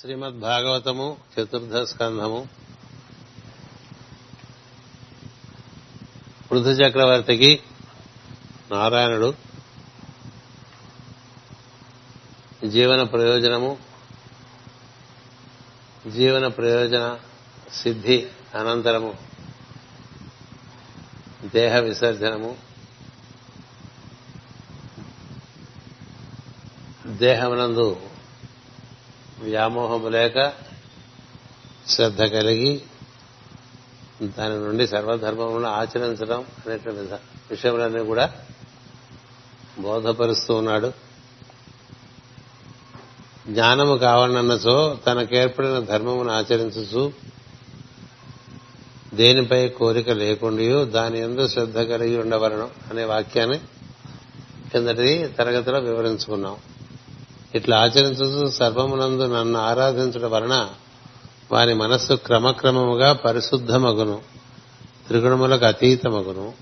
శ్రీమద్ భాగవతము చతుర్థ స్కంధము పృథు చక్రవర్తికి నారాయణుడు జీవన ప్రయోజనము జీవన ప్రయోజన సిద్ధి అనంతరము దేహ విసర్జనము దేహమునందు వ్యామోహము లేక శ్రద్ధ కలిగి దాని నుండి సర్వధర్మములను ఆచరించడం అనేటువంటి విషయములన్నీ కూడా బోధపరుస్తూ ఉన్నాడు. జ్ఞానము కావాలన్నచో తనకేర్పడిన ధర్మమును ఆచరించచ్చు దేనిపై కోరిక లేకుండా దాని ఎందు శ్రద్ధ కలిగి ఉండవలను అనే వాక్యాన్ని కిందటి తరగతిలో వివరించుకున్నాం. ఇట్లా ఆచరించు సర్వమునందు నన్ను ఆరాధించడం వలన వారి మనస్సు క్రమక్రమముగా పరిశుద్ధమగును. త్రిగుణములకు అతీతమగును.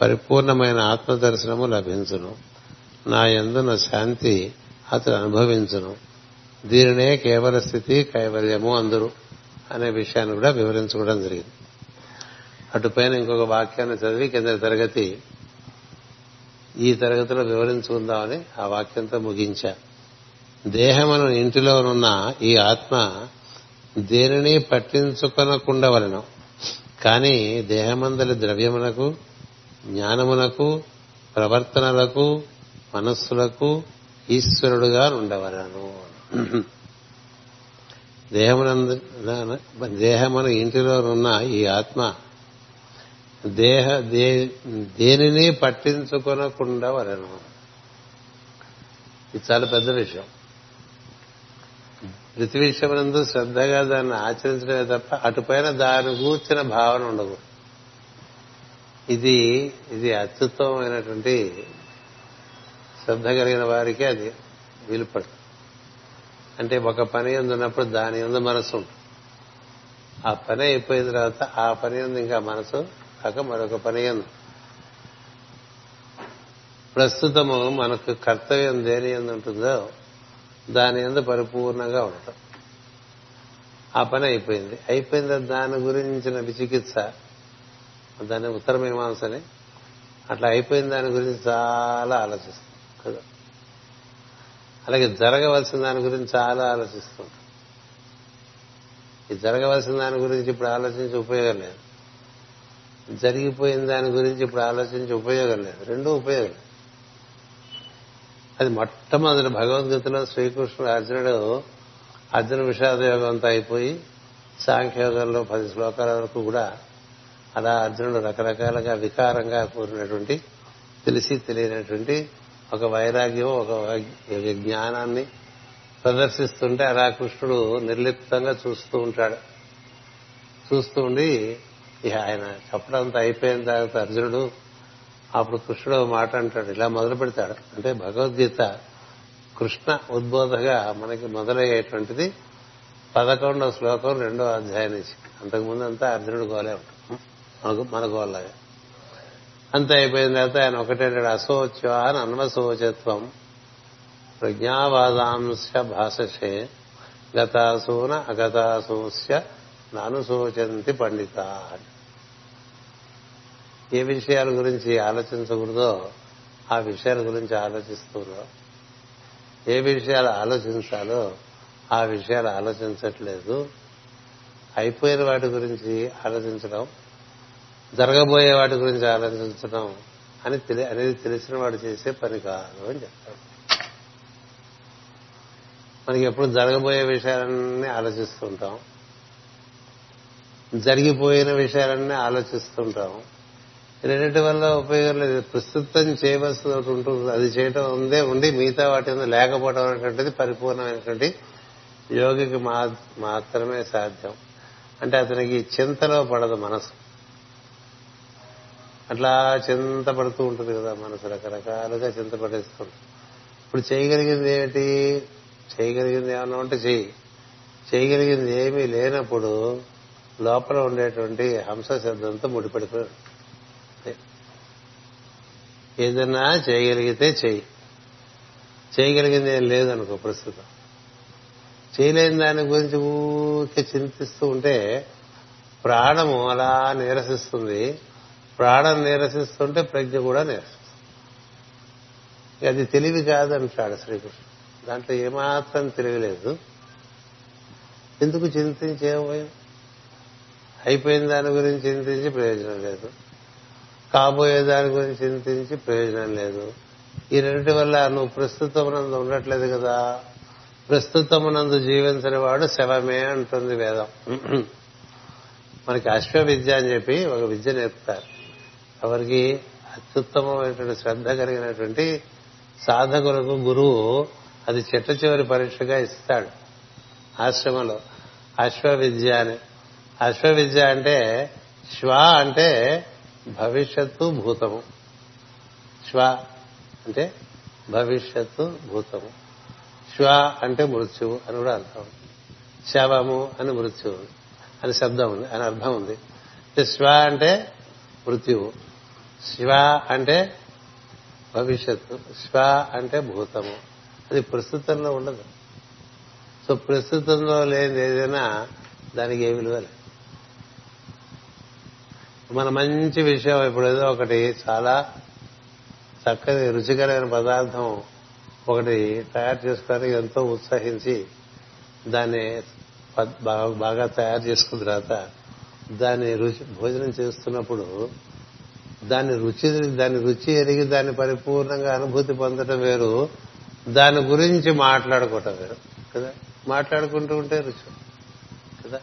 పరిపూర్ణమైన ఆత్మదర్శనము లభించును. నా ఎందున శాంతి అతను అనుభవించును. దీనినే కేవల స్థితి కైవల్యము అందరు అనే విషయాన్ని కూడా వివరించుకోవడం జరిగింది. అటుపైన ఇంకొక వాక్యాన్ని చదివి కింద తరగతి ఈ తరగతిలో వివరించుకుందామని ఆ వాక్యంతో ముగించారు దేహమును ఇంటిలోనున్న ఈ ఆత్మ దేనిని పట్టించుకొనకుండా వలన. కానీ దేహమందలి ద్రవ్యమునకు జ్ఞానమునకు ప్రవర్తనలకు మనస్సులకు ఈశ్వరుడుగా ఉండవలను దేహమునందు దేహమున ఇంటిలోనున్న ఈ ఆత్మ దేహ దేనిని పట్టించుకొనకుండా వలను. ఇది చాలా పెద్ద విషయం. ప్రతి విషయమునందు శ్రద్ధగా దాన్ని ఆచరించడమే తప్ప అటుపైన దాని కూర్చిన భావన ఉండదు. ఇది ఇది అత్యుత్తమైనటువంటి శ్రద్ధ కలిగిన వారికి అది వీలుపడు అంటే ఒక పని ఉన్నప్పుడు దాని ఎందు మనసు ఉంటుంది. ఆ పని అయిపోయిన తర్వాత ఆ పని ఎందు ఇంకా మనసు కాక మరొక పని ఎందు. ప్రస్తుతము మనకు కర్తవ్యం దేని ఎందు ఉంటుందో దాని ఎందు పరిపూర్ణంగా ఉండటం. ఆ పని అయిపోయింది. అయిపోయింది దాని గురించిన విచికిత్స దాన్ని ఉత్తర మీమాంసని అట్లా అయిపోయిన దాని గురించి చాలా ఆలోచిస్తాం కదా అలాగే జరగవలసిన దాని గురించి చాలా ఆలోచిస్తుంటాం. ఈ జరగవలసిన దాని గురించి ఇప్పుడు ఆలోచించి ఉపయోగం లేదు. జరిగిపోయిన దాని గురించి ఇప్పుడు ఆలోచించి ఉపయోగం లేదు. రెండూ ఉపయోగం అది మొట్టమొదటి భగవద్గీతలో శ్రీకృష్ణుడు అర్జునుడు అర్జున విషాద యోగం అంతా అయిపోయి సాంఖ్యయోగంలో పది శ్లోకాల వరకు కూడా అలా అర్జునుడు రకరకాలుగా వికారంగా కూరినటువంటి తెలిసి తెలియనటువంటి ఒక వైరాగ్యం ఒక జ్ఞానాన్ని ప్రదర్శిస్తుంటే అలా కృష్ణుడు నిర్లిప్తంగా చూస్తూ ఉంటాడు. చూస్తూ ఉండి ఆయన చెప్పడంతా అయిపోయిన తర్వాత అర్జునుడు అప్పుడు కృష్ణుడు మాట అంటాడు. ఇలా మొదలు పెడతాడు. అంటే భగవద్గీత కృష్ణ ఉద్బోధగా మనకి మొదలయ్యేటువంటిది పదకొండవ శ్లోకం రెండో అధ్యాయం నుంచి. అంతకుముందు అంతా అర్జునుడు గోలే ఉంటాం మనకు మన గోల్లాగా. అంత అయిపోయిన తర్వాత ఆయన ఒకటేటాడు అశోచ్యాన్ అన్వశోచత్వం ప్రజ్ఞావాదాంశ భాషసే గతాసూన అగతాసూస్య నానుశోచంతి పండిత ఏ విషయాల గురించి ఆలోచించకూడదో ఆ విషయాల గురించి ఆలోచిస్తుందో ఏ విషయాలు ఆలోచించాలో ఆ విషయాలు ఆలోచించట్లేదు. అయిపోయిన వాటి గురించి ఆలోచించడం జరగబోయే వాటి గురించి ఆలోచించడం అని తెలి అనేది తెలిసిన వాడు చేసే పని కాదు అని చెప్తాడు. మనకి ఎప్పుడు జరగబోయే విషయాలన్నీ ఆలోచిస్తుంటాం. జరిగిపోయిన విషయాలన్నీ ఆలోచిస్తుంటాం. రెండింటి వల్ల ఉపయోగం లేదు. ప్రస్తుతం చేయవలసిన ఒకటి ఉంటుంది. అది చేయటం ఉందే ఉండి మిగతా వాటి లేకపోవడం అనేటువంటిది పరిపూర్ణమైనటువంటి యోగికి మాత్రమే సాధ్యం. అంటే అతనికి చింతలో పడదు మనసు. అట్లా చింత పడుతూ ఉంటుంది కదా మనసు. రకరకాలుగా చింతపడేస్తుంది ఇప్పుడు చేయగలిగింది ఏమిటి? చేయగలిగింది ఏమన్నా ఉంటే చెయ్యి. చేయగలిగింది ఏమీ లేనప్పుడు లోపల ఉండేటువంటి హంస శబ్దంతో ముడిపడిపోయాడు ఏదన్నా చేయగలిగితే చెయ్యి చేయగలిగింది ఏం లేదనుకో ప్రస్తుతం. చేయలేని దాని గురించి ఊరికే చింతిస్తూ ఉంటే ప్రాణము అలా నీరసిస్తుంది. ప్రాణం నీరసిస్తుంటే ప్రజ్ఞ కూడా నీరసిస్తుంది. అది తెలివి కాదంటాడు శ్రీకృష్ణుడు. దాంట్లో ఏమాత్రం తెలియలేదు ఎందుకు చింతించేమో అయిపోయిన దాని గురించి చింతించి ప్రయోజనం లేదు. కాబోయే దాని గురించి చింతించి ప్రయోజనం లేదు. ఈ రెండింటి వల్ల నువ్వు ప్రస్తుతమునందు ఉండట్లేదు కదా. ప్రస్తుతమునందు జీవించని వాడు శవమే అంటుంది వేదం. మనకి అశ్వవిద్య అని చెప్పి ఒక విద్య నేర్పుతారు. ఎవరికి అత్యుత్తమమైనటువంటి శ్రద్ధ కలిగినటువంటి సాధకులకు గురువు అది చిట్ట చివరి పరీక్షగా ఇస్తాడు. ఆశ్రమంలో అశ్వవిద్య అని. అశ్వవిద్య అంటే శ్వ అంటే భవిష్యత్తు భూతము. శ్వ అంటే భవిష్యత్తు భూతము. శ్వ అంటే మృత్యువు అని కూడా అర్థం. శవము అని మృత్యువు. అని శబ్దం ఉంది అని అర్థం ఉంది. శ్వ అంటే మృత్యువు. శివ అంటే భవిష్యత్తు. శ్వ అంటే భూతము. అది ప్రస్తుతంలో ఉండదు. సో ప్రస్తుతంలో లేని ఏదైనా దానికి ఏ విలువ లేదు. మన మంచి విషయం ఇప్పుడు ఏదో ఒకటి చాలా చక్కని రుచికరమైన పదార్థం ఒకటి తయారు చేసుకోవడానికి ఎంతో ఉత్సహించి దాన్ని బాగా తయారు చేసుకున్న తర్వాత దాన్ని రుచి భోజనం చేస్తున్నప్పుడు దాని రుచి దాని రుచి ఎరిగి దాన్ని పరిపూర్ణంగా అనుభూతి పొందటం వేరు. దాని గురించి మాట్లాడుకోవటం వేరు. కదా? మాట్లాడుకుంటూ ఉంటే రుచి. కదా?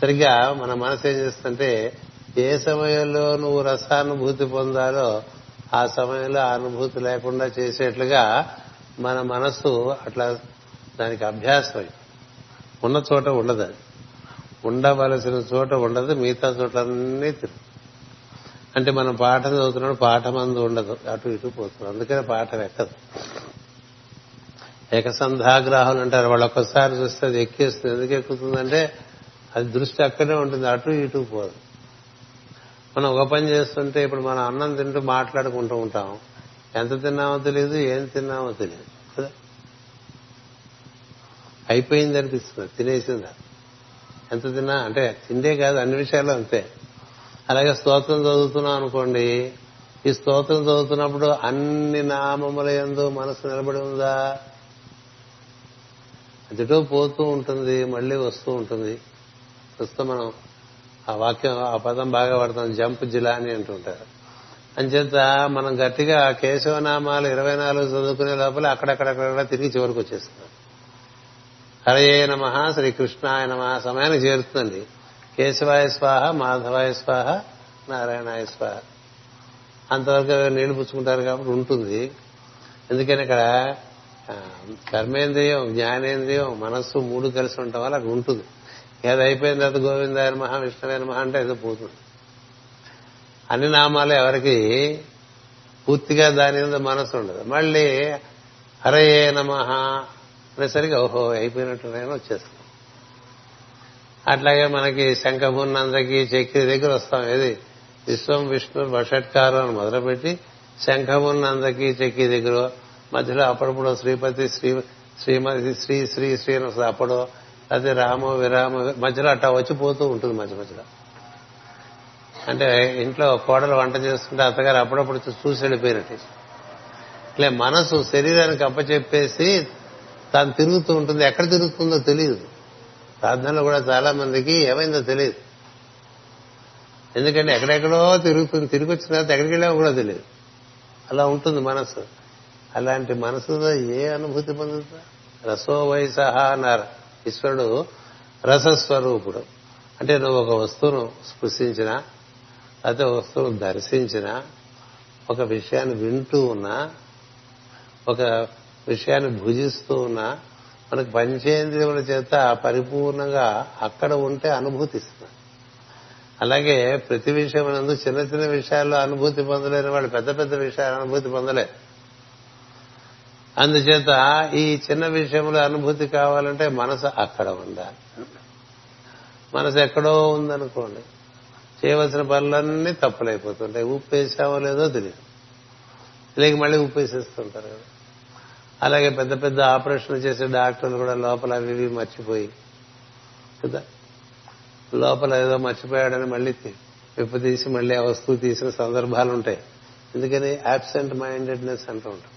సరిగ్గా మన మనసు ఏం చేస్తుంటే ఏ సమయంలో నువ్వు రసానుభూతి పొందాలో ఆ సమయంలో అనుభూతి లేకుండా చేసేట్లుగా మన మనసు అట్లా దానికి అభ్యాసం ఉన్న చోట ఉండదు అది. ఉండవలసిన చోట ఉండదు మిగతా చోట్లన్నీ తిరుగు. అంటే మనం పాఠం చదువుతున్నాడు పాఠం అందు ఉండదు అటు ఇటు పోతుంది. అందుకనే పాఠం ఎక్కదు. ఏకసంధాగ్రాహులు అంటారు వాళ్ళు ఒక్కసారి చూస్తే అది ఎక్కేస్తుంది. ఎందుకు ఎక్కుతుందంటే అది దృష్టి అక్కడే ఉంటుంది అటు ఇటు పోదు. మనం ఒక పని చేస్తుంటే ఇప్పుడు మనం అన్నం తింటూ మాట్లాడుకుంటూ ఉంటాం. ఎంత తిన్నామో తెలియదు ఏం తిన్నామో తెలియదు కదా? అయిపోయింది అనిపిస్తుంది తినేసిందా? ఎంత తిన్నా? అంటే తిండే కాదు అన్ని విషయాలు అంతే. అలాగే స్తోత్రం చదువుతున్నాం అనుకోండి ఈ స్తోత్రం చదువుతున్నప్పుడు అన్ని నామముల ఎందు మనసు నిలబడి ఉందా? అదిటో పోతూ ఉంటుంది మళ్ళీ వస్తూ ఉంటుంది. ప్రస్తుతం మనం ఆ వాక్యం ఆ పదం బాగా పడతాం జంప్ జిలాని అంటుంటారు. అంచేత మనం గట్టిగా కేశవనామాలు ఇరవై నాలుగు చదువుకునే లోపల అక్కడక్కడక్కడ తిరిగి చివరికి వచ్చేస్తున్నాం హరయే నమ శ్రీకృష్ణాయ నమ సమయానికి చేరుతుందండి కేశవాయ స్వాహ మాధవాయ స్వాహ నారాయణాయ స్వాహ అంతవరకు నీళ్ళు పుచ్చుకుంటారు కాబట్టి ఉంటుంది ఎందుకని ఇక్కడ కర్మేంద్రియం జ్ఞానేంద్రియం మనస్సు మూడు కలిసి ఉండటం వల్ల అక్కడ ఉంటుంది ఏది అయిపోయిన తర్వాత గోవిందాయ మహా విష్ణువే మహా అంటే ఏదో పోతుంది. అన్ని నామాలు ఎవరికి పూర్తిగా దాని మీద మనసు ఉండదు. మళ్ళీ హరయే నమ అనేసరికి ఓహో అయిపోయినట్టునైనా వచ్చేస్తాం. అట్లాగే మనకి శంఖమున్నందకి చక్రి దగ్గర వస్తాం. ఏది? విశ్వం విష్ణు వషట్కారం అని మొదలుపెట్టి శంఖమున్నందకి చక్రి దగ్గర మధ్యలో అప్పుడప్పుడు శ్రీపతి శ్రీ శ్రీమతి శ్రీ శ్రీ శ్రీ అని అప్పుడు అదే రామ విరామ మధ్యలో అట్టా వచ్చిపోతూ ఉంటుంది మధ్య మధ్యలో. అంటే ఇంట్లో కోడలు వంట చేస్తుంటే అత్తగారు అప్పుడప్పుడు చూసి వెళ్ళిపోయినట్టు. ఇట్లా మనసు శరీరానికి అప్పచెప్పేసి తాను తిరుగుతూ ఉంటుంది. ఎక్కడ తిరుగుతుందో తెలియదు ప్రార్థనలో కూడా చాలా మందికి ఏమైందో తెలియదు ఎందుకంటే ఎక్కడెక్కడో తిరుగుతుంది. తిరిగి వచ్చిన తర్వాత ఎక్కడికి వెళ్ళామో కూడా తెలియదు అలా ఉంటుంది మనసు. అలాంటి మనసులో ఏ అనుభూతి పొందుతుందా రసో వయసహ అన్నారు. ఈశ్వరుడు రసస్వరూపుడు. అంటే నువ్వు ఒక వస్తువును స్పృశించిన లేకపోతే వస్తువును దర్శించిన ఒక విషయాన్ని వింటూ ఉన్నా ఒక విషయాన్ని భుజిస్తూ ఉన్నా మనకు పంచేంద్రియముల చేత పరిపూర్ణంగా అక్కడ ఉంటే అనుభూతి అలాగే ప్రతి విషయం నందు చిన్న చిన్న విషయాల్లో అనుభూతి పొందలేని వాళ్ళు పెద్ద పెద్ద విషయాలు అనుభూతి పొందలేరు అందుచేత ఈ చిన్న విషయంలో అనుభూతి కావాలంటే మనసు అక్కడ ఉండాలి. మనసు ఎక్కడో ఉందనుకోండి. చేయవలసిన పనులన్నీ తప్పులైపోతుంటాయి. ఉప్పేసామో లేదో తెలియదు. లేక మళ్ళీ ఉప్పేసేస్తుంటారు కదా. అలాగే పెద్ద పెద్ద ఆపరేషన్లు చేసే డాక్టర్లు కూడా లోపల అవి ఇవి మర్చిపోయి కదా? లోపల ఏదో మర్చిపోయాడని మళ్ళీ విప్పు తీసి మళ్ళీ ఆ వస్తువు తీసిన సందర్భాలు ఉంటాయి ఎందుకని? యాబ్సెంట్ మైండెడ్నెస్ అంటూ ఉంటాం.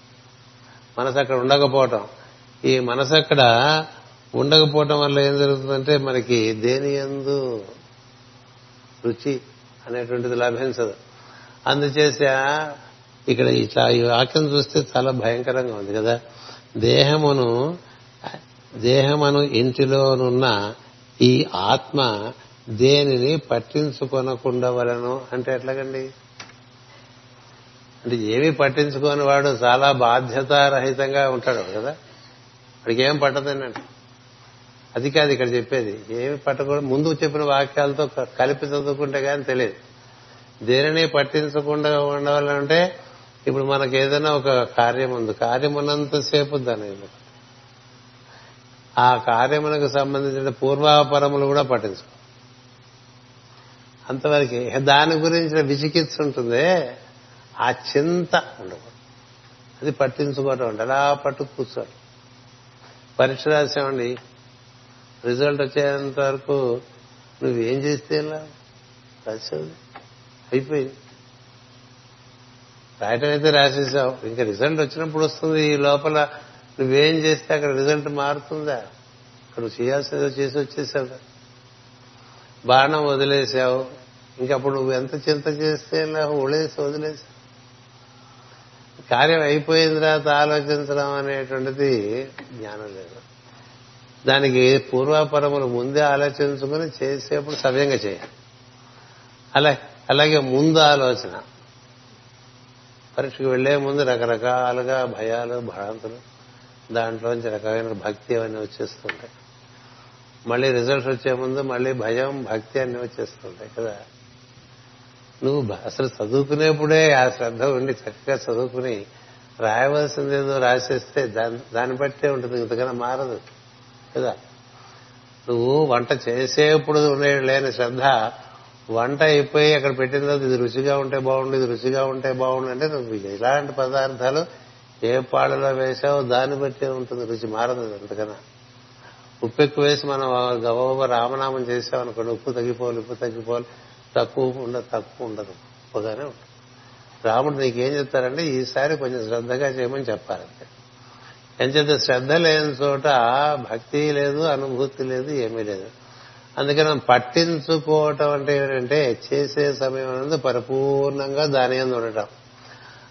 మనసు అక్కడ ఉండకపోవటం. ఈ మనసు అక్కడ ఉండకపోవటం వల్ల ఏం జరుగుతుందంటే మనకి దేని ఎందు రుచి అనేటువంటిది లభించదు. అందుచేత ఇక్కడ ఇట్లా ఈ వాక్యం చూస్తే చాలా భయంకరంగా ఉంది కదా. దేహమును దేహమును ఇంటిలోనున్న ఈ ఆత్మ దేనిని పట్టించుకొనకుండా వలను అంటే ఎట్లాగండి? అంటే ఏమీ పట్టించుకోని వాడు చాలా బాధ్యతారహితంగా ఉంటాడు కదా? వాడికి ఏం పట్టదండి. అది కాదు ఇక్కడ చెప్పేది. ఏమి పట్టకూడదు. ముందు చెప్పిన వాక్యాలతో కలిపి చదువుకుంటే కానీ తెలియదు. దేనిని పట్టించకుండా ఉండవాలంటే ఇప్పుడు మనకు ఏదైనా ఒక కార్యం ఉంది. కార్యం ఉన్నంతసేపు దాని ఆ కార్యములకు సంబంధించిన పూర్వాపరములు కూడా పట్టించుకో. అంతవరకు. దాని గురించిన విచికిత్స ఉంటుందే. ఆ చింత ఉండకూడదు. అది పట్టించుకోవటం అంటే అలా పట్టు కూర్చోడు పరీక్ష రాసామండి రిజల్ట్ వచ్చేంత వరకు నువ్వేం చేస్తే ఇలా రాసావు అయిపోయింది. రాయటం అయితే రాసేసావు. ఇంకా రిజల్ట్ వచ్చినప్పుడు వస్తుంది ఈ లోపల. నువ్వేం చేస్తే అక్కడ రిజల్ట్ మారుతుందా? అక్కడ నువ్వు చేయాల్సిందో చేసి వచ్చేసావు బాణం వదిలేసావు. ఇంకప్పుడు నువ్వు ఎంత చింత చేస్తే ఇలా ఉడేసి వదిలేసావు కార్యం అయిపోయిన తర్వాత ఆలోచించడం అనేటువంటిది జ్ఞానం లేదు. దానికి పూర్వాపరములు ముందే ఆలోచించుకుని చేసేప్పుడు సవ్యంగా చేయాలి. అలా అలాగే ముందు ఆలోచన. పరీక్షకు వెళ్ళే ముందు రకరకాలుగా భయాలు భ్రాంతులు దాంట్లోంచి రకమైన భక్తి అవన్నీ వచ్చేస్తుంటాయి. మళ్ళీ రిజల్ట్స్ వచ్చే ముందు మళ్ళీ భయం భక్తి అన్నీ వచ్చేస్తుంటాయి కదా. నువ్వు అసలు చదువుకునేప్పుడే ఆ శ్రద్ధ ఉండి చక్కగా చదువుకుని రాయవలసింది ఏదో రాసేస్తే దాని దాన్ని బట్టే ఉంటుంది ఇంతకన్నా మారదు కదా? నువ్వు వంట చేసేప్పుడు ఉండే లేని శ్రద్ధ వంట అయిపోయి అక్కడ పెట్టిన తర్వాత ఇది రుచిగా ఉంటే బాగుండు ఇది రుచిగా ఉంటే బాగుండు అంటే నువ్వు ఎలాంటి పదార్థాలు ఏ పాడలో వేసావో దాన్ని బట్టే ఉంటుంది రుచి మారదు అంతకన్నా. ఉప్పు ఎక్కువ వేసి మనం గవ రామనామం చేసామనుకోండి ఉప్పు తగ్గిపోవాలి ఉప్పు తగ్గిపోవాలి తక్కువ ఉండదు తక్కువ ఉండదు. గొప్పగానే ఉంటుంది. రాముడు నీకేం చెప్తారంటే ఈసారి కొంచెం శ్రద్ధగా చేయమని చెప్పారంటే ఎంచేత శ్రద్ధ లేని చోట భక్తి లేదు అనుభూతి లేదు ఏమీ లేదు. అందుకని మనం పట్టించుకోవటం అంటే ఏంటంటే చేసే సమయం అనేది పరిపూర్ణంగా దాని మీద ఉండటం.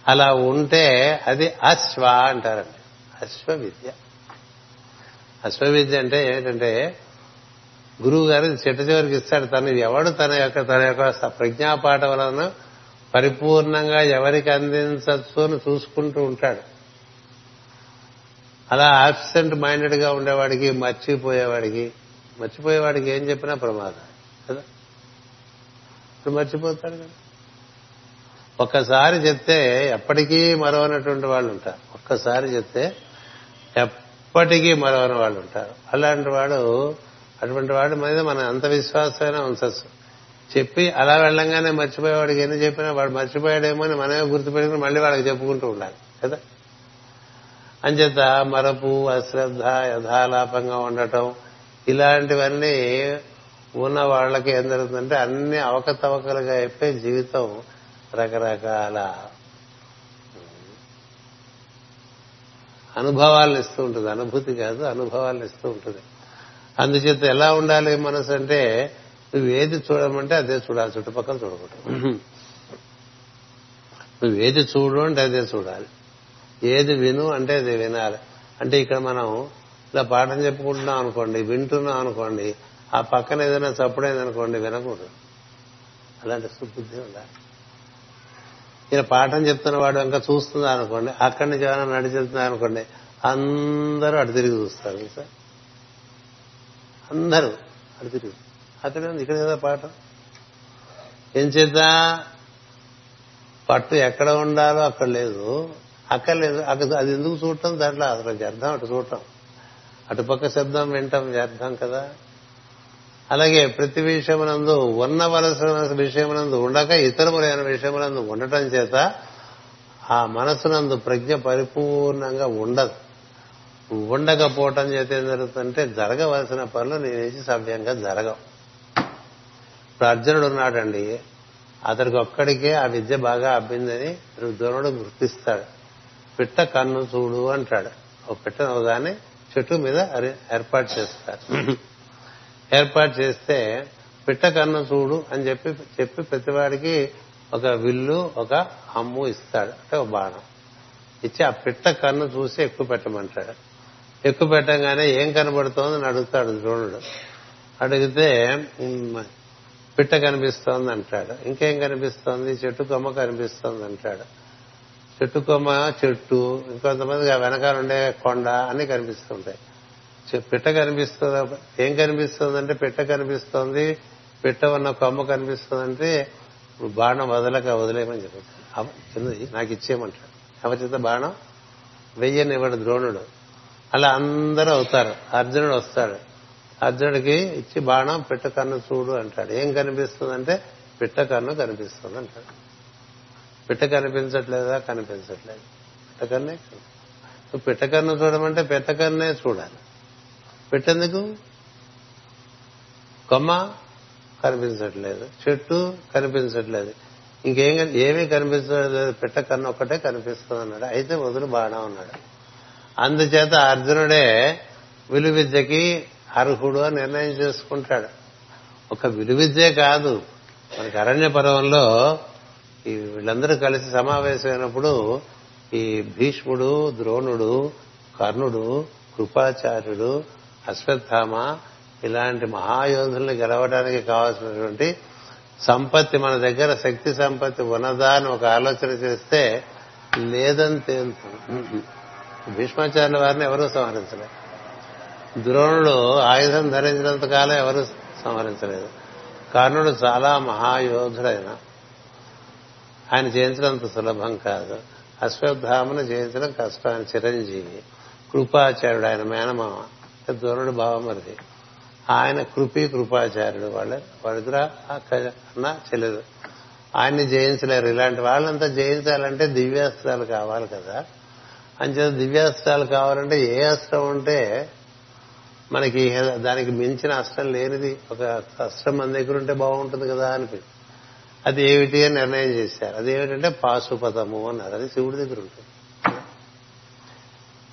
అలా ఉంటే అది అశ్వ అంటారండి. అశ్వ విద్య అశ్వ విద్య అంటే ఏంటంటే గురువు గారు చిట్ట చివరికి ఇస్తాడు. తను ఎవడు? తన యొక్క తన యొక్క ప్రజ్ఞాపాఠ వలన పరిపూర్ణంగా ఎవరికి అందించచ్చు అని చూసుకుంటూ ఉంటాడు. అలా ఆబ్సెంట్ మైండెడ్గా ఉండేవాడికి మర్చిపోయేవాడికి మర్చిపోయేవాడికి ఏం చెప్పినా ప్రమాదం. కదా? మర్చిపోతాడు కదా? ఒక్కసారి చెప్తే ఎప్పటికీ మరవనటువంటి వాళ్ళు ఉంటారు. ఒక్కసారి చెప్తే ఎప్పటికీ మరవని వాళ్ళు ఉంటారు. అలాంటి వాడు అటువంటి వాడి మీద మనం అంత విశ్వాసమైనా ఉంచచ్చు చెప్పి అలా వెళ్ళంగానే మర్చిపోయేవాడికి ఎన్ని చెప్పినా వాడు మర్చిపోయాడేమో అని మనమే గుర్తుపెట్టుకుని మళ్ళీ వాళ్ళకి చెప్పుకుంటూ ఉండాలి కదా? అంచేత మరపు అశ్రద్ధ యథాలాపంగా ఉండటం ఇలాంటివన్నీ ఉన్న వాళ్ళకి ఏం జరుగుతుందంటే అన్ని అవకతవకలుగా అయిపోయి జీవితం రకరకాల అనుభవాలను ఇస్తూ ఉంటుంది. అనుభూతి కాదు అనుభవాలను ఇస్తూ ఉంటుంది. అందుచేత ఎలా ఉండాలి మనసు అంటే నువ్వు ఏది చూడమంటే అదే చూడాలి చుట్టుపక్కల చూడకూడదు. నువ్వు ఏది చూడు అంటే అదే చూడాలి. ఏది విను అంటే అది వినాలి. అంటే ఇక్కడ మనం ఇలా పాఠం చెప్పుకుంటున్నాం అనుకోండి వింటున్నాం అనుకోండి ఆ పక్కన ఏదైనా చప్పుడైంది అనుకోండి వినకూడదు. అలాంటి సుబుద్ధి ఉండాలి. ఈయన పాఠం చెప్తున్న వాడు ఇంకా చూస్తుందా అనుకోండి అక్కడి నుంచి ఏమైనా నడిచెళ్తున్నా అనుకోండి అందరూ అటు తిరిగి చూస్తారు సార్ అందరూ అటు తిరిగి. అక్కడ ఇక్కడ కదా పాఠం ఏం చేత పట్టు ఎక్కడ ఉండాలో అక్కడ లేదు. అక్కడ లేదు. అక్కడ అది ఎందుకు చూడటం? దాంట్లో అసలు వ్యర్థం అటు చూడటం. అటుపక్క శబ్దం వింటాం వ్యర్థం కదా. అలాగే ప్రతి విషయమునందు ఉన్నవలసిన విషయమునందు ఉండక ఇతరములైన విషయమునందు ఉండటం చేత ఆ మనసునందు ప్రజ్ఞ పరిపూర్ణంగా ఉండదు. ఉండకపోవటం చేత ఏం జరుగుతుందంటే జరగవలసిన పనులు నేనేసి సవ్యంగా జరగవు. ఇప్పుడు అర్జునుడు ఉన్నాడండి. అతడికి ఒక్కడికే ఆ విద్య బాగా అబ్బిందని ద్రోణుడు గుర్తిస్తాడు. పిట్ట కన్ను చూడు అంటాడు. ఒక పిట్ట నవ్వుగానే చెట్టు మీద ఏర్పాటు చేస్తారు. ఏర్పాటు చేస్తే పిట్ట కన్ను చూడు అని చెప్పి చెప్పి ప్రతివాడికి ఒక విల్లు ఒక అమ్ము ఇస్తాడు. అంటే ఒక బాణం. ఇచ్చి ఆ పిట్ట కన్ను చూసి ఎక్కువ పెట్టమంటాడు. ఎక్కువ పెట్టగానే ఏం కనబడుతోంది అని అడుగుతాడు ద్రోణుడు అడిగితే పిట్ట కనిపిస్తోంది అంటాడు ఇంకేం కనిపిస్తోంది? చెట్టు కొమ్మ కనిపిస్తోంది అంటాడు చెట్టు కొమ్మ చెట్టు ఇంకొంతమంది ఆ వెనకాల ఉండే కొండ అన్ని కనిపిస్తుంటాయి. చె- పిట్ట కనిపిస్తుంది? ఏం కనిపిస్తుంది అంటే పిట్ట కనిపిస్తోంది. పిట్ట ఉన్న కొమ్మ కనిపిస్తుందంటే ఇప్పుడు బాణం వదలక వదిలేయమని చెప్పారు నాకు ఇచ్చేయమంటాడు. అవచిత బాణం వెయ్యనివ్వడు ద్రోణుడు. అలా అందరూ అవుతారు. అర్జునుడు వస్తాడు. అర్జునుడికి ఇచ్చి బాణం పిట్ట కన్ను చూడు అంటాడు. ఏం కనిపిస్తుందంటే పిట్ట కన్ను కనిపిస్తుంది అంటాడు. పిట్ట కనిపించట్లేదా? కనిపించట్లేదు. పిట్టకన్నే నువ్వు పిట్టకన్ను చూడమంటే పెట్టకన్నే చూడాలి. పెట్టేందుకు కొమ్మ కనిపించట్లేదు. చెట్టు కనిపించట్లేదు. ఇంకేం ఏమీ కనిపించట్లేదు. పిట్ట కన్ను ఒక్కటే కనిపిస్తుంది అన్నాడు. అయితే వదులు బాణం అన్నాడు. అందుచేత అర్జునుడే విలువిద్యకి అర్హుడు అని నిర్ణయం చేసుకుంటాడు. ఒక విలువిద్యే కాదు. మనకి అరణ్య పర్వంలో ఈ వీళ్ళందరూ కలిసి సమావేశమైనప్పుడు ఈ భీష్ముడు ద్రోణుడు కర్ణుడు కృపాచార్యుడు అశ్వత్థామ ఇలాంటి మహాయోధుల్ని గెలవడానికి కావాల్సినటువంటి సంపత్తి మన దగ్గర శక్తి సంపత్తి ఉన్నదా అని ఒక ఆలోచన చేస్తే లేదని తేలుతుంది భీష్మాచార్యుల వారిని ఎవరూ సంహరించలేదు. ద్రోణుడు ఆయుధం ధరించినంత కాలం ఎవరు సంహరించలేదు. కర్ణుడు చాలా మహాయోధుడైన. ఆయన జయించడంత సులభం కాదు. అశ్వత్థామను జయించడం కష్టం. ఆయన చిరంజీవి కృపాచార్యుడు ఆయన మేనమామ. ద్రోణుడు బావమరిది ఆయన కృపి కృపాచార్యుడు. వాళ్ళ వాళ్ళిద్దరు అక్క అన్న చెల్లెలు. ఆయన్ని జయించలేరు. ఇలాంటి వాళ్ళంతా జయించాలంటే దివ్యాస్త్రాలు కావాలి కదా. అంచేత దివ్యాస్త్రాలు కావాలంటే ఏ అస్త్రం ఉంటే మనకి దానికి మించిన అస్త్రం లేనిది. ఒక అస్త్రం మన దగ్గర ఉంటే బాగుంటుంది కదా అని. అది ఏమిటి అని నిర్ణయం చేశారు? అది ఏమిటంటే పాశుపతము అన్నారు. అది శివుడి దగ్గర ఉంటుంది.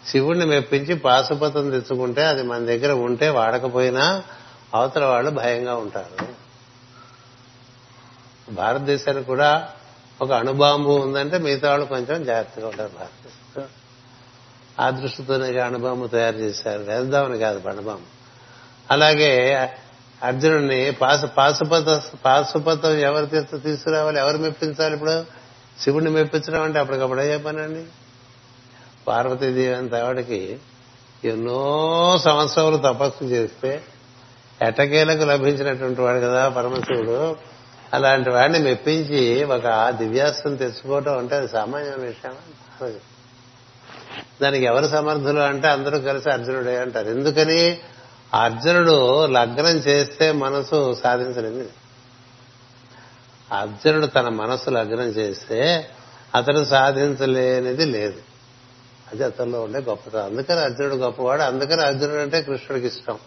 శివుడిని మెప్పించి పాశుపతం తెచ్చుకుంటే అది మన దగ్గర ఉంటే వాడకపోయినా అవతల వాళ్ళు భయంగా ఉంటారు. భారతదేశానికి కూడా ఒక అణుబాంబు ఉందంటే మిగతా వాళ్ళు కొంచెం జాగ్రత్తగా ఉంటారు. భారతదేశంలో ఆ దృష్టితోనే అణుబాంబు తయారు చేశారు. వేద్దామని కాదు అణుబాంబు. అలాగే అర్జునుడిని పాశు పాశుపత పాశుపతం ఎవరు తీసు తీసుకురావాలి? ఎవరు మెప్పించాలి ఇప్పుడు? శివుడిని మెప్పించడం అంటే అప్పటికప్పుడే చెప్పానండి పార్వతీదేవి అంత ఆవిడకి ఎన్నో సంవత్సరాలు తపస్సు చేస్తే ఎటకేలకు లభించినటువంటి వాడు కదా పరమశివుడు. అలాంటి వాడిని మెప్పించి ఒక దివ్యాస్త్రం తెచ్చుకోవటం అంటే అది సామాన్యమైన విషయం దానికి ఎవరు సమర్థులు అంటే అందరూ కలిసి అర్జునుడే అంటారు. ఎందుకని? అర్జునుడు లగ్నం చేస్తే మనసు సాధించలేదు అర్జునుడు తన మనసు లగ్నం చేస్తే అతను సాధించలేనిది లేదు. అది అతనిలో ఉండే గొప్పతనం. అందుకని అర్జునుడు గొప్పవాడు. అందుకని అర్జునుడు అంటే కృష్ణుడికి ఇష్టం.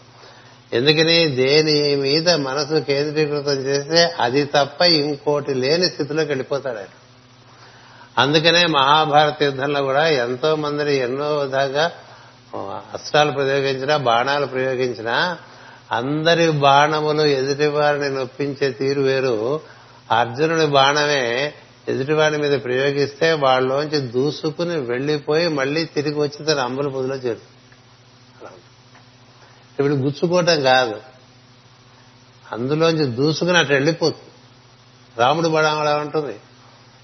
ఎందుకని? దేని మీద మనసు కేంద్రీకృతం చేస్తే అది తప్ప ఇంకోటి లేని స్థితిలోకి వెళ్ళిపోతాడు ఆయన. అందుకనే మహాభారత యుద్ధంలో కూడా ఎంతో మందిని ఎన్నో విధాగా అస్త్రాలు ప్రయోగించినా బాణాలు ప్రయోగించినా అందరి బాణములు ఎదుటి వారిని నొప్పించే తీరు వేరు. అర్జునుడి బాణమే ఎదుటివాడి మీద ప్రయోగిస్తే వాళ్ళలోంచి దూసుకుని వెళ్ళిపోయి మళ్ళీ తిరిగి వచ్చి తన అంబుల పొదిలో చేరు ఇప్పుడు గుచ్చుకోవటం కాదు. అందులోంచి దూసుకుని అటు వెళ్ళిపోతుంది. రాముడు బాణం అలా ఉంటుంది.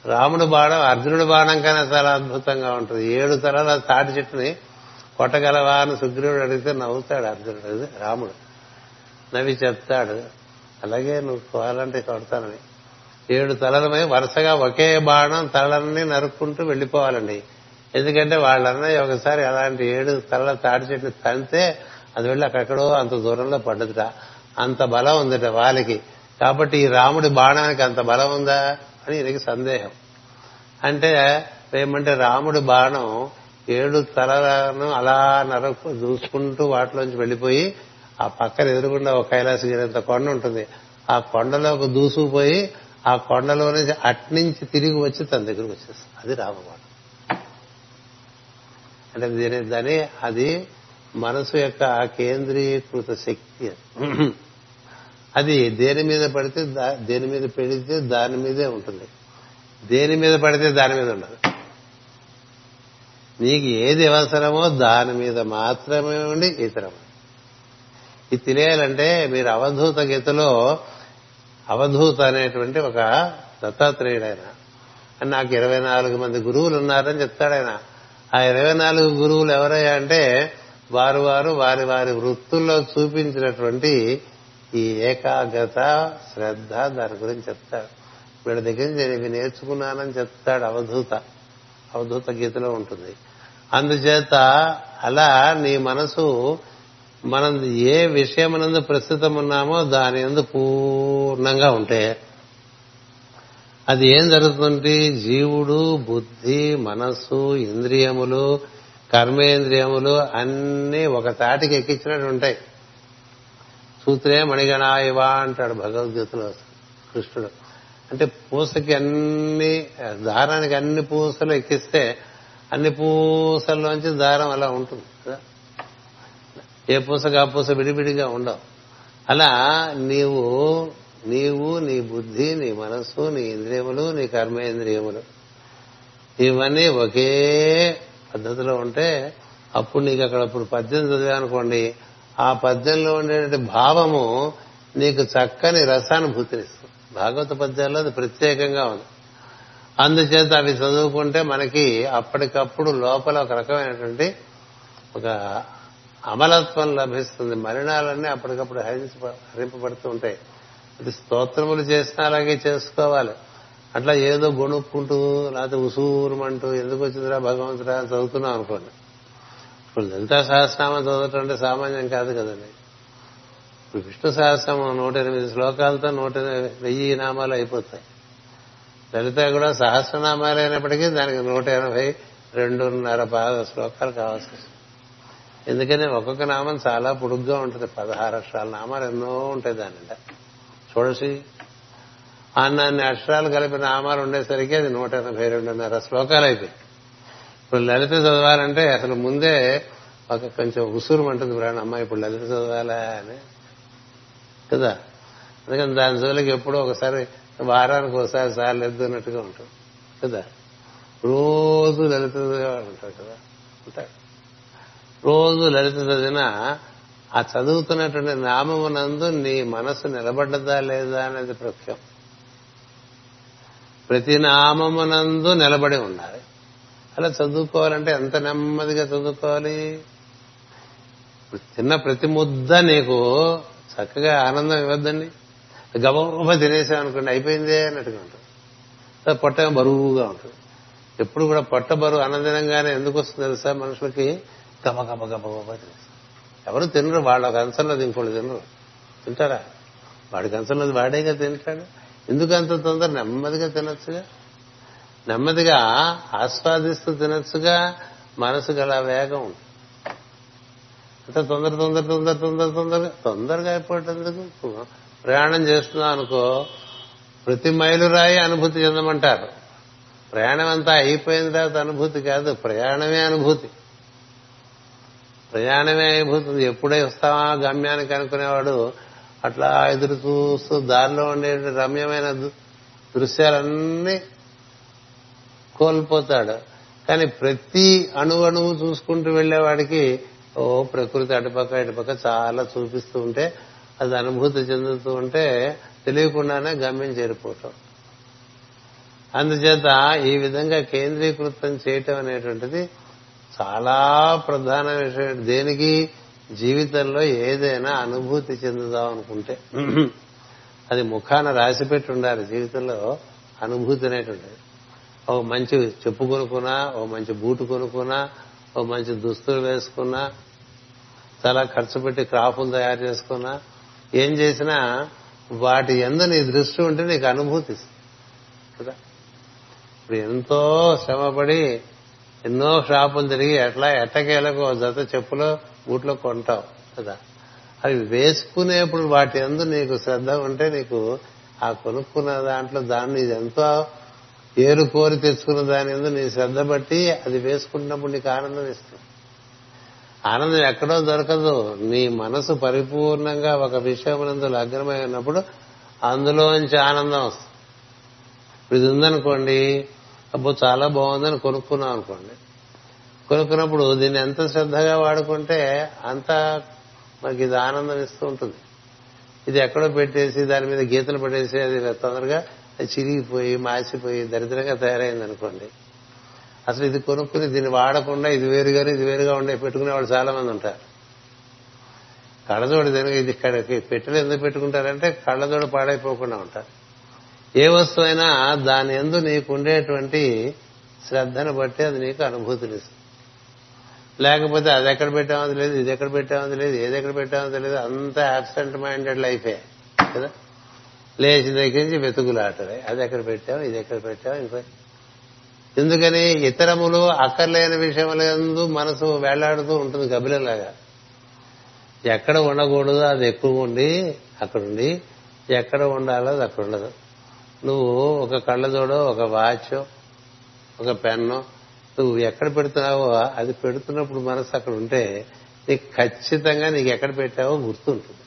రాముడు బాణం అర్జునుడి బాణం కన్నా చాలా అద్భుతంగా ఉంటుంది. ఏడు తరాల తాటి చెట్టుని కొట్టగలవా అని సుగ్రీవుడు అడిగితే నవ్వుతాడు అర్జునుడు. రాముడు. నవ్వి చెప్తాడు. అలాగే నువ్వు కోవాలంటే కొడతానని. ఏడు తలలమై వరుసగా ఒకే బాణం తలలన్నీ నరుక్కుంటూ వెళ్ళిపోవాలండి ఎందుకంటే వాళ్ళన్నయ్య ఒకసారి అలాంటి ఏడు తలల తాటి చెట్టుని తంతే అది వెళ్ళి అక్కడెక్కడో అంత దూరంలో పడ్డదిట. అంత బలం ఉందట వాళ్ళకి. కాబట్టి ఈ రాముడి బాణానికి అంత బలం ఉందా? అని ఈయనకి సందేహం. అంటే ఏమంటే రాముడి బాణం ఏడు తలను అలా నరకు దూసుకుంటూ వాటిలోంచి వెళ్ళిపోయి ఆ పక్కన ఎదురుగుండా ఒక కైలాసగిరి కొండ ఉంటుంది. ఆ కొండలో దూసుకుపోయి ఆ కొండలో నుంచి అట్నుంచి తిరిగి వచ్చి తన దగ్గరకు వచ్చేస్తుంది అది రామబాణం. అంటే దీని దాని అది మనసు యొక్క కేంద్రీకృత శక్తి అది. దేని మీద పడితే దా- దేని మీద పెడితే దాని మీదే ఉంటుంది. దేని మీద పడితే దాని మీద ఉండదు. నీకు ఏది అవసరమో దాని మీద మాత్రమే ఉండి ఇతరం. ఇది తెలియాలంటే మీరు అవధూత గీతలో అవధూత అనేటువంటి ఒక దత్తాత్రేయుడు ఆయన. అని నాకు ఇరవై నాలుగు మంది గురువులు ఉన్నారని చెప్తాడు ఆయన. ఆ ఇరవై నాలుగు గురువులు ఎవరయ్యా అంటే వారు వారు వారి వారి వృత్తుల్లో చూపించినటువంటి ఈ ఏకాగ్రత శ్రద్ధ దాని గురించి చెప్తాడు. వీళ్ళ దగ్గర నుంచి నేను ఇవి నేర్చుకున్నానని చెప్తాడు అవధూత. అవధూత గీతలో ఉంటుంది. అందుచేత అలా నీ మనసు మనం ఏ విషయమునందు ప్రస్తుతం ఉన్నామో దాని ఎందు పూర్ణంగా ఉంటే అది ఏం జరుగుతుంది జీవుడు బుద్ధి మనస్సు ఇంద్రియములు కర్మేంద్రియములు అన్నీ ఒక తాటికి ఎక్కించినట్టు ఉంటాయి. సూత్రే మణిగణాయవా అంటాడు భగవద్గీతలో కృష్ణుడు. అంటే పూసకి అన్ని దారానికి అన్ని పూసలు ఎక్కిస్తే అన్ని పూసల్లోంచి దారం అలా ఉంటుంది కదా. ఏ పూసకు ఆ పూస విడివిడిగా ఉండవు. అలా నీవు నీవు నీ బుద్ధి నీ మనస్సు నీ ఇంద్రియములు నీ కర్మేంద్రియములు ఇవన్నీ ఒకే పద్ధతిలో ఉంటే అప్పుడు నీకు అక్కడ ఇప్పుడు పద్యం చదివానుకోండి ఆ పద్యంలో ఉండేటువంటి భావము నీకు చక్కని రసానుభూతినిస్తుంది భాగవత పద్యాల్లో అది ప్రత్యేకంగా ఉంది. అందుచేత అవి చదువుకుంటే మనకి అప్పటికప్పుడు లోపల ఒక రకమైనటువంటి ఒక అమలత్వం లభిస్తుంది. మలినాలన్నీ అప్పటికప్పుడు హరించ హరింపబడుతూ ఉంటాయి. ఇది స్తోత్రములు చేసినా అలాగే చేసుకోవాలి. అట్లా ఏదో గొణుక్కుంటూ లేకపోతే ఉసూరుమంటూ ఎందుకు వచ్చిందిరా భగవంతుడా చదువుతున్నాం అనుకోండి. ఇప్పుడు లలితా సహస్రనామం చదవటం అంటే సామాన్యం కాదు కదండి. ఇప్పుడు విష్ణు సహస్రనామం నూట ఎనిమిది శ్లోకాలతో నూట వెయ్యి నామాలు అయిపోతాయి. లలిత కూడా సహస్రనామాలు అయినప్పటికీ దానికి నూట ఎనభై రెండున్నర పాద శ్లోకాలు కావాల్సి వస్తుంది. ఎందుకని ఒక్కొక్క నామం చాలా పొడుగ్గా ఉంటుంది. పదహారు అక్షరాల నామాలు ఎన్నో ఉంటాయి దానింట చూడసి అన్నాన్ని అక్షరాలు కలిపి నామాలు ఉండేసరికి అది నూట ఎనభై రెండున్నర శ్లోకాలు అయిపోయి ఇప్పుడు లలిత చదవాలంటే అసలు ముందే ఒక కొంచెం ఉసురు అంటుంది ప్రాణం అమ్మ ఇప్పుడు లలిత చదవాలా అని. కదా? అందుకని దాని జోలికి ఎప్పుడో ఒకసారి వారానికి ఒకసారి సార్లు ఎద్దున్నట్టుగా ఉంటుంది కదా? రోజు లలిత చదివేవాడు ఉంటాడు కదా? ఉంటాడు. రోజు లలిత చదివినా ఆ చదువుతున్నటువంటి నామమునందు నీ మనసు నిలబడ్డదా లేదా అనేది ప్రఖ్యం ప్రతి నామమునందు నిలబడి ఉండాలి. అలా చదువుకోవాలంటే ఎంత నెమ్మదిగా చదువుకోవాలి? తిన్న ప్రతి ముద్ద నీకు చక్కగా ఆనందం ఇవ్వద్దండి. గబగబ తినేసాం అనుకోండి అయిపోయిందే అన్నట్టుగా ఉంటుంది. పొట్ట బరువుగా ఉంటుంది. ఎప్పుడు కూడా పొట్ట బరువు అనందనంగానే ఎందుకు వస్తుంది తెలుసా మనుషులకి? గబ గబ గబ గబ ఎవరు తినరు వాళ్ళ ఒక అంశంలో ఇంకోటి తినరు. తింటారా? వాడికి అంశంలో వాడేగా తింటాడు. ఎందుకు అంత తొందర? నెమ్మదిగా తినొచ్చుగా. నెమ్మదిగా ఆస్వాదిస్తూ తినచ్చుగా మనసు గల వేగం ఉంటుంది అంత తొందర తొందర తొందర తొందర తొందరగా తొందరగా అయిపోయేందుకు ప్రయాణం చేస్తున్నాం అనుకో ప్రతి మైలురాయి అనుభూతి చెందమంటారు. ప్రయాణం అంతా అయిపోయిన తర్వాత అనుభూతి కాదు ప్రయాణమే అనుభూతి. ప్రయాణమే అయిపోతుంది. ఎప్పుడే వస్తావా గమ్యానికి అనుకునేవాడు అట్లా ఎదురు చూస్తూ దారిలో ఉండే రమ్యమైన దృశ్యాలన్నీ కోల్పోతాడు. కానీ ప్రతి అణువు అణువు చూసుకుంటూ వెళ్ళేవాడికి ఓ ప్రకృతి అటుపక్క ఇటుపక్క చాలా చూపిస్తూ ఉంటే అది అనుభూతి చెందుతూ ఉంటే తెలియకుండానే గమ్యం చేరిపోవటం. అందుచేత ఈ విధంగా కేంద్రీకృతం చేయటం అనేటువంటిది చాలా ప్రధాన విషయం. దేనికి? జీవితంలో ఏదైనా అనుభూతి చెందుదాం అనుకుంటే. అది ముఖాన రాసిపెట్టి ఉండాలి. జీవితంలో అనుభూతి అనేటువంటిది. ఓ మంచి చెప్పు కొనుక్కున్నా ఓ మంచి బూటు కొనుక్కున్నా ఓ మంచి దుస్తులు వేసుకున్నా చాలా ఖర్చు పెట్టి క్రాపులు తయారు చేసుకున్నా ఏం చేసినా వాటి ఎందు నీ దృష్టి ఉంటే నీకు అనుభూతి కదా? ఇప్పుడు ఎంతో శ్రమపడి ఎన్నో షాపులు తిరిగి ఎట్లా ఎట్టకేలకు జత చెప్పులో బూట్లో కొంటావు కదా? అవి వేసుకునేప్పుడు వాటి ఎందు నీకు శ్రద్ధ ఉంటే నీకు ఆ కొనుక్కున్న దాంట్లో దాన్ని ఎంతో ఏరు కోరి తెచ్చుకున్న దాని ఎందు నీ శ్రద్ధ బట్టి అది వేసుకుంటున్నప్పుడు నీకు ఆనందం ఇస్తుంది. ఆనందం ఎక్కడో దొరకదు. నీ మనసు పరిపూర్ణంగా ఒక విషయమునందు లగ్నమై ఉన్నప్పుడు అందులోంచి ఆనందం వస్తుంది. ఇది ఉందనుకోండి అబ్బో చాలా బాగుందని కొనుక్కున్నాం అనుకోండి. కొనుక్కున్నప్పుడు దీన్ని ఎంత శ్రద్ధగా వాడుకుంటే అంత మనకి ఇది ఆనందం ఇస్తూ ఉంటుంది. ఇది ఎక్కడో పెట్టేసి దాని మీద గీతలు పెట్టేసి అది తొందరగా చిరిగిపోయి మాసిపోయి దరిద్రంగా తయారైంది అనుకోండి అసలు ఇది కొనుక్కుని దీన్ని వాడకుండా ఇది వేరుగానే ఇది వేరుగా ఉండే పెట్టుకునే వాళ్ళు చాలా మంది ఉంటారు. కళ్ళజోడు దీనికి ఇది పెట్టెలు ఎందుకు పెట్టుకుంటారంటే కళ్ళజోడు పాడైపోకుండా ఉంటారు. ఏ వస్తువు అయినా దాని ఎందు నీకు ఉండేటువంటి శ్రద్ధను బట్టి అది నీకు అనుభూతినిస్తుంది. లేకపోతే అది ఎక్కడ పెట్టామో తెలియదు ఇది ఎక్కడ పెట్టామో తెలియదు ఏది ఎక్కడ పెట్టామో తెలియదు అంతా అబ్సెంట్ మైండెడ్ లైఫే కదా? లేచిన దగ్గర నుంచి వెతుకులాటలే అది ఎక్కడ పెట్టావు? ఇది ఎక్కడ పెట్టావు? ఇది ఎందుకని ఇతరములు అక్కర్లేని విషయముల ఎందు మనసు వేళ్ళాడుతూ ఉంటుంది గబిలలాగా ఎక్కడ ఉండకూడదు అది ఎక్కువ ఉండి అక్కడుండి ఎక్కడ ఉండాలో అది అక్కడ ఉండదు. నువ్వు ఒక కళ్ళజోడో ఒక వాచ్ ఒక పెన్ను నువ్వు ఎక్కడ పెడుతున్నావో అది పెడుతున్నప్పుడు మనసు అక్కడ ఉంటే నీకు ఖచ్చితంగా నీకు ఎక్కడ పెట్టావో గుర్తుంటుంది.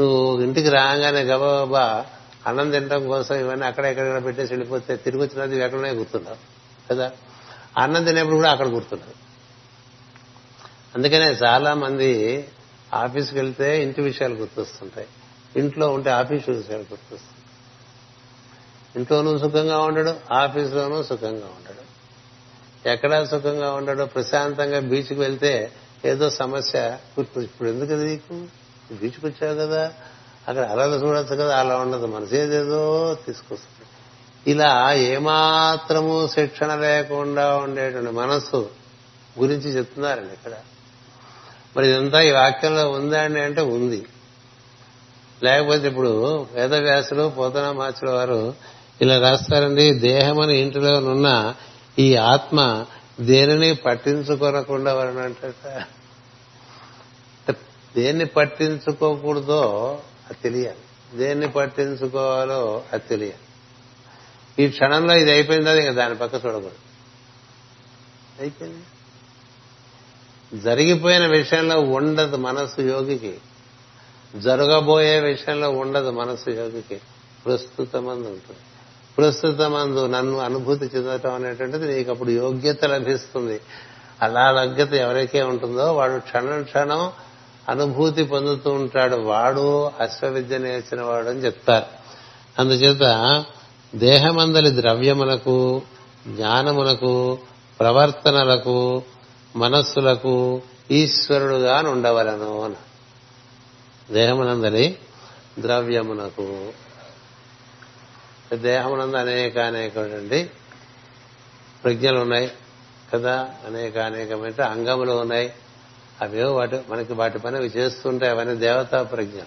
నువ్వు ఇంటికి రాగానే గబాబా అన్నం తినడం కోసం ఇవన్నీ అక్కడ ఎక్కడ పెట్టేసి వెళ్ళిపోతే తిరిగి వచ్చినది ఎక్కడనే గుర్తున్నావు కదా? అన్నం తినేప్పుడు కూడా అక్కడ గుర్తున్నావు అందుకనే చాలా మంది ఆఫీస్కి వెళ్తే ఇంటి విషయాలు గుర్తొస్తుంటాయి. ఇంట్లో ఉంటే ఆఫీస్ విషయాలు గుర్తొస్తాయి ఇంట్లోనూ సుఖంగా ఉండడు ఆఫీస్లోనూ సుఖంగా ఉండడు. ఎక్కడా సుఖంగా ఉండడు ప్రశాంతంగా బీచ్కి వెళ్తే ఏదో సమస్య గుర్తు ఇప్పుడు ఎందుకు నీకు? తీసుకొచ్చావు కదా అక్కడ అలా చూడొచ్చు కదా అలా ఉండదు. మనసు తీసుకొస్తుంది. ఇలా ఏమాత్రము శిక్షణ లేకుండా ఉండేటువంటి మనస్సు గురించి చెప్తున్నారండి ఇక్కడ. మరి ఇదంతా ఈ వాక్యంలో ఉందండి అంటే ఉంది. లేకపోతే ఇప్పుడు వేదవ్యాసులు పోతన మాచుల వారు ఇలా రాస్తారండి దేహమని ఇంటిలోనున్న ఈ ఆత్మ దేనిని పట్టించుకోనకుండా వరనంట దేన్ని పట్టించుకోకూడదో అది తెలియాలి. దేన్ని పట్టించుకోవాలో అది తెలియాలి. ఈ క్షణంలో ఇది అయిపోయిందా ఇంకా దాని పక్క చూడకూడదు. అయిపోయింది. జరిగిపోయిన విషయంలో ఉండదు మనస్సు యోగికి. జరగబోయే విషయంలో ఉండదు మనస్సు యోగికి. ప్రస్తుతమందు ఉంటుంది. ప్రస్తుతమందు నన్ను అనుభూతి చెందటం అనేటువంటిది నీకు అప్పుడు యోగ్యత లభిస్తుంది. అలా యోగ్యత ఎవరికే ఉంటుందో వాడు క్షణం క్షణం అనుభూతి పొందుతూ ఉంటాడు. వాడు అశ్వవిద్య నేర్చిన వాడు అని చెప్తారు. అందుచేత దేహమందలి ద్రవ్యములకు జ్ఞానమునకు ప్రవర్తనలకు మనస్సులకు ఈశ్వరుడుగా ఉండవలను అని. దేహమునందలి ద్రవ్యమునకు. దేహమునందు అనేక అనేకటువంటి ప్రజ్ఞలు ఉన్నాయి కదా. అనేక అనేకమైన అంగములు ఉన్నాయి. అవేవో వాటి మనకి వాటి పని అవి చేస్తుంటాయి అవన్నీ దేవతా ప్రజ్ఞ.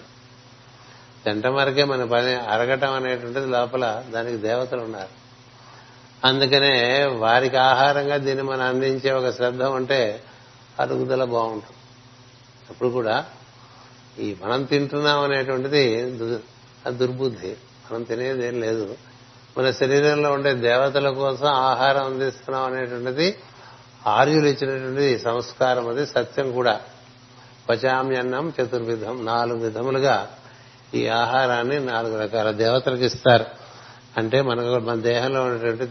తింటం వరకే మన పని అరగటం అనేటువంటిది లోపల దానికి దేవతలు ఉన్నారు. అందుకనే వారికి ఆహారంగా దీన్ని మనం అందించే ఒక శ్రద్ధ ఉంటే అరుగుదల బాగుంటుంది. అప్పుడు కూడా ఈ మనం తింటున్నాం అనేటువంటిది దుర్బుద్ధి. మనం తినేది ఏం లేదు. మన శరీరంలో ఉండే దేవతల కోసం ఆహారం అందిస్తున్నాం అనేటువంటిది ఆర్యులు ఇచ్చినటువంటి సంస్కారం అది సత్యం కూడా. పచామ్యన్నం చతుర్విధం నాలుగు విధములుగా ఈ ఆహారాన్ని నాలుగు రకాల దేవతలకు ఇస్తారు. అంటే మనకు మన దేహంలో ఉన్నటువంటి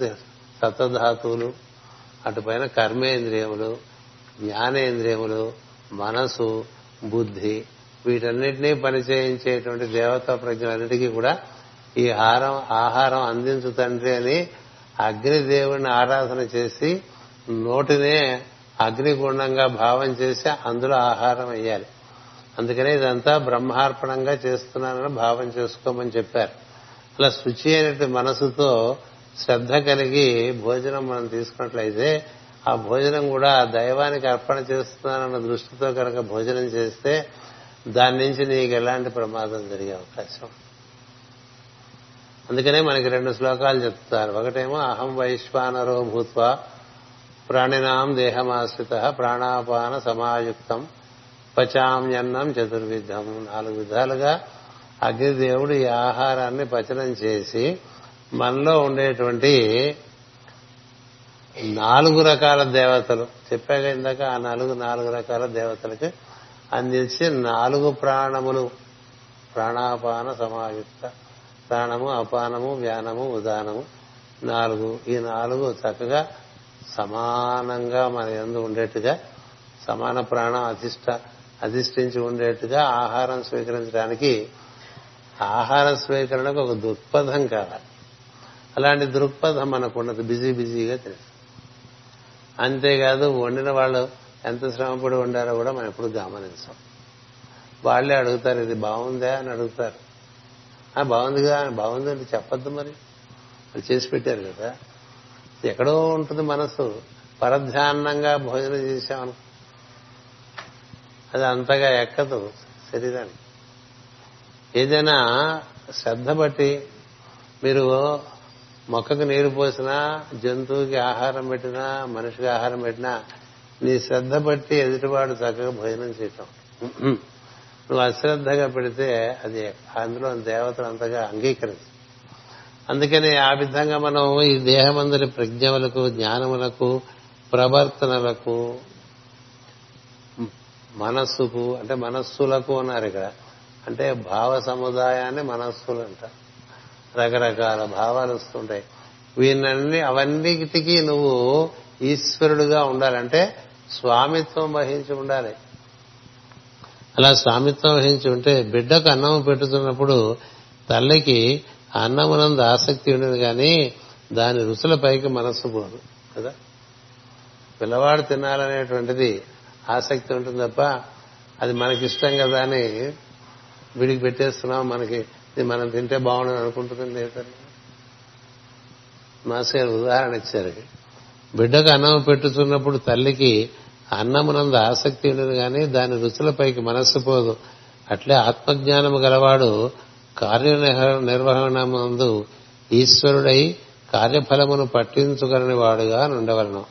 సత్వధాతువులు అటుపైన కర్మేంద్రియములు జ్ఞానేంద్రియములు మనసు బుద్ధి వీటన్నిటినీ పనిచేయించేటువంటి దేవతా ప్రజ్ఞలన్నిటికీ కూడా ఈ హారం ఆహారం అందించు తండ్రి అని అగ్నిదేవుడిని ఆరాధన చేసి నోటినే అగ్నిగుండంగా భావం చేసి అందులో ఆహారం వేయాలి. అందుకనే ఇదంతా బ్రహ్మార్పణంగా చేస్తున్నానని భావం చేసుకోమని చెప్పారు. అలా శుచి అయినటువంటి మనసుతో శ్రద్ధ కలిగి భోజనం మనం తీసుకున్నట్లయితే ఆ భోజనం కూడా దైవానికి అర్పణ చేస్తున్నానన్న దృష్టితో కనుక భోజనం చేస్తే దాని నుంచి నీకు ఎలాంటి ప్రమాదం జరిగే అవకాశం? అందుకనే మనకి రెండు శ్లోకాలు చెప్తారు ఒకటేమో అహం వైశ్వానరో భూత్వ ప్రాణినాం దేహమాశ్రిత ప్రాణాపాన సమాయుక్తం పచామ్యన్నం చతుర్విధం. నాలుగు విధాలుగా అగ్నిదేవుడు ఈ ఆహారాన్ని పచనం చేసి మనలో ఉండేటువంటి నాలుగు రకాల దేవతలు. చెప్పాక ఇందాక ఆ నాలుగు నాలుగు రకాల దేవతలకి అందించి నాలుగు ప్రాణములు. ప్రాణాపాన సమాయుక్త ప్రాణము అపానము వ్యానము ఉదానము. నాలుగు. ఈ నాలుగు చక్కగా సమానంగా మన ఎందు ఉండేట్టుగా సమాన ప్రాణం అధిష్ట అధిష్ఠించి ఉండేట్టుగా ఆహారం స్వీకరించడానికి ఆహార స్వీకరణకు ఒక దృక్పథం కావాలి. అలాంటి దృక్పథం మనకు ఉన్నది బిజీ బిజీగా తెలుసు అంతేకాదు వండిన వాళ్ళు ఎంత శ్రమపడి ఉండారో కూడా మనం ఎప్పుడు గమనించాం. వాళ్ళే అడుగుతారు ఇది బాగుందా? అని అడుగుతారు. ఆ బాగుందిగా బాగుంది అంటే చెప్పొద్దు మరి. వాళ్ళు చేసి పెట్టారు కదా. ఎక్కడో ఉంటుంది మనసు. పరధ్యాన్నంగా భోజనం చేశామను అది అంతగా ఎక్కదు శరీరానికి. ఏదైనా శ్రద్ధ బట్టి మీరు మొక్కకు నీరు పోసినా జంతువుకి ఆహారం పెట్టినా మనిషికి ఆహారం పెట్టినా నీ శ్రద్ధ బట్టి ఎదుటివాడు చక్కగా భోజనం చేయటం. నువ్వు అశ్రద్ధగా పెడితే అది అందులో దేవతలు అంతగా అంగీకరించు అందుకని ఆ విధంగా మనం ఈ దేహమందరి ప్రజ్ఞములకు జ్ఞానములకు ప్రవర్తనలకు మనస్సుకు అంటే మనస్సులకు అన్నారు ఇక్కడ. అంటే భావ సముదాయాన్ని మనస్సులు అంట. రకరకాల భావాలు వస్తుంటాయి. వీనన్ని అవన్నిటికీ నువ్వు ఈశ్వరుడుగా ఉండాలంటే స్వామిత్వం వహించి ఉండాలి. అలా స్వామిత్వం వహించి ఉంటే బిడ్డకు అన్నం పెట్టుతున్నప్పుడు తల్లికి అన్నమునందు ఆసక్తి ఉండదు కానీ దాని రుచుల పైకి మనస్సు పోదు కదా? పిల్లవాడు తినాలనేటువంటిది ఆసక్తి ఉంటుంది తప్ప అది మనకిష్టం కదా అని వీడికి పెట్టేస్తున్నాం మనకి. ఇది మనం తింటే బాగుండని అనుకుంటుంది లేదండి మాస్ గారు ఉదాహరణ ఇచ్చారు. బిడ్డకు అన్నం పెట్టుతున్నప్పుడు తల్లికి అన్నమునందు ఆసక్తి ఉండదు కానీ దాని రుచులపైకి మనస్సు పోదు. అట్లే ఆత్మజ్ఞానము గలవాడు కార్య నిర్వహణమందు ఈశ్వరుడై కార్యఫలమును పట్టించుగలని వాడుగా నుండవలను.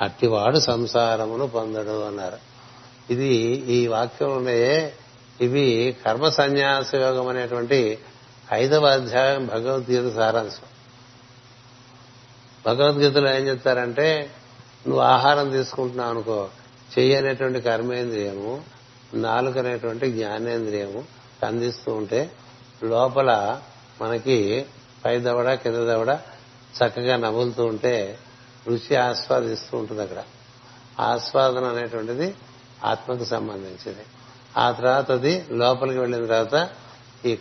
అట్టివాడు సంసారమును పొందడు అన్నారు. ఇది ఈ వాక్యం ఉన్నాయే ఇవి కర్మ సన్యాస యోగం అనేటువంటి ఐదవ అధ్యాయం భగవద్గీత సారాంశం. భగవద్గీతలో ఏం చెప్తారంటే నువ్వు ఆహారం తీసుకుంటున్నావు అనుకో. చెయ్యి అనేటువంటి కర్మేంద్రియము నాలుక అనేటువంటి జ్ఞానేంద్రియము అందిస్తూ ఉంటే లోపల మనకి పై దవడ కింద దవడ చక్కగా నవ్వులుతూ ఉంటే రుచి ఆస్వాదిస్తూ ఉంటుంది అక్కడ. ఆస్వాదన అనేటువంటిది ఆత్మకు సంబంధించింది. ఆ తర్వాత అది లోపలికి వెళ్ళిన తర్వాత ఈ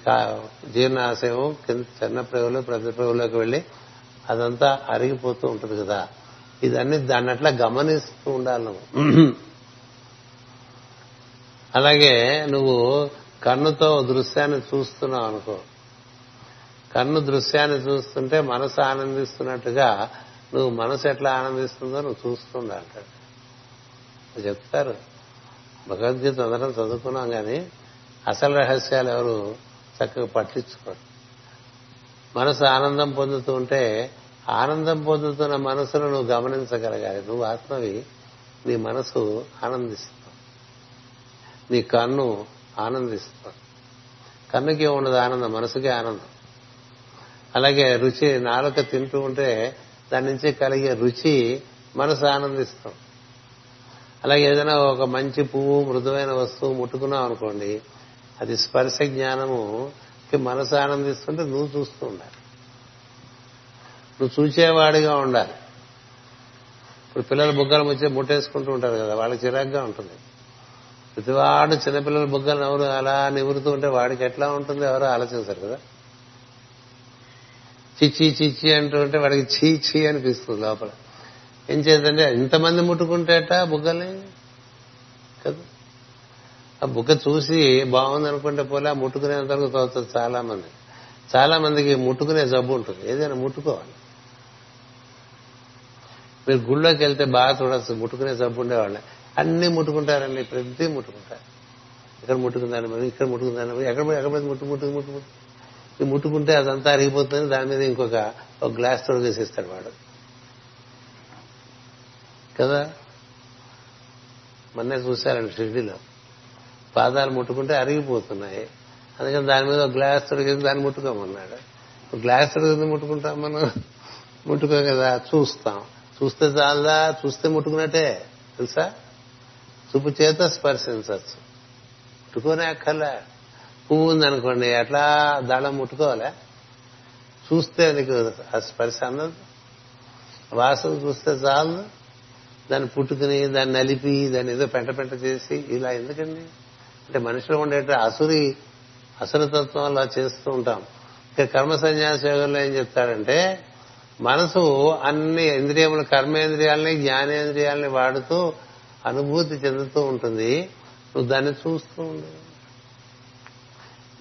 జీర్ణాశయం కింద చిన్న ప్రేవులు ప్రతి ప్రేవులోకి వెళ్ళి అదంతా అరిగిపోతూ ఉంటుంది కదా. ఇదన్నీ దాన్ని అట్లా గమనిస్తూ ఉండాలి నువ్వు. అలాగే నువ్వు కన్నుతో దృశ్యాన్ని చూస్తున్నాం అనుకో. కన్ను దృశ్యాన్ని చూస్తుంటే మనసు ఆనందిస్తున్నట్టుగా నువ్వు మనసు ఎట్లా ఆనందిస్తుందో నువ్వు చూస్తుండ అంటాడు. చెప్తారు. భగవద్గీత అందరం చదువుకున్నాం కానీ అసలు రహస్యాలు ఎవరు చక్కగా పట్టించుకోరు. మనసు ఆనందం పొందుతూ ఉంటే ఆనందం పొందుతున్న మనసును నువ్వు గమనించగలగాలి. నువ్వు ఆత్మవి నీ మనసు ఆనందిస్తావు నీ కన్ను ఆనందిస్తాం కన్నుకి ఉండదు ఆనందం మనసుకే ఆనందం. అలాగే రుచి నాలుక తింటూ ఉంటే దాని నుంచి కలిగే రుచి మనసు ఆనందిస్తాం. అలాగే ఏదైనా ఒక మంచి పువ్వు మృదువైన వస్తువు ముట్టుకున్నాం అనుకోండి అది స్పర్శ జ్ఞానము మనసు ఆనందిస్తుంటే నువ్వు చూస్తూ ఉండాలి. నువ్వు చూచేవాడిగా ఉండాలి. ఇప్పుడు పిల్లలు బుగ్గలు వచ్చి ముట్టేసుకుంటూ ఉంటారు కదా వాళ్ళకి చిరాగ్గా ఉంటుంది. ప్రతివాడు చిన్నపిల్లల బుగ్గలు ఎవరు అలా నివురుతూ ఉంటే వాడికి ఎట్లా ఉంటుంది ఎవరో ఆలోచించారు కదా. చిచ్చి చిచ్చి అంటూ ఉంటే వాడికి చీ చీ అనిపిస్తుంది లోపల. ఏం చేద్దంటే ఇంతమంది ముట్టుకుంటేట బుగ్గల్ని కదా. ఆ బుగ్గ చూసి బాగుంది అనుకుంటే పోలే ముట్టుకునేంత వరకు తోస్తుంది చాలా మంది చాలా మందికి ముట్టుకునే జబ్బు ఉంటుంది. ఏదైనా ముట్టుకోవాలి. మీరు గుళ్ళోకి వెళ్తే బాగా చూడొచ్చు ముట్టుకునే జబ్బు ఉండేవాళ్ళే. అన్ని ముట్టుకుంటారండి ప్రతి ముట్టుకుంటారు. ఇక్కడ ముట్టుకుందాన్ని మరి ఇక్కడ ముట్టుకుందాన్ని మరి ఎక్కడ ఎక్కడ ముట్టు ముట్టు ముట్టు ముట్టు. ముట్టుకుంటే అదంతా అరిగిపోతుంది దాని మీద ఇంకొక ఒక గ్లాస్ తొడిగేసిస్తాడు వాడు. కదా? మొన్నే చూశారండి షిర్డీలో. పాదాలు ముట్టుకుంటే అరిగిపోతున్నాయి. అందుకని దాని మీద ఒక గ్లాస్ తొడిగేసి దాన్ని ముట్టుకోమన్నాడు. గ్లాస్ తొడిగింది ముట్టుకుంటాం మనం? ముట్టుకోం కదా చూస్తాం. చూస్తే చాలా చూస్తే ముట్టుకున్నట్టే. తెలుసా? చూపు చేత స్పర్శించవచ్చు. ముట్టుకోనే అక్కర్లే. పువ్వు ఉందనుకోండి ఎట్లా దళం ముట్టుకోవాలే? చూస్తే నీకు ఆ స్పర్శ అన్నది వాసన చూస్తే చాలు. దాన్ని పుట్టుకుని దాన్ని నలిపి దాన్ని ఏదో పెంట పెంట చేసి ఇలా ఎందుకండి? అంటే మనిషిలో ఉండేట అసురి అసురతత్వం అలా చేస్తూ ఉంటాం. ఇక కర్మ సన్యాస యోగంలో ఏం చెప్తాడంటే మనసు అన్ని ఇంద్రియములు కర్మేంద్రియాలని జ్ఞానేంద్రియాలని వాడుతూ అనుభూతి చెందుతూ ఉంటుంది. నువ్వు దాన్ని చూస్తూ ఉండు.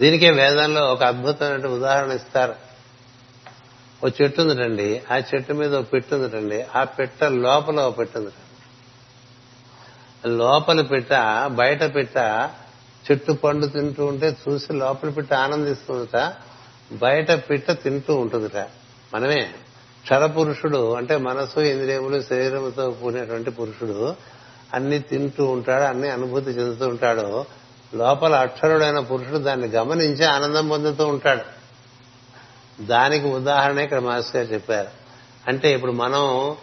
దీనికే వేదంలో ఒక అద్భుతమైన ఉదాహరణ ఇస్తారు. ఓ చెట్టు ఉందిటండి. ఆ చెట్టు మీద ఒక పెట్టు ఉందిటండి. ఆ పెట్ట లోపల ఓ పెట్టు ఉందిట. లోపల పెట్ట బయట పెట్ట చెట్టు పండు తింటూ ఉంటే చూసి లోపల పెట్ట ఆనందిస్తుందట బయట పిట్ట తింటూ ఉంటుందిట. మనమే క్షరపురుషుడు అంటే మనసు ఇంద్రియములు శరీరముతో కూడినటువంటి పురుషుడు. అన్ని తింటూ ఉంటాడు అన్ని అనుభూతి చెందుతూ ఉంటాడు లోపల అక్షరుడైన పురుషుడు దాన్ని గమనించి ఆనందం పొందుతూ ఉంటాడు. దానికి ఉదాహరణ ఇక్కడ మాస్టర్ గారు చెప్పారు. అంటే ఇప్పుడు మనం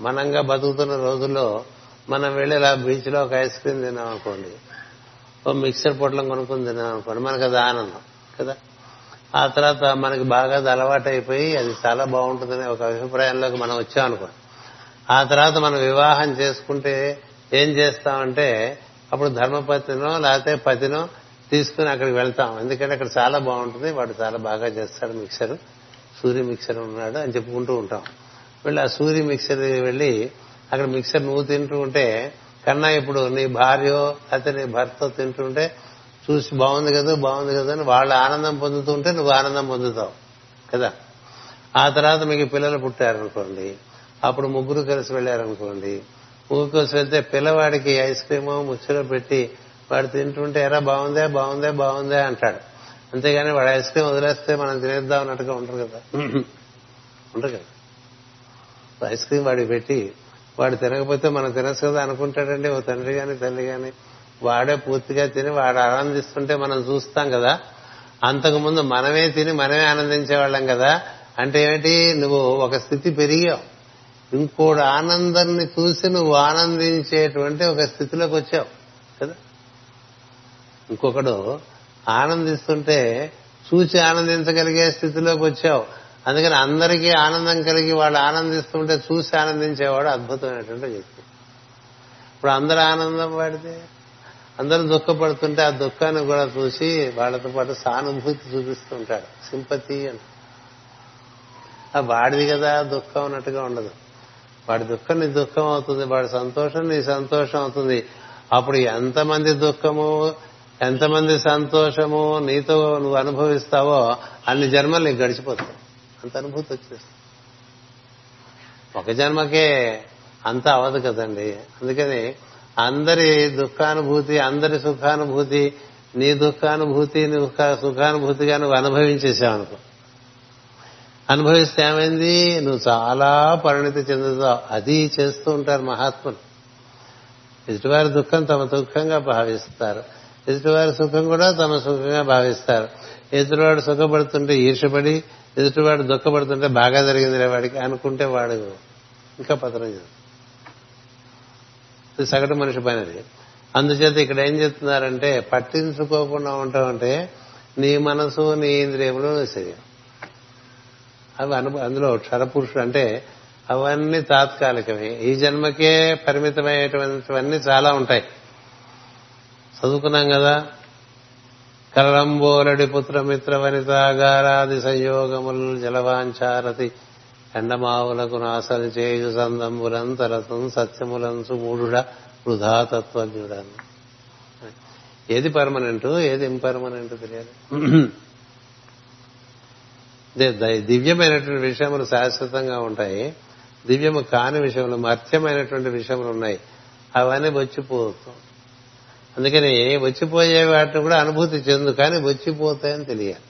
మనంగా బతుకుతున్న రోజుల్లో మనం వెళ్ళి ఇలా బీచ్లో ఒక ఐస్ క్రీమ్ తిన్నాం అనుకోండి ఓ మిక్సర్ పొట్లం కొనుక్కొని తిన్నాం అనుకోండి మనకు అది ఆనందం కదా? ఆ తర్వాత మనకి బాగా అది అలవాటు అయిపోయి అది చాలా బాగుంటుందనే ఒక అభిప్రాయంలోకి మనం వచ్చాం అనుకోండి. ఆ తర్వాత మనం వివాహం చేసుకుంటే ఏం చేస్తామంటే అప్పుడు ధర్మపతినో లేకపోతే పతినో తీసుకుని అక్కడికి వెళ్తాం. ఎందుకంటే అక్కడ చాలా బాగుంటుంది. వాడు చాలా బాగా చేస్తాడు మిక్సర్. సూర్య మిక్సర్ ఉన్నాడు అని చెప్పుకుంటూ ఉంటాం. వెళ్ళి ఆ సూర్య మిక్సర్ వెళ్ళి అక్కడ మిక్సర్ నువ్వు తింటూ ఉంటే కన్నా ఇప్పుడు నీ భార్యో లేకపోతే నీ భర్త తింటుంటే చూసి బాగుంది కదా బాగుంది కదా అని వాళ్ళు ఆనందం పొందుతుంటే నువ్వు ఆనందం పొందుతావు. కదా? ఆ తర్వాత మీకు పిల్లలు పుట్టారనుకోండి అప్పుడు ముగ్గురు కలిసి వెళ్ళారనుకోండి ముగ్గురు వెళ్తే పిల్లవాడికి ఐస్ క్రీమ్ ముచ్చలో పెట్టి వాడు తింటుంటే ఎరా బాగుందే బాగుందే బాగుందే అంటాడు. అంతేగాని వాడు ఐస్ క్రీమ్ వదిలేస్తే మనం తినేద్దాం అన్నట్టుగా ఉంటారు కదా. ఉండరు కదా. ఐస్ క్రీమ్ వాడికి పెట్టి వాడు తినకపోతే మనం తినచ్చు కదా అనుకుంటాడండి ఓ తండ్రి గాని తల్లి గాని. వాడే పూర్తిగా తిని వాడు ఆనందిస్తుంటే మనం చూస్తాం కదా. అంతకుముందు మనమే తిని మనమే ఆనందించేవాళ్ళం కదా. అంటే ఏమిటి? నువ్వు ఒక స్థితి పెరిగావు. ఇంకోడు ఆనందాన్ని చూసి నువ్వు ఆనందించేటువంటి ఒక స్థితిలోకి వచ్చావు కదా? ఇంకొకడు ఆనందిస్తుంటే చూసి ఆనందించగలిగే స్థితిలోకి వచ్చావు. అందుకని అందరికీ ఆనందం కలిగి వాళ్ళు ఆనందిస్తుంటే చూసి ఆనందించేవాడు అద్భుతమైనటువంటి వ్యక్తి. ఇప్పుడు అందరు ఆనందం వాడితే అందరూ దుఃఖపడుతుంటే ఆ దుఃఖాన్ని కూడా చూసి వాళ్ళతో పాటు సానుభూతి చూపిస్తూ ఉంటాడు సింపతి అని. ఆ వాడిది కదా దుఃఖం అన్నట్టుగా ఉండదు. వాడి దుఃఖం నీ దుఃఖం అవుతుంది వాడి సంతోషం నీ సంతోషం అవుతుంది. అప్పుడు ఎంతమంది దుఃఖము ఎంతమంది సంతోషము నీతో నువ్వు అనుభవిస్తావో అన్ని జన్మలు నీకు గడిచిపోతాయి. అంత అనుభూతి వచ్చేస్తుంది. ఒక జన్మకే అంత అవదు కదండి. అందుకని అందరి దుఃఖానుభూతి అందరి సుఖానుభూతి నీ దుఃఖానుభూతి నీ సుఖానుభూతిగా నువ్వు అనుభవించేసావు అనుకో అనుభవిస్తే ఏమైంది? నువ్వు చాలా పరిణితి చెందుతావు. అది చేస్తూ ఉంటారు మహాత్ములు. ఎదుటివారి దుఃఖం తమ దుఃఖంగా భావిస్తారు. ఎదుటివారి సుఖం కూడా తమ సుఖంగా భావిస్తారు. ఎదుటివాడు సుఖపడుతుంటే ఈర్షపడి ఎదుటివాడు దుఃఖపడుతుంటే బాగా జరిగిందిలే వాడికి అనుకుంటే వాడు ఇంకా పతనం ఇది సగటు మనిషి పనిది. అందుచేత ఇక్కడ ఏం చెప్తున్నారంటే పట్టించుకోకుండా ఉంటామంటే నీ మనసు నీ ఇంద్రియములు నీ శరీరం అవి అను అందులో క్షరపురుషుడు అంటే అవన్నీ తాత్కాలికమే. ఈ జన్మకే పరిమితమయ్యేటువంటివన్నీ చాలా ఉంటాయి. చదువుకున్నాం కదా? కలంబోలడి పుత్రమిత్ర వనితాగారాది సంయోగములు జలవాంచారతి ఎండమావులకు నాసలు చేయు సందంబులంతరతం సత్యములంచు మూడుడ వృధా తత్వజ్ఞుడను ఏది పర్మనెంట్ ఏది ఇంపర్మనెంట్ తెలియాలి? దివ్యమైనటువంటి విషయములు శాశ్వతంగా ఉంటాయి. దివ్యము కాని విషయములు మర్త్యమైనటువంటి విషయములు ఉన్నాయి. అవన్నీ వచ్చిపోతాం. అందుకని వచ్చిపోయే వాటిని కూడా అనుభూతి చెందు కానీ వచ్చిపోతాయని తెలియాలి.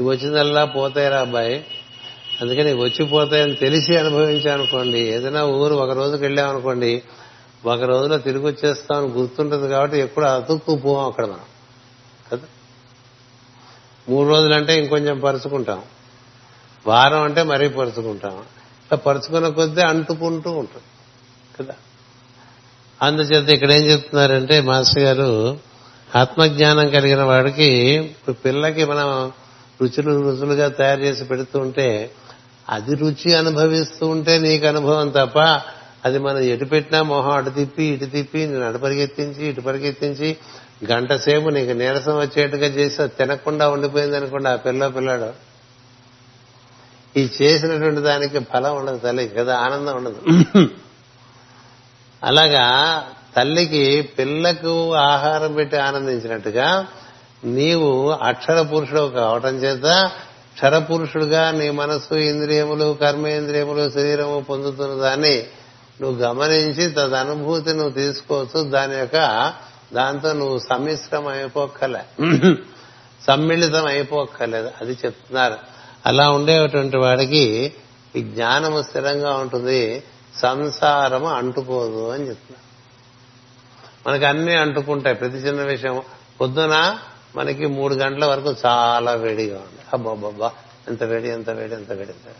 ఇవి వచ్చిందల్లా పోతాయిరా అబ్బాయి. అందుకని వచ్చిపోతాయని తెలిసి అనుభవించామనుకోండి ఏదైనా ఊరు ఒక రోజుకి వెళ్ళామనుకోండి ఒక రోజులో తిరిగి వచ్చేస్తామని గుర్తుంటుంది కాబట్టి ఎప్పుడు అతుక్కుపోవం అక్కడ మనం. కదా? మూడు రోజులంటే ఇంకొంచెం పరుచుకుంటాం. వారం అంటే మరీ పరుచుకుంటాం. ఇట్లా పరుచుకున్న కొద్దీ అంటుకుంటూ ఉంటాం. కదా? అందుచేత ఇక్కడ ఏం చెప్తున్నారంటే మాస్టర్ గారు ఆత్మజ్ఞానం కలిగిన వాడికి ఇప్పుడు పిల్లకి మనం రుచులు రుచులుగా తయారు చేసి పెడుతూ ఉంటే అది రుచి అనుభవిస్తూ ఉంటే నీకు అనుభవం తప్ప అది మనం ఎటు పెట్టినా మొహం అటు తిప్పి ఇటు తిప్పి నేను అటు పరిగెత్తించి ఇటు పరిగెత్తించి గంట సేపు నీకు నీరసం వచ్చేట్టుగా చేసి తినకుండా ఉండిపోయింది అనుకోండి ఆ పిల్ల పిల్లాడు. ఈ చేసినటువంటి దానికి ఫలం ఉండదు తల్లికి కదా ఆనందం ఉండదు. అలాగా తల్లికి పిల్లకు ఆహారం పెట్టి ఆనందించినట్టుగా నీవు అక్షర పురుషుడు కావటం చేత క్షర పురుషుడుగా నీ మనస్సు ఇంద్రియములు కర్మేంద్రియములు శరీరము పొందుతున్న దాన్ని నువ్వు గమనించి తదనుభూతి నువ్వు తీసుకోవచ్చు. దాని యొక్క దాంతో నువ్వు సమ్మిశ్రం అయిపోక్కలే సమ్మిళితం అయిపోక్కర్లేదు. అది చెప్తున్నారు. అలా ఉండేటువంటి వాడికి ఈ జ్ఞానము స్థిరంగా ఉంటుంది సంసారము అంటుకోదు అని చెప్తున్నారు. మనకి అన్ని అంటుకుంటాయి ప్రతి చిన్న విషయం పొద్దున మనకి మూడు గంటల వరకు చాలా వేడిగా ఉంది. అబ్బాబ్బా ఎంత వేడి ఎంత వేడి ఎంత వేడి ఎంత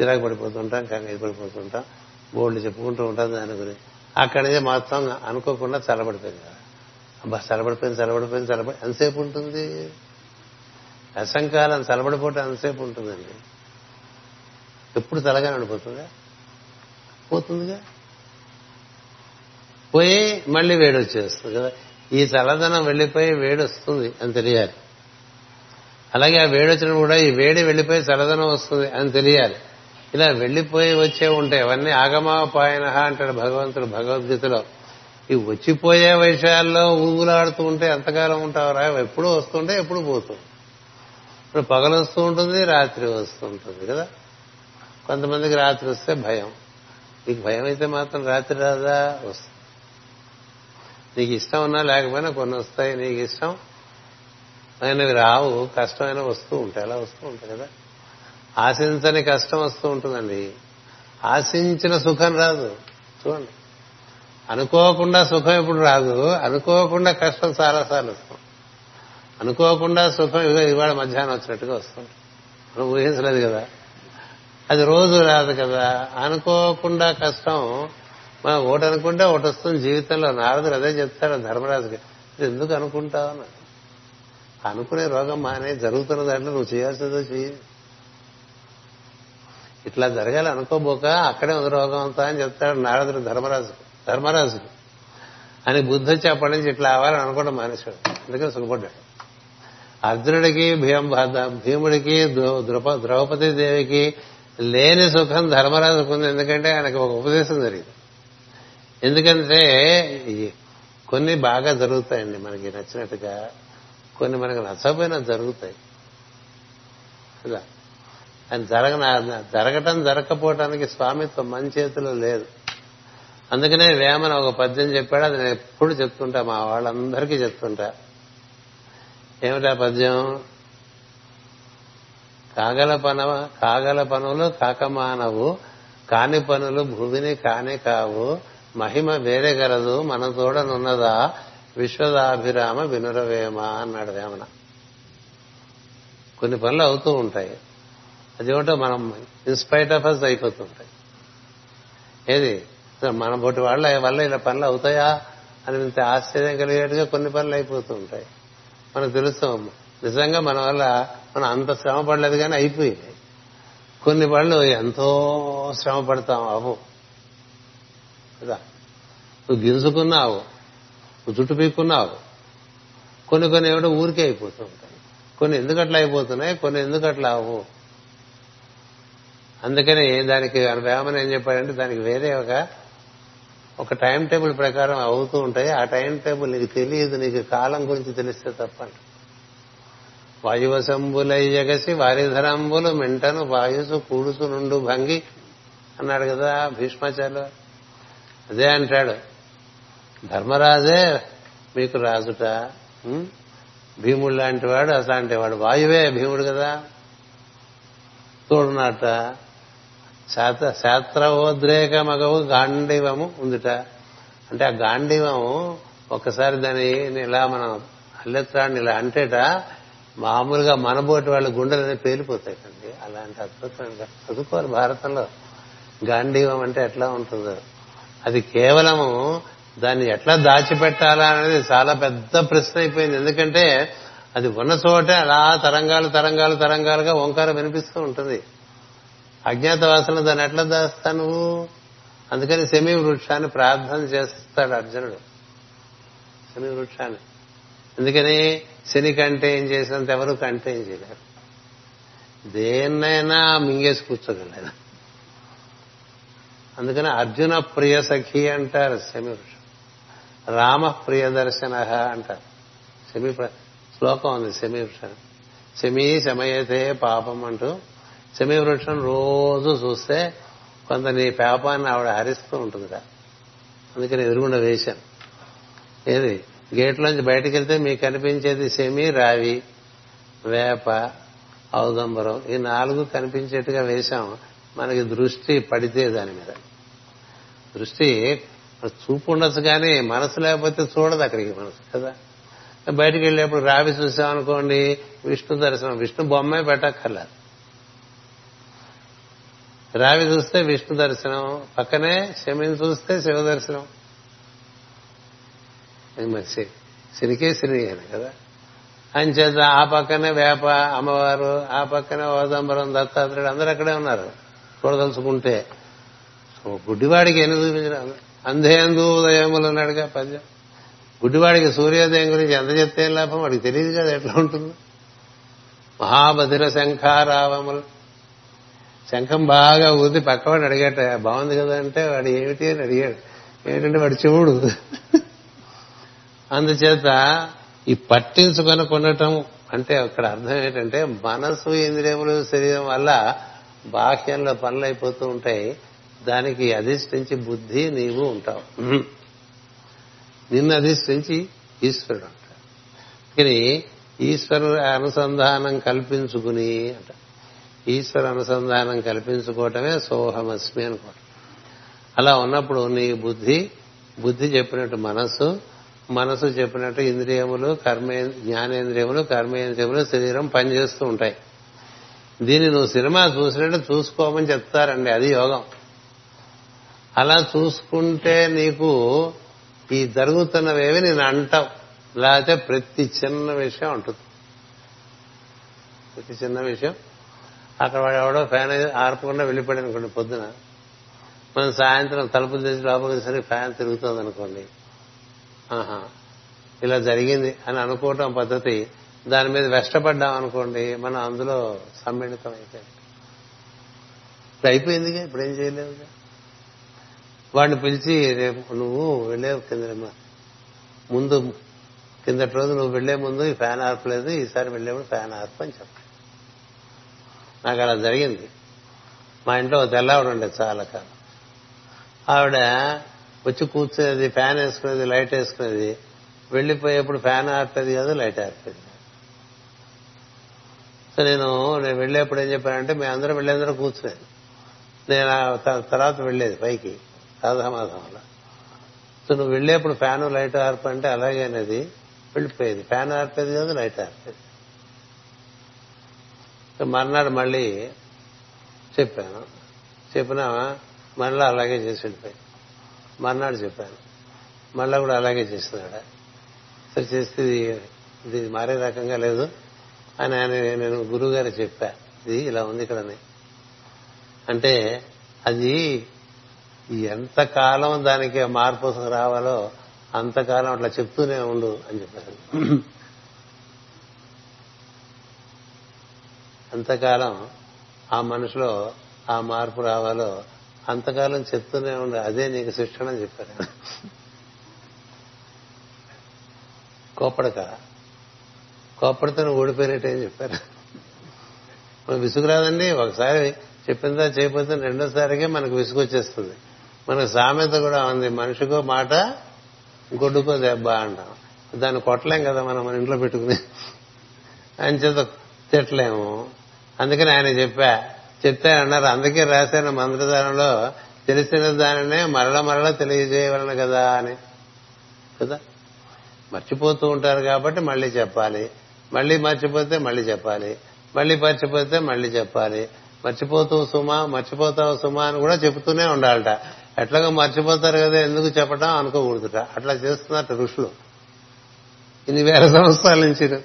చిరాకు పడిపోతుంటాం కంగారు పడిపోతుంటాం బోర్డు చెప్పుకుంటూ ఉంటాం దాని గురించి. అక్కడి నుంచి మొత్తం అనుకోకుండా చల్లబడిపోయింది. కదా అబ్బా చల్లబడిపోయింది చల్లబడిపోయింది చల్లబడి ఎంతసేపు ఉంటుంది? అసంకాలం చల్లబడిపోతే అంతసేపు ఉంటుందండి. ఎప్పుడు తలగానే పోతుందిగా? పోయి మళ్ళీ వేడి వచ్చేస్తుంది కదా. ఈ చల్లదనం వెళ్ళిపోయి వేడి వస్తుంది అని తెలియాలి. అలాగే ఆ వేడి వచ్చిన కూడా ఈ వేడి వెళ్ళిపోయి చల్లదనం వస్తుంది అని తెలియాలి. ఇలా వెళ్ళిపోయి వచ్చే ఉంటాయి అవన్నీ ఆగమాపాయన అంటాడు భగవంతుడు భగవద్గీతలో. ఈ వచ్చిపోయే విషయాల్లో ఊగులాడుతూ ఉంటే ఎంతకాలం ఉంటావురా? ఎప్పుడు వస్తుంటే ఎప్పుడు పోతుంది? ఇప్పుడు పగలు వస్తూ ఉంటుంది రాత్రి వస్తూ ఉంటుంది కదా? కొంతమందికి రాత్రి వస్తే భయం. నీకు భయం అయితే మాత్రం రాత్రి రాదా? వస్తుంది. నీకు ఇష్టం ఉన్నా లేకపోయినా కొన్ని వస్తాయి. నీకు ఇష్టం అయినవి రావు. కష్టమైన వస్తూ ఉంటాయి. అలా వస్తూ ఉంటాయి కదా? ఆశించని కష్టం వస్తూ ఉంటుందండి. ఆశించిన సుఖం రాదు. చూడండి. అనుకోకుండా సుఖం ఇప్పుడు రాదు? అనుకోకుండా కష్టం చాలాసార్లు వస్తాం అనుకోకుండా సుఖం ఇదిగో ఇవాళ మధ్యాహ్నం వచ్చినట్టుగా వస్తుంది. మనం ఊహించలేదు కదా. అది రోజు రాదు కదా. అనుకోకుండా కష్టం. మనం ఒకటి అనుకుంటే ఒకటి వస్తుంది జీవితంలో. నారదుడు అదే చెప్తాడు ధర్మరాజుకి. "ఇది ఎందుకు అనుకుంటావు? అని. అనుకునే రోగం మానే జరుగుతున్న దాంట్లో నువ్వు చేయాల్సిందో చెయ్యి. ఇట్లా జరగాలి అనుకోబోక అక్కడే ఉంది రోగం అంతా అని చెప్తాడు నారదుడు ధర్మరాజు ధర్మరాజుకి. అని బుద్ధి వచ్చి అప్పటి నుంచి ఇట్లా అవ్వాలని అనుకోవడం మానేశాడు. అందుకని సుఖపడ్డాడు. అర్జునుడికి భీమ భీముడికి ద్రౌప- ద్రౌపది దేవికి లేని సుఖం ధర్మరాజుకు ఉంది ఎందుకంటే ఆయనకు ఒక ఉపదేశం జరిగింది. ఎందుకంటే కొన్ని బాగా జరుగుతాయండి మనకి నచ్చినట్టుగా. కొన్ని మనకు నచ్చకపోయినా జరుగుతాయి. కదా అది జరగ జరగటం జరగకపోవటానికి స్వామిత్వం మన చేతిలో లేదు. అందుకనే వేమన ఒక పద్యం చెప్పాడు. అది నేను ఎప్పుడు చెప్తుంటా మా వాళ్ళందరికీ చెప్తుంటా. ఏమిటా పద్యం? కాగల పన కాగల పనులు కాకమానవు కాని పనులు భూమిని కానే కావు మహిమ వేరే గలదు మన తోడనున్నదా విశ్వదాభిరామ వినురవేమ అన్నాడు వేమన కొన్ని పనులు అవుతూ ఉంటాయి. అదేమిటో మనం ఇన్స్పైట్ ఆఫ్ అస్ అయిపోతుంటాయి. ఏది? మన బొట్టి వాళ్ళ వల్ల ఇలా పనులు అవుతాయా? అని ఇంత ఆశ్చర్యం కలిగేట్టుగా కొన్ని పనులు అయిపోతూ ఉంటాయి. మనకు తెలుస్తాం నిజంగా మన వల్ల మనం అంత శ్రమ పడలేదు కానీ అయిపోయింది. కొన్ని పనులు ఎంతో శ్రమ పడతాం అవు. కదా? నువ్వు గింజుకున్నావు నువ్వు జుట్టు పీక్కున్నావు. కొన్ని కొన్ని ఏమిటో ఊరికే అయిపోతూ ఉంటాయి. కొన్ని ఎందుకు అట్లా అయిపోతున్నాయి కొన్ని ఎందుకు అట్లా అందుకనే అందుకని దానికి వేమన ఏం చెప్పాడంటే దానికి వేరే ఒక ఒక టైం టేబుల్ ప్రకారం అవుతూ ఉంటాయి. ఆ టైం టేబుల్ నీకు తెలియదు నీకు కాలం గురించి తెలిస్తే తప్పండి. వాయువశంబులయ్యగసి వారిధరంబులు మింటను వాయుసు కూడుసు నుండు భంగి అన్నాడు కదా భీష్మాచార్యులు అదే అంటాడు ధర్మరాజే మీకు రాజుట భీముడు లాంటి వాడు అట్లాంటి వాడు. వాయువే భీముడు కదా. తోడునాట శాత శాస్త్రవోద్రేక మగవు గాంధీవము ఉందిట. అంటే ఆ గాంధీవము ఒక్కసారి దాని ఇలా మనం అల్లెత్రాన్ని ఇలా అంటేట మామూలుగా మనబోటి వాళ్ళ గుండెలనే పేలిపోతాయండి అలాంటి అద్భుతంగా చదువుకోవాలి భారతంలో. గాంధీవం అంటే ఎట్లా ఉంటుందో. అది కేవలము దాన్ని ఎట్లా దాచిపెట్టాలా అనేది చాలా పెద్ద ప్రశ్న అయిపోయింది. ఎందుకంటే అది ఉన్న చోటే అలా తరంగాలు తరంగాలు తరంగాలుగా ఓంకారం వినిపిస్తూ ఉంటుంది. అజ్ఞాతవాసన దాన్ని ఎట్లా దాస్తా నువ్వు? అందుకని సెమీ వృక్షాన్ని ప్రార్థన చేస్తాడు అర్జునుడు. శని వృక్షాన్ని ఎందుకని శని కంటే ఏం చేసినంత ఎవరు కంటే ఏం చేయలేరు. దేన్నైనా మింగేసి కూర్చోగలరు. అందుకని అర్జున ప్రియ సఖి అంటారు శమి వృక్షం రామ ప్రియ దర్శన అంటారు. శమి శ్లోకం ఉంది శమి వృక్షం శమి శమయతే పాపం అంటూ సెమీ వృక్షం రోజు చూస్తే కొంత నీ పాపాన్ని ఆవిడ హరిస్తూ ఉంటుందిరా. అందుకని ఎదురుగుండా వేశాను. ఏది? గేట్లోంచి బయటకు వెళ్తే మీకు కనిపించేది సెమి రావి వేప ఔదంబరం ఈ నాలుగు కనిపించేట్టుగా వేశాం మనకి దృష్టి పడితే దాని మీద. దృష్టి చూపు ఉండొచ్చు కానీ మనసు లేకపోతే చూడదు అక్కడికి మనసు కదా? బయటికి వెళ్ళేప్పుడు రావి చూసామనుకోండి విష్ణు దర్శనం విష్ణు బొమ్మే పెట్టక్కర్లేదు. రావి చూస్తే విష్ణు దర్శనం పక్కనే శమిని చూస్తే శివ దర్శనం. మరి సిరికే సిరి అని కదా. అంచేత ఆ పక్కనే వేప అమ్మవారు ఆ పక్కనే ఓదంబరం దత్తాత్రేయుడు అందరూ అక్కడే ఉన్నారు. చూడదలుచుకుంటే గుడ్డివాడికి ఎన్ని చూపించడం అంధేందు ఉదయములు అన్నాడుగా పద్యం గుడ్డివాడికి సూర్యోదయం గురించి ఎంత చెప్తే ఏం లాభం? వాడికి తెలియదు కదా ఎట్లా ఉంటుంది. మహాబధిర శంఖారావములు. శంఖం బాగా ఊది పక్కవాడు అడిగాట బాగుంది కదా అంటే వాడు ఏమిటి అని అడిగాడు. ఏంటంటే వాడు చెవుడు. అందుచేత ఈ పట్టించుకొని కొనటం అంటే అక్కడ అర్థం ఏంటంటే మనసు ఇంద్రియములు శరీరం వల్ల బాహ్యంలో పనులు అయిపోతూ ఉంటాయి. దానికి అధిష్ఠించి బుద్ధి నీవు ఉంటావు. నిన్ను అధిష్ఠించి ఈశ్వరుడు అంటాడు. కానీ ఈశ్వరు అనుసంధానం కల్పించుకుని అంట ఈశ్వర అనుసంధానం కల్పించుకోవటమే సోహమస్మి అనుకోవటం. అలా ఉన్నప్పుడు నీ బుద్ధి బుద్ధి చెప్పినట్టు మనస్సు మనసు చెప్పినట్టు ఇంద్రియములు కర్మే జ్ఞానేంద్రియములు కర్మేంద్రియములు శరీరం పనిచేస్తూ ఉంటాయి. దీన్ని నువ్వు సినిమా చూసినట్టు చూసుకోమని చెప్తారండి అది యోగం. అలా చూసుకుంటే నీకు ఈ జరుగుతున్నవేవి నేను అంటావు లేకపోతే ప్రతి చిన్న విషయం ఉంటుంది ప్రతి చిన్న విషయం అక్కడ వాడు ఎవడో ఫ్యాన్ ఆర్పకుండా వెళ్ళిపోయాడు అనుకోండి పొద్దున. మనం సాయంత్రం తలుపులు తెచ్చి లోపలికేసరికి ఫ్యాన్ తిరుగుతుంది అనుకోండి. ఆహా. ఇలా జరిగింది అని అనుకోవటం పద్ధతి దాని మీద వెష్టపడ్డాం అనుకోండి మనం అందులో సమ్మిళితం అయిపోయాం. ఇప్పుడు అయిపోయిందిగా ఇప్పుడు ఏం చేయలేదుగా వాడిని పిలిచి రేపు నువ్వు వెళ్ళేవు కింద ముందు కిందటి రోజు నువ్వు వెళ్ళే ముందు ఈ ఫ్యాన్ ఆర్పలేదు ఈసారి వెళ్ళేప్పుడు ఫ్యాన్ ఆర్పు అని చెప్పాడు. నాకు అలా జరిగింది. మా ఇంట్లో తెల్లవాడు ఉండే చాలా కాలం. ఆవిడ వచ్చి కూర్చునేది ఫ్యాన్ వేసుకునేది లైట్ వేసుకునేది. వెళ్ళిపోయేప్పుడు ఫ్యాన్ ఆర్పేది కాదు లైట్ ఆర్పేది సో నేను నేను వెళ్ళేప్పుడు ఏం చెప్పానంటే మేము అందరం వెళ్ళేందరూ కూర్చునేది. నేను తర్వాత వెళ్ళేది పైకి రాధామాధంలో సో నువ్వు వెళ్ళేప్పుడు ఫ్యాన్ లైట్ ఆర్పంటే అలాగే అనేది వెళ్ళిపోయేది. ఫ్యాన్ ఆర్పేది కాదు లైట్ ఆర్పేది. మర్నాడు మళ్ళీ చెప్పాను. చెప్పినా మళ్ళీ అలాగే చేసి వెళ్ళిపోయి మర్నాడు చెప్పాను. మళ్ళా కూడా అలాగే చేసినాడు సరే చేస్తే ఇది మారే రకంగా లేదు అని ఆయన నేను గురువు గారు చెప్పా ఇది ఇలా ఉంది ఇక్కడని అంటే అది ఎంతకాలం దానికి మార్పు రావాలో అంతకాలం అట్లా చెప్తూనే ఉండు అని చెప్పారు. అంతకాలం ఆ మనిషిలో ఆ మార్పు రావాలో అంతకాలం చెప్తూనే ఉండి. అదే నీకు శిక్షణ అని చెప్పారు. కోపడక కోపడితే నువ్వు ఓడిపోయినట్టేం చెప్పారు. మనం విసుగురాదండి. ఒకసారి చెప్పిందా చేయకపోతే రెండోసారికే మనకు విసుగు వచ్చేస్తుంది మనకు సామెత కూడా ఉంది. మనిషికో మాట గొడ్డుకో దెబ్బ అంటాం. దాన్ని కొట్టలేం కదా మనం మన ఇంట్లో పెట్టుకుని. అని చేత తిట్టలేము. అందుకని ఆయన చెప్పా చెప్తే అన్నారు అందుకే రాశాను మంత్రదానంలో. తెలిసిన దానినే మరల మరల తెలియజేయవలను కదా అని. కదా? మర్చిపోతూ ఉంటారు కాబట్టి మళ్ళీ చెప్పాలి. మళ్ళీ మర్చిపోతే మళ్ళీ చెప్పాలి. మళ్ళీ మర్చిపోతే మళ్ళీ చెప్పాలి. మర్చిపోతూ సుమా మర్చిపోతావు సుమా అని కూడా చెబుతూనే ఉండాలట. ఎట్లాగో మర్చిపోతారు కదా ఎందుకు చెప్పడం అనుకోకూడదుట. అట్లా చేస్తున్నట్టు ఋషులు. ఇన్ని వేల సంవత్సరాల నుంచి.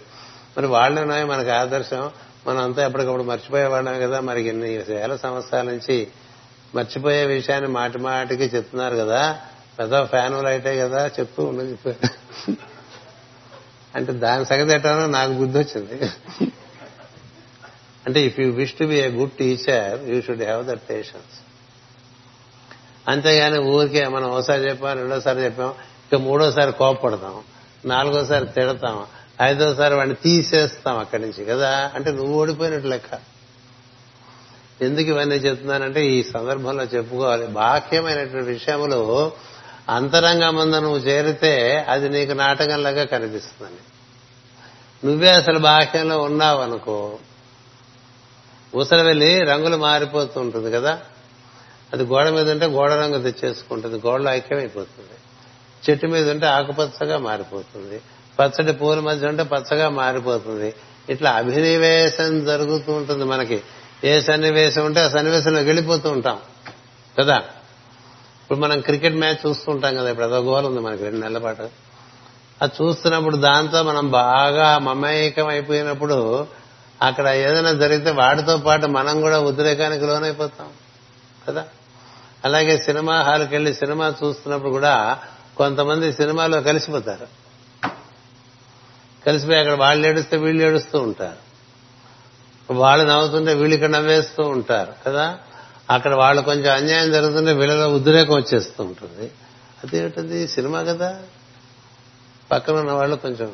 మరి వాళ్ళున్నాయి మనకు ఆదర్శం. మనం అంతా ఎప్పటికప్పుడు మర్చిపోయేవాళ్ళమే కదా. మరి ఇన్ని వేల సంవత్సరాల నుంచి మర్చిపోయే విషయాన్ని మాటి మాటికి చెప్తున్నారు కదా. పెద్ద ఫ్యానులు అయితే కదా చెప్తూ ఉండని చెప్పారు అంటే దాని సంగతి ఎట్టానో నాకు బుద్ధి వచ్చింది. అంటే if you wish to be a good teacher you should have that patience అంతేగాని ఊరికే మనం ఒకసారి చెప్పాం రెండోసారి చెప్పాం ఇక మూడోసారి కోపపడతాం నాలుగోసారి తిడతాం ఐదోసారి వాడిని తీసేస్తాం అక్కడి నుంచి కదా? అంటే నువ్వు ఓడిపోయినట్టు లెక్క. ఎందుకు ఇవన్నీ చెప్తున్నానంటే ఈ సందర్భంలో చెప్పుకోవాలి. బాహ్యమైనటువంటి విషయములు అంతరంగ ముందు నువ్వు చేరితే అది నీకు నాటకంలాగా కనిపిస్తుందని నువ్వే అసలు బాహ్యంలో ఉన్నావు అనుకో ఊసలు వెళ్ళి రంగులు మారిపోతూ ఉంటుంది కదా? అది గోడ మీద ఉంటే గోడ రంగు తెచ్చేసుకుంటుంది గోడలో ఐక్యమైపోతుంది. చెట్టు మీద ఉంటే ఆకుపచ్చగా మారిపోతుంది. పచ్చడి పూల మధ్య ఉంటే పచ్చగా మారిపోతుంది. ఇట్లా అభినివేశం జరుగుతూ ఉంటుంది మనకి. ఏ సన్నివేశం ఉంటే ఆ సన్నివేశంలో వెళ్ళిపోతూ ఉంటాం. కదా? ఇప్పుడు మనం క్రికెట్ మ్యాచ్ చూస్తూ ఉంటాం కదా ఇప్పుడు అదో గోల్ ఉంది మనకి రెండు నెలల పాటు. అది చూస్తున్నప్పుడు దాంతో మనం బాగా మమేకం అయిపోయినప్పుడు అక్కడ ఏదైనా జరిగితే వాటితో పాటు మనం కూడా ఉద్రేకానికి లోనైపోతాం. కదా? అలాగే సినిమా హాల్కి వెళ్ళి సినిమా చూస్తున్నప్పుడు కూడా కొంతమంది సినిమాలో కలిసిపోతారు. కలిసిపోయి అక్కడ వాళ్ళు ఏడుస్తే వీళ్ళు ఏడుస్తూ ఉంటారు. వాళ్ళు నవ్వుతుంటే వీళ్ళు ఇక్కడ నవ్వేస్తూ ఉంటారు కదా? అక్కడ వాళ్ళు కొంచెం అన్యాయం జరుగుతుంటే వీళ్ళలో ఉద్రేకం వచ్చేస్తూ ఉంటుంది. అదేమిటది? సినిమా కదా? పక్కన ఉన్న వాళ్ళు కొంచెం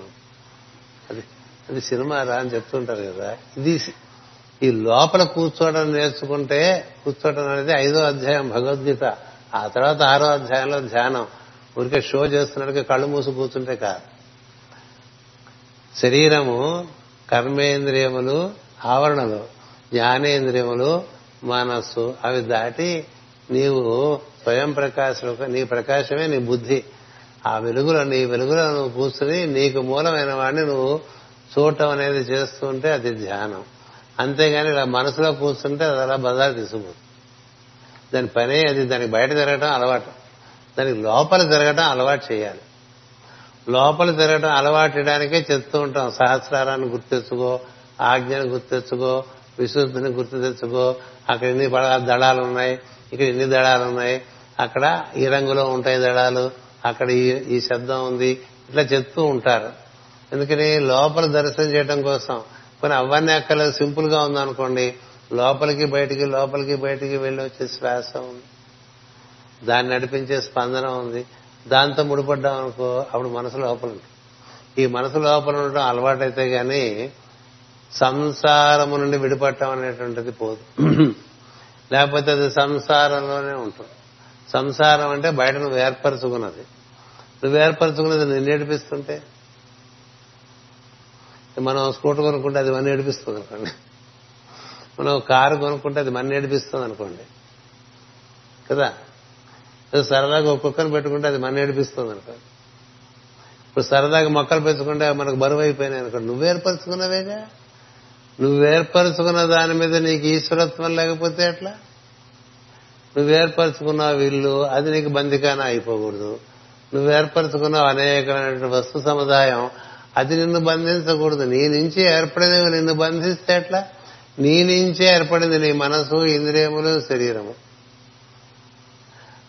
అది అది సినిమా రా అని చెప్తుంటారు కదా? ఇది ఈ లోపల కూర్చోవడం నేర్చుకుంటే కూర్చోవడం అనేది ఐదో అధ్యాయం భగవద్గీత. ఆ తర్వాత ఆరో అధ్యాయంలో ధ్యానం. ఊరికే షో చేస్తున్నట్టుగా కళ్ళు మూసి కూర్చుంటే కాదు. శరీరము కర్మేంద్రియములు ఆవరణలు జ్ఞానేంద్రియములు మనస్సు అవి దాటి నీవు స్వయం ప్రకాశం నీ ప్రకాశమే నీ బుద్ధి. ఆ వెలుగులో నీ వెలుగులో నువ్వు కూర్చుని నీకు మూలమైన వాడిని నువ్వు చూడటం అనేది చేస్తుంటే అది ధ్యానం. అంతేగాని ఇలా మనసులో కూర్చుంటే అది అలా బజారు తీసుకుపోతుంది దాని పనే అది దానికి బయట తిరగటం అలవాటు. దానికి లోపల తిరగటం అలవాటు చేయాలి. లోపల తిరగటం అలవాటడానికే చెప్తూ ఉంటాం. సహస్రారాన్ని గుర్తెచ్చుకో ఆజ్ఞను గుర్తెచ్చుకో విశుద్ధిని గుర్తు తెచ్చుకో అక్కడ ఎన్ని దళాలు ఉన్నాయి? ఇక్కడ ఎన్ని దళాలు ఉన్నాయి? అక్కడ ఈ రంగులో ఉంటాయి దళాలు. అక్కడ ఈ శబ్దం ఉంది. ఇట్లా చెప్తూ ఉంటారు. ఎందుకని? లోపల దర్శనం చేయడం కోసం. కొన్ని అవన్నీ అక్కర్లేదు సింపుల్గా ఉందనుకోండి. లోపలికి బయటికి లోపలికి బయటికి వెళ్ళి వచ్చే శ్వాస ఉంది. దాన్ని నడిపించే స్పందన ఉంది. దాంతో ముడిపడ్డాం అనుకో అప్పుడు మనసు లోపల ఉంటుంది. ఈ మనసు లోపల ఉండటం అలవాటైతే గాని సంసారము నుండి విడిపడటం అనేటువంటిది పోదు. లేకపోతే అది సంసారంలోనే ఉంటుంది. సంసారం అంటే బయట నువ్వు ఏర్పరచుకున్నది. నువ్వు ఏర్పరచుకున్నది నిన్ను ఏడిపిస్తుంటే? మనం స్కూటర్ కొనుక్కుంటే అది మన ఏడిపిస్తుంది అనుకోండి. మనం కారు కొనుక్కుంటే అది మన ఏడిపిస్తుంది అనుకోండి. కదా? సరదాగా ఒక కుక్కను పెట్టుకుంటే అది మన ఏడిపిస్తుంది అనుకో. ఇప్పుడు సరదాగా మొక్కలు పెంచుకుంటే మనకు బరువు అయిపోయినాయి అనుకోండి నువ్వు ఏర్పరచుకున్నవేగా? నువ్వు ఏర్పరచుకున్న దాని మీద నీకు ఈశ్వరత్వం లేకపోతే ఎట్లా? నువ్వు ఏర్పరచుకున్నావు ఇల్లు అది నీకు బందికాన అయిపోకూడదు. నువ్వు ఏర్పరచుకున్నావు వస్తు సముదాయం అది నిన్ను బంధించకూడదు. నీ నుంచి ఏర్పడినవి నిన్ను బంధిస్తే ఎట్లా? నీ నుంచే ఏర్పడింది నీ మనసు ఇంద్రియములు శరీరము.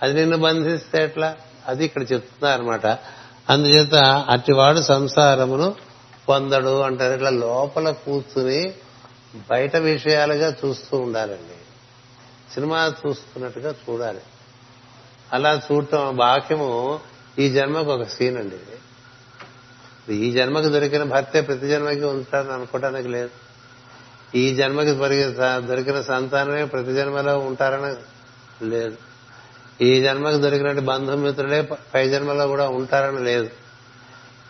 అది నిన్ను బంధిస్తే ఎట్లా? అది ఇక్కడ చెప్తున్నారనమాట అందుచేత అట్టివాడు సంసారమును పొందడు అంటారు. ఇట్లా లోపల కూర్చుని బయట విషయాలుగా చూస్తూ ఉండాలండి. సినిమా చూస్తున్నట్టుగా చూడాలి. అలా చూడటం బాక్యము ఈ జన్మకు ఒక సీన్ అండి ఈ జన్మకు దొరికిన భర్తే ప్రతి జన్మకి ఉంటారని అనుకోవడానికి లేదు. ఈ జన్మకి దొరికిన సంతానమే ప్రతి జన్మలో ఉంటారని లేదు. ఈ జన్మకి దొరికినటువంటి బంధుమిత్రులే పై జన్మలో కూడా ఉంటారని లేదు.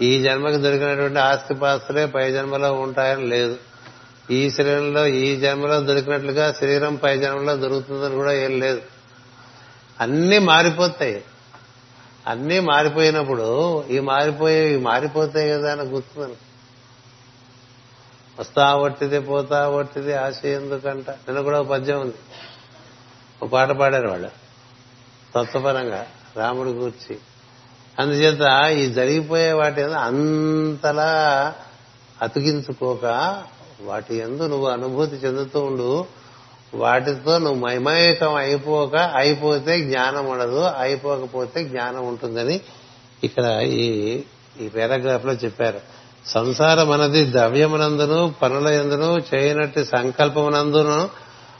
ఈ జన్మకి దొరికినటువంటి ఆస్తిపాస్తులే పై జన్మలో ఉంటాయని లేదు. ఈ శరీరంలో ఈ జన్మలో దొరికినట్లుగా శరీరం పై జన్మలో దొరుకుతుందని కూడా ఏం లేదు. అన్నీ మారిపోతాయి. అన్నీ మారిపోయినప్పుడు ఈ మారిపోయే మారిపోతాయి కదా అని గుర్తుందని. వస్తా ఒట్టిది పోతా ఒట్టిది ఆశ ఎందుకంట. నిన్న కూడా ఒక పద్యం ఉంది. ఒక పాట పాడారు వాళ్ళు. తత్వపరంగా రాముడి గూర్చి. అందుచేత ఈ జరిగిపోయే వాటి అంతలా అతికించుకోక వాటి ఎందు నువ్వు అనుభూతి చెందుతూ ఉండు. వాటితో నువ్వు మైమయకం అయిపోక అయిపోతే జ్ఞానం ఉండదు అయిపోకపోతే జ్ఞానం ఉంటుందని ఇక్కడ ఈ ఈ పారాగ్రాఫ్లో చెప్పారు. సంసారం అనేది ద్రవ్యమునందును పనుల ఎందును చేయనట్టు సంకల్పమునందును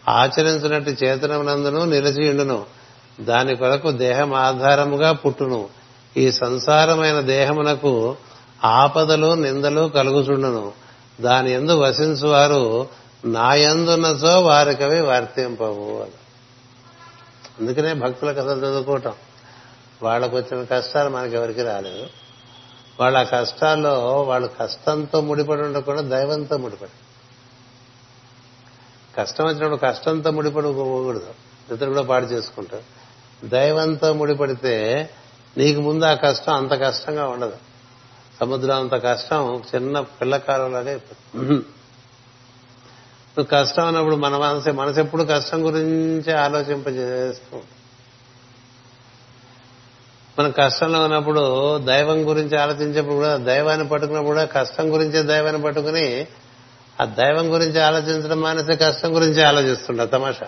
ఆచరించినట్టు చేతనమునందును నిలిచియుండును దాని కొరకు దేహం ఆధారముగా పుట్టును. ఈ సంసారమైన దేహమునకు ఆపదలు నిందలు కలుగుచుండును. దాని ఎందు వసించు వారు నాయందున్నచో వారికవి వర్తింపవు అందుకనే భక్తుల కథలు చదువుకోవటం. వాళ్ళకు వచ్చిన కష్టాలు మనకెవరికి రాలేదు. వాళ్ళ కష్టాల్లో వాళ్ళు కష్టంతో ముడిపడి ఉండకుండా దైవంతో ముడిపడి. కష్టం వచ్చినప్పుడు కష్టంతో ముడిపడి పోకూడదు. ఇతరులు కూడా పాడు చేసుకుంటారు. దైవంతో ముడిపడితే నీకు ముందు ఆ కష్టం అంత కష్టంగా ఉండదు. సముద్రం అంత కష్టం చిన్న పిల్ల కాలంలోనే నువ్వు కష్టం అన్నప్పుడు మన మనసు మనసు ఎప్పుడు కష్టం గురించి ఆలోచింపజేస్తూ మనం కష్టంలో ఉన్నప్పుడు దైవం గురించి ఆలోచించేప్పుడు కూడా దైవాన్ని పట్టుకున్నప్పుడు కూడా కష్టం గురించే దైవాన్ని పట్టుకుని ఆ దైవం గురించి ఆలోచించడం మానేసి కష్టం గురించి ఆలోచిస్తుండ తమాషా.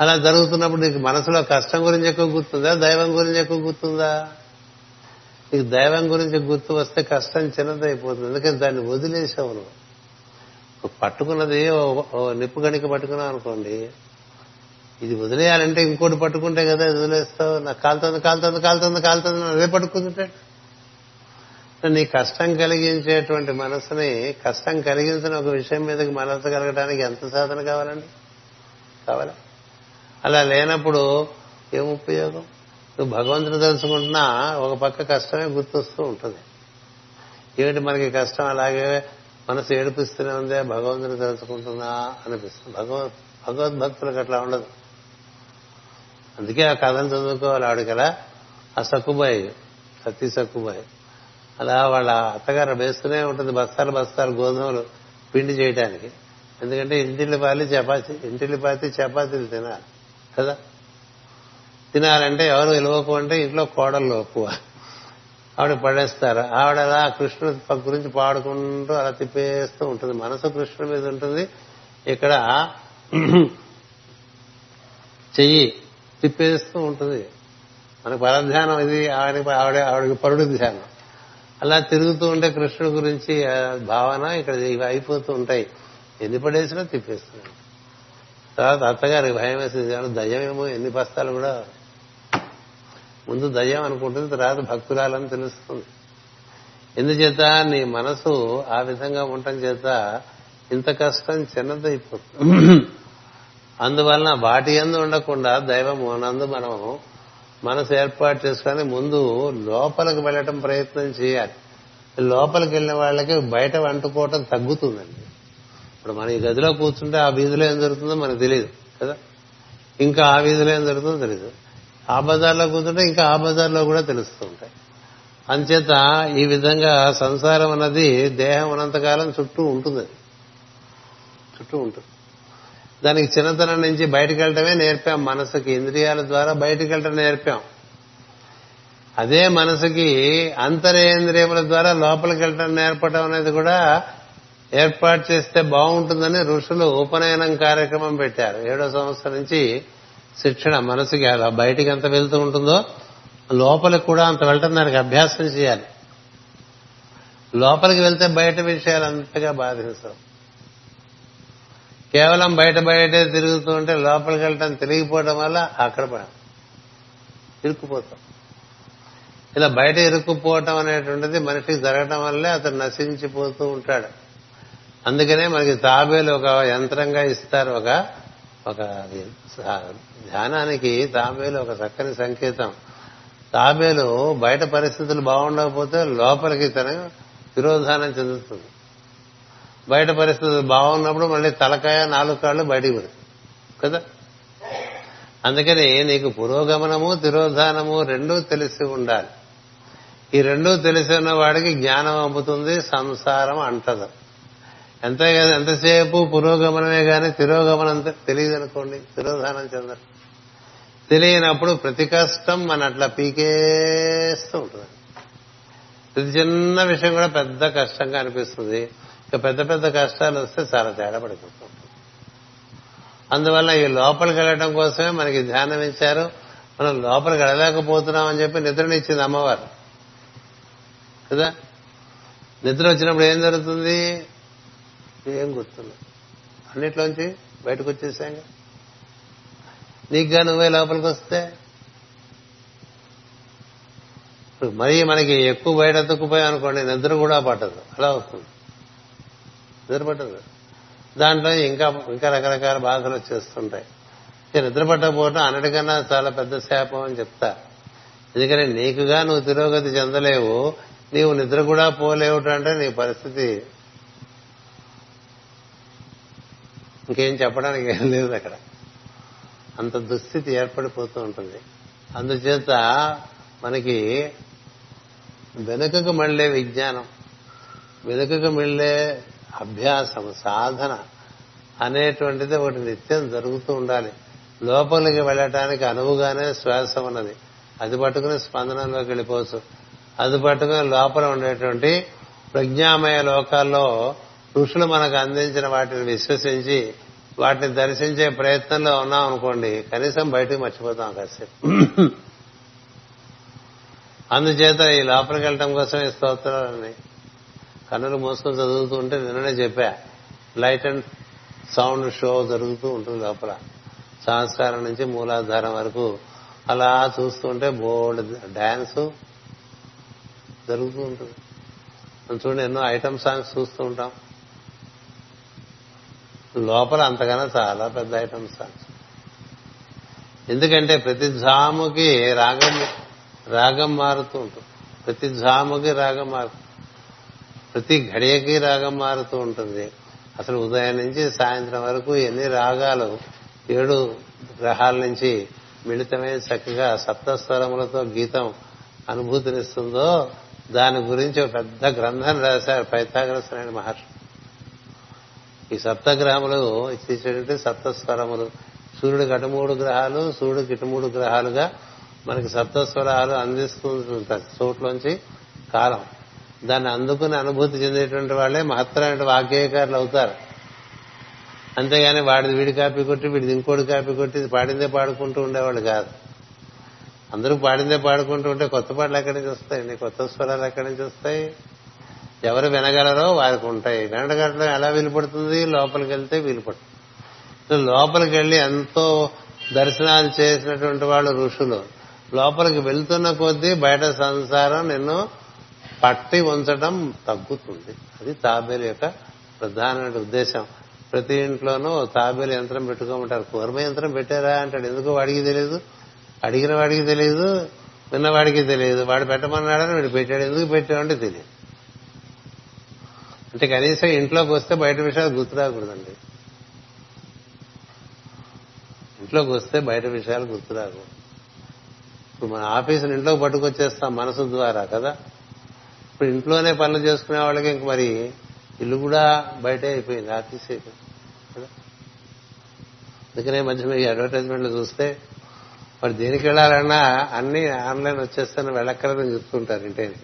అలా జరుగుతున్నప్పుడు నీకు మనసులో కష్టం గురించి ఎక్కువ గుర్తుందా? దైవం గురించి ఎక్కువ గుర్తుందా? నీకు దైవం గురించి గుర్తు వస్తే కష్టం చిన్నదైపోతుంది. ఎందుకంటే దాన్ని వదిలేసావు నువ్వు. పట్టుకున్నది ఓ- ఓ నిప్పు గణిక పట్టుకున్నావు అనుకోండి. ఇది వదిలేయాలంటే ఇంకోటి పట్టుకుంటే కదా వదిలేస్తావు. నాకు కాలుతుంది కాలుతుంది కాలుతుంది కాలుతుంది అదే పట్టుకుంటుంటే? నీ కష్టం కలిగించేటువంటి మనసుని కష్టం కలిగించిన ఒక విషయం మీదకి మనసు కలగడానికి ఎంత సాధన కావాలండి? కావాలా? అలా లేనప్పుడు ఏం ఉపయోగం? నువ్వు భగవంతుని తెలుసుకుంటున్నా ఒక పక్క కష్టమే గుర్తొస్తూ ఉంటుంది. ఏమిటి మనకి కష్టం? అలాగే మనసు ఏడిపిస్తూనే ఉందే భగవంతుని తెలుసుకుంటున్నా అనిపిస్తుంది. భగవద్ భగవద్భక్తులకు అట్లా ఉండదు. అందుకే ఆ కథను చదువుకోవాలి ఆవిడకి అలా ఆ సక్కుబాయి సతీ సక్కుబాయి అలా వాళ్ళ అత్తగారు వేస్తూనే ఉంటుంది బస్తాలు బస్తాలు గోధుమలు పిండి చేయడానికి ఎందుకంటే ఇంటిల్లి పాలి చపాతి ఇంటిల్లి పాతి చపాతీలు తినాలి. కదా? తినాలంటే ఎవరు విలువకు అంటే ఇంట్లో కోడలు ఎక్కువ ఆవిడ పడేస్తారు. ఆవిడ అలా కృష్ణుడు గురించి పాడుకుంటూ అలా తిప్పేస్తూ ఉంటుంది. మనసు కృష్ణుడి మీద ఉంటుంది. ఇక్కడ చెయ్యి తిప్పేస్తూ ఉంటుంది. మనకు పరధ్యానం ఇది ఆవిడ ఆవిడ ఆవిడకి పరుడు ధ్యానం. అలా తిరుగుతూ ఉంటే కృష్ణుడి గురించి భావన ఇక్కడ ఇవి అయిపోతూ ఉంటాయి. ఎన్ని పడేసినా తిప్పేస్తున్నాయి తర్వాత అత్తగారికి భయం వేసింది కానీ దయ్యమేమో? ఎన్ని బస్తాలు కూడా? ముందు దయ్యం అనుకుంటుంది తర్వాత భక్తురాలని తెలుస్తుంది. ఎందుచేత నీ మనసు ఆ విధంగా ఉండటం చేత ఇంత కష్టం చిన్నదైపోతుంది. అందువలన వాటి ఎందు ఉండకుండా దైవం నందు మనం మనసు ఏర్పాటు చేసుకొని ముందు లోపలికి వెళ్ళటం ప్రయత్నం చేయాలి. లోపలికి వెళ్ళిన వాళ్ళకి బయట వంటుకోవటం తగ్గుతుందండి. ఇప్పుడు మన ఈ గదిలో కూర్చుంటే ఆ వీధిలో ఏం జరుగుతుందో మనకు తెలియదు కదా? ఇంకా ఆ వీధిలో ఏం జరుగుతుందో తెలియదు. ఆ బజార్లో కూర్చుంటే ఇంకా ఆ బజార్లో కూడా తెలుస్తూ ఉంటాయి. అంచేత ఈ విధంగా సంసారం అన్నది దేహం ఉన్నంతకాలం చుట్టూ ఉంటుంది చుట్టూ ఉంటుంది. దానికి చిన్నతనం నుంచి బయటకు వెళ్ళటమే నేర్పాం మనసుకి ఇంద్రియాల ద్వారా బయటకు వెళ్ళటం నేర్పాం. అదే మనసుకి అంతరేంద్రియముల ద్వారా లోపలికి వెళ్ళటం నేర్పడం అనేది కూడా ఏర్పాటు చేస్తే బాగుంటుందని ఋషులు ఉపనయనం కార్యక్రమం పెట్టారు. ఏడో సంవత్సరం నుంచి శిక్షణ మనసుకి అలా బయటికి ఎంత వెళ్తూ ఉంటుందో లోపలికి కూడా అంత వెళ్ళటం దానికి అభ్యాసం చేయాలి. లోపలికి వెళ్తే బయట విషయాలు అంతగా బాధించవు. కేవలం బయట బయటే తిరుగుతూ ఉంటే లోపలికి వెళ్ళటం తిరిగిపోవడం వల్ల అక్కడ పడ- ఇరుక్కుపోతాం. ఇలా బయట ఇరుక్కుపోవటం అనేటువంటిది మనిషికి జరగటం వల్లే అతను నశించిపోతూ ఉంటాడు. అందుకనే మనకి తాబేలు ఒక యంత్రంగా ఇస్తారు ఒక ఒక ధ్యానానికి తాబేలు ఒక చక్కని సంకేతం. తాబేలు బయట పరిస్థితులు బాగుండకపోతే లోపలికి తన తిరోధానం చెందుతుంది. బయట పరిస్థితులు బాగున్నప్పుడు మళ్ళీ తలకాయ నాలుగు కాళ్ళు బయటికి పడు కదా? అందుకని నీకు పురోగమనము తిరోధానము రెండూ తెలిసి ఉండాలి. ఈ రెండూ తెలిసి ఉన్న వాడికి జ్ఞానం అమ్ముతుంది సంసారం అంటదు. ఎంత ఎంతసేపు పురోగమనమే కానీ తిరోగమనం తెలియదు అనుకోండి. తిరోధానం చెందరు తెలియనప్పుడు ప్రతి కష్టం మన అట్లా పీకేస్తూ ఉంటుంది. ప్రతి చిన్న విషయం కూడా పెద్ద కష్టంగా అనిపిస్తుంది. ఇక పెద్ద పెద్ద కష్టాలు వస్తే చాలా తేడా పడిపోతుంది. అందువల్ల ఈ లోపలికి వెళ్ళడం కోసమే మనకి ధ్యానం ఇచ్చారు. మనం లోపలికి వెళ్ళలేకపోతున్నాం అని చెప్పి నిద్రనిచ్చింది అమ్మవారు. కదా? నిద్ర వచ్చినప్పుడు ఏం జరుగుతుంది? ఏం గుర్తున్నా అన్నిట్లోంచి బయటకు వచ్చేసాంగా నీకుగా నువ్వే లోపలికి వస్తే? మరీ మనకి ఎక్కువ బయట ఎత్తుకుపోయాం అనుకోండి నిద్ర కూడా పట్టదు. అలా వస్తుంది. నిద్ర పట్టదు. దాంట్లో ఇంకా ఇంకా రకరకాల బాధలు వచ్చేస్తుంటాయి. నిద్ర పట్టకపోవడం అన్నిటికన్నా చాలా పెద్ద శాపం అని చెప్తా. ఎందుకని నీకుగా నువ్వు తిరోగతి చెందలేవు. నీవు నిద్ర కూడా పోలేవుట అంటే నీ పరిస్థితి ఇంకేం చెప్పడానికి ఏం లేదు అక్కడ. అంత దుస్థితి ఏర్పడిపోతూ ఉంటుంది. అందుచేత మనకి వెనుకకు మళ్ళే విజ్ఞానం వెనుకకు మళ్ళే అభ్యాసం సాధన అనేటువంటిది ఒకటి నిత్యం జరుగుతూ ఉండాలి. లోపలికి వెళ్ళటానికి అనువుగానే శ్వాస ఉన్నది. అది పట్టుకుని స్పందనంలోకి వెళ్ళిపోవచ్చు. అది పట్టుకుని లోపల ఉండేటువంటి ప్రజ్ఞామయ లోకాల్లో ఋషులు మనకు అందించిన వాటిని విశ్వసించి వాటిని దర్శించే ప్రయత్నంలో ఉన్నాం అనుకోండి కనీసం బయటకు మర్చిపోతాం కాసేపు. అందుచేత ఈ లోపలికి వెళ్ళటం కోసం ఈ స్తోత్రాలని కన్నులు మూసుకొని చదువుతూ ఉంటే నిన్ననే చెప్పా లైట్ అండ్ సౌండ్ షో జరుగుతూ ఉంటుంది లోపల. సంస్కారం నుంచి మూలాధారం వరకు అలా చూస్తుంటే బోర్డు డాన్స్ జరుగుతూ ఉంటుంది. చూడండి ఎన్నో ఐటమ్ సాంగ్స్ చూస్తూ ఉంటాం. లోపల అంతకన్నా చాలా పెద్ద ఐటమ్స్ ఎందుకంటే ప్రతి జాముకి రాగం రాగం మారుతూ ఉంటుంది. ప్రతి జాముకి రాగం మారుతుంది ప్రతి ఘడియకి రాగం మారుతూ ఉంటుంది. అసలు ఉదయం నుంచి సాయంత్రం వరకు ఎన్ని రాగాలు ఏడు గ్రహాల నుంచి మిళితమై చక్కగా సప్తస్వరములతో గీతం అనుభూతినిస్తుందో దాని గురించి ఒక పెద్ద గ్రంథం రాశారు పైతాగ్రస్ అనే మహర్షి. ఈ సప్తగ్రహములు ఇచ్చేటువంటి సప్తస్వరములు. సూర్యుడికి అటు మూడు గ్రహాలు సూర్యుడికి ఇటు మూడు గ్రహాలుగా మనకి సప్తస్వరాలు అందిస్తుంటారు చోట్లోంచి కాలం. దాన్ని అందుకుని అనుభూతి చెందేటువంటి వాళ్ళే మహత్తరమైన వాగ్గేయకారులు అవుతారు. అంతేగాని వాడిది వీడి కాపీ కొట్టి వీడిది ఇంకోటి కాపీ కొట్టి పాడిందే పాడుకుంటూ ఉండేవాళ్ళు కాదు. అందరూ పాడిందే పాడుకుంటూ ఉంటే కొత్త పాటలు ఎక్కడి నుంచి వస్తాయండి? కొత్త స్వరాలు ఎక్కడి నుంచి వస్తాయి? ఎవరు వినగలరో వారికి ఉంటాయి. వినగలడం ఎలా వీలుపడుతుంది? లోపలికి వెళ్తే వీలుపడుతుంది. లోపలికి వెళ్ళి ఎంతో దర్శనాలు చేసినటువంటి వాళ్ళు ఋషులు. లోపలికి వెళ్తున్న కొద్దీ బయట సంసారం నిన్ను పట్టి ఉంచడం తగ్గుతుంది. అది తాబేలు యొక్క ప్రధానమైన ఉద్దేశం. ప్రతి ఇంట్లోనూ తాబేలు యంత్రం పెట్టుకోమంటారు. కూర్మ యంత్రం పెట్టారా అంటాడు. ఎందుకో వాడికి తెలియదు అడిగిన వాడికి తెలియదు విన్నవాడికి తెలియదు వాడు పెట్టమన్నాడని వీడు పెట్టాడు. ఎందుకు పెట్టాడంటే తెలియదు. అంటే కనీసం ఇంట్లోకి వస్తే బయట విషయాలు గుర్తురాకూడదండి. ఇంట్లోకి వస్తే బయట విషయాలు గుర్తురాకూడదు. ఇప్పుడు మన ఆఫీసుని ఇంట్లోకి పట్టుకొచ్చేస్తాం మనసు ద్వారా కదా? ఇప్పుడు ఇంట్లోనే పనులు చేసుకునే వాళ్ళకి ఇంక మరి ఇల్లు కూడా బయటే అయిపోయింది ఆఫీస్ అయిపోయింది అందుకనే మధ్య మీ అడ్వర్టైజ్మెంట్లు చూస్తే వాడు దేనికి వెళ్ళాలన్నా అన్ని ఆన్లైన్ వచ్చేస్తాను వెళ్ళక్కర్లేదని చెప్తుంటారు ఇంటికి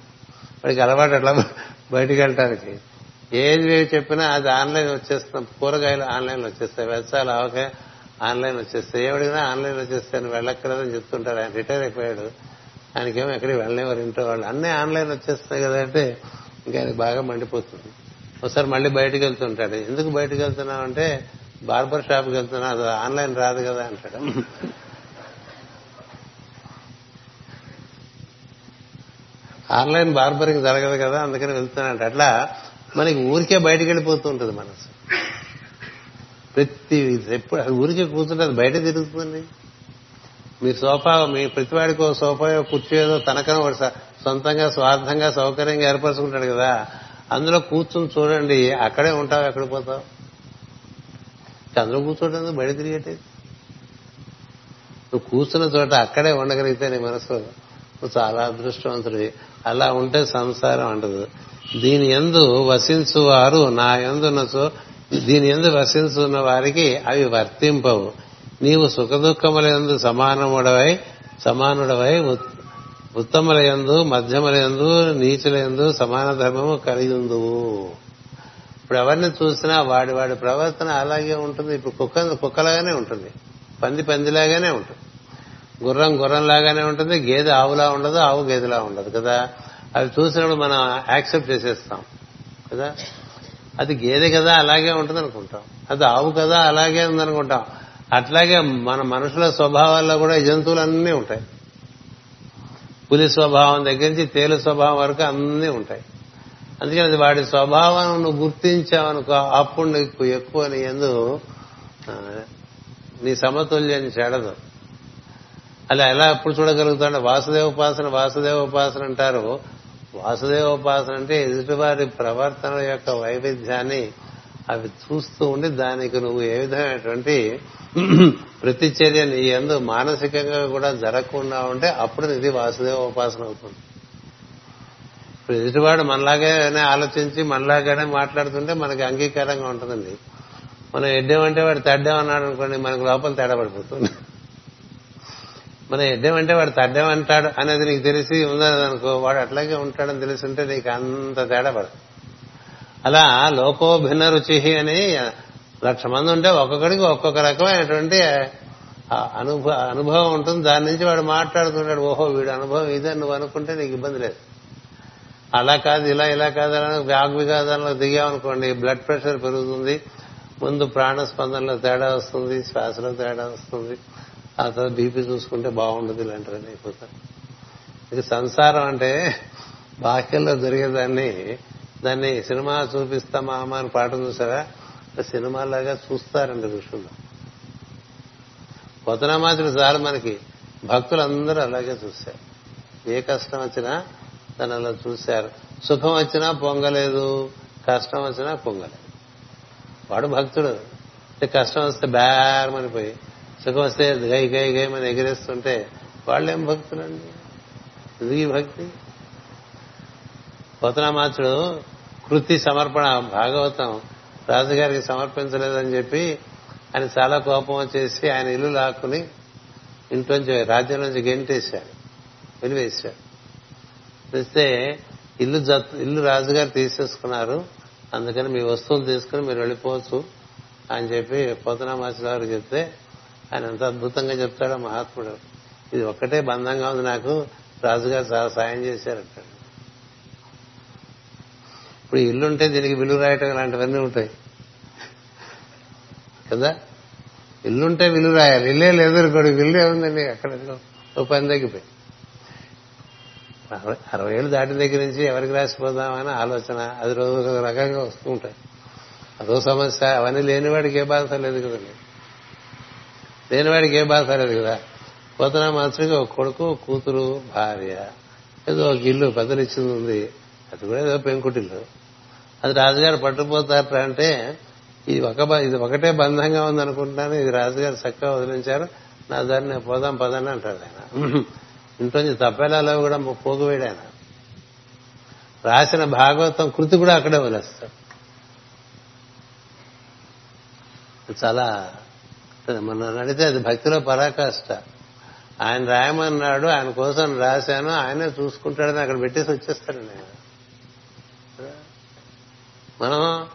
వాడికి అలవాటు అట్లా బయటికి వెళ్ళటానికి. ఏది చెప్పినా అది ఆన్లైన్ వచ్చేస్తున్నాం కూరగాయలు ఆన్లైన్ వచ్చేస్తాయి. వ్యవసాయాలు ఆవకాయ ఆన్లైన్ వచ్చేస్తాయి. ఎవడినా ఆన్లైన్ వచ్చేస్తాయని వెళ్ళక్కర్లేదని చెప్తుంటారు ఆయన రిటైర్ అయిపోయాడు. ఆయనకేమో ఎక్కడికి వెళ్ళలేవారు ఇంట్లో వాళ్ళు. అన్నీ ఆన్లైన్ వచ్చేస్తాయి కదా అంటే ఇంకా ఆయనకి బాగా మండిపోతుంది. ఒకసారి మళ్ళీ బయటకు వెళ్తుంటాడు. ఎందుకు బయటకు వెళ్తున్నావు అంటే బార్బర్ షాప్కి వెళ్తున్నా. అది ఆన్లైన్ రాదు కదా అంటాడు. ఆన్లైన్ బార్బరింగ్ జరగదు కదా అందుకని వెళ్తున్నాడు. అట్లా మనకి ఊరికే బయటకు వెళ్ళిపోతూ ఉంటుంది మనసు. ప్రతి ఎప్పుడు అది ఊరికే కూర్చుంటే అది బయట తిరుగుతుంది మీరు సోఫా మీ ప్రతివాడికి ఓ సోఫా కుర్చీ ఏదో తనకన సొంతంగా స్వార్థంగా సౌకర్యంగా ఏర్పరచుకుంటాడు కదా. అందులో కూర్చుని చూడండి అక్కడే ఉంటావు ఎక్కడ పోతావు. అందులో కూర్చోటం బయట తిరిగేటి నువ్వు కూర్చున్న చోట అక్కడే ఉండగలిగితే నీ మనసు నువ్వు చాలా అదృష్టవంతుడి అలా ఉంటే సంసారం అంటదు. దీని ఎందు వసించువారు నా ఎందున దీని ఎందు వసించున్న వారికి అవి వర్తింపవు. నీవు సుఖదుఖముల ఎందు సమానముడవై సమానుడవై ఉత్- ఉత్తముల ఎందు మధ్యముల ఎందు నీచుల ఎందు సమాన ధర్మము కలిగి ఇప్పుడు ఎవరిని చూసినా వాడి వాడి ప్రవర్తన అలాగే ఉంటుంది. ఇప్పుడు కుక్క కుక్కలాగానే ఉంటుంది. పంది పందిలాగానే ఉంటుంది. గుర్రం గుర్రంలాగానే ఉంటుంది. గేదె ఆవులా ఉండదు ఆవు గేదెలా ఉండదు కదా? అవి చూసినప్పుడు మనం యాక్సెప్ట్ చేసేస్తాం కదా? అది గేదె కదా అలాగే ఉంటుంది అనుకుంటాం అది ఆవు కదా అలాగే ఉందనుకుంటాం. అట్లాగే మన మనుషుల స్వభావాల్లో కూడా ఈ జంతువులన్నీ ఉంటాయి. పులి స్వభావం దగ్గర నుంచి తేలు స్వభావం వరకు అన్నీ ఉంటాయి. అందుకని అది వాడి స్వభావం నువ్వు గుర్తించావనుకో అప్పుడు నీకు ఎక్కువ నీ ఎందు నీ సమతుల్యాన్ని చెడదు. అలా ఎలా ఎప్పుడు చూడగలుగుతాడు? వాసుదేవ ఉపాసన వాసుదేవ ఉపాసన అంటారు వాసుదేవ ఉపాసన అంటే ఎదుటివారి ప్రవర్తన యొక్క వైవిధ్యాన్ని అవి చూస్తూ ఉండి దానికి నువ్వు ఏ విధమైనటువంటి ప్రతిచర్య నీ ఎందు మానసికంగా కూడా జరగకుండా ఉంటే అప్పుడు ఇది వాసుదేవ ఉపాసన అవుతుంది. ఇప్పుడు ఎదుటివాడు మనలాగానే ఆలోచించి మనలాగానే మాట్లాడుతుంటే మనకి అంగీకారంగా ఉంటుందండి. మనం ఎడ్డేమంటే వాడు తడ్డామన్నాడు అనుకోండి మనకు లోపల తేడా పడిపోతుంది. మనం అంటే వాడు తడ్డామంటాడు అనేది నీకు తెలిసి ఉందనుకో వాడు అట్లాగే ఉంటాడని తెలిసి ఉంటే నీకు అంత తేడా పడదు. అలా లోకో భిన్న రుచి అని లక్ష మంది ఉంటే ఒక్కొక్కడికి ఒక్కొక్క రకమైనటువంటి అనుభవ అనుభవం ఉంటుంది. దాని నుంచి వాడు మాట్లాడుతుంటాడు ఓహో వీడు అనుభవం ఇదే నువ్వు అనుకుంటే నీకు ఇబ్బంది లేదు. అలా కాదు ఇలా ఇలా కాదు అని వాగ్విఘాతంలో దిగామనుకోండి బ్లడ్ ప్రెషర్ పెరుగుతుంది ముందు ప్రాణ స్పందనలో తేడా వస్తుంది శ్వాసలో తేడా వస్తుంది. ఆ తర్వాత బీపీ చూసుకుంటే బాగుండదు ఇలాంటివన్నీ అయిపోతారు ఇది సంసారం అంటే బాహ్యంలో దొరికేదాన్ని దాన్ని సినిమా చూపిస్తామా అమ్మ అని పాట చూసారా సినిమాలాగా చూస్తారండి ఋషులు. పొతనమాచుడు సార్ మనకి భక్తులందరూ అలాగే చూశారు. ఏ కష్టం వచ్చినా దాన్ని అలా చూశారు. సుఖం వచ్చినా పొంగలేదు కష్టం వచ్చినా పొంగలేదు. వాడు భక్తుడు. కష్టం వస్తే బేరమనిపోయి సుఖం వస్తే గై గై గై మన ఎగిరేస్తుంటే వాళ్ళేం భక్తులండి? ఇది భక్తి. పోతనామాచుడు కృతి సమర్పణ భాగవతం రాజుగారికి సమర్పించలేదని చెప్పి ఆయన చాలా కోపం వచ్చేసి ఆయన ఇల్లు లాక్కుని ఇంట్లోంచి రాజ్యం నుంచి గెంటేశాడు. వెలివేశాడు. ఇల్లు జత్ ఇల్లు రాజుగారు తీసేసుకున్నారు. అందుకని మీ వస్తువులు తీసుకుని మీరు వెళ్ళిపోవచ్చు అని చెప్పి పోతనామాచుడు గారు చెప్తే ఆయన ఎంత అద్భుతంగా చెప్తాడో మహాత్ముడు. ఇది ఒక్కటే బంధంగా ఉంది నాకు. రాజుగారు చాలా సాయం చేశారంటాడు ఇప్పుడు ఇల్లుంటే దీనికి విలువ రాయటం ఇలాంటివన్నీ ఉంటాయి. కదా? ఇల్లుంటే విలువ రాయాలి. ఇల్లే లేదు అనుకోండి విల్లు ఏముందండి అక్కడ ఓ పని తగ్గిపోయి. అరవై అరవై ఏళ్ళు దాటిన దగ్గర నుంచి ఎవరికి రాసిపోదామని ఆలోచన అది రోజు రకంగా వస్తూ ఉంటాయి. అదో సమస్య అవన్నీ లేనివాడికి ఏ బాధ లేదు కదండి. లేనివాడికి ఏ బాధ లేదు కదా. పోతున్నా మాత్రమే ఒక కొడుకు కూతురు భార్య. ఏదో ఒక ఇల్లు పెద్దలిచ్చింది ఉంది. అది కూడా ఏదో పెంకుటిల్లు అది రాజుగారు పట్టుకుపోతారట అంటే ఇది ఒక ఇది ఒకటే బంధంగా ఉంది అనుకుంటున్నాను ఇది రాజుగారు చక్కగా వదిలించారు. నా దాన్ని నేను పోదాం పదని అంటాడు ఆయన. ఇంట్లోంచి తప్పేలాలో కూడా పోగు వేడాయన ఆయన. రాసిన భాగవతం కృతి కూడా అక్కడే వదిలేస్తాడు చాలా మనం అడిగితే అది భక్తిలో పరాకాష్ట. ఆయన రాయమన్నాడు ఆయన కోసం రాశాను ఆయనే చూసుకుంటాడని అక్కడ పెట్టేసి వచ్చేస్తాడు నేను మనం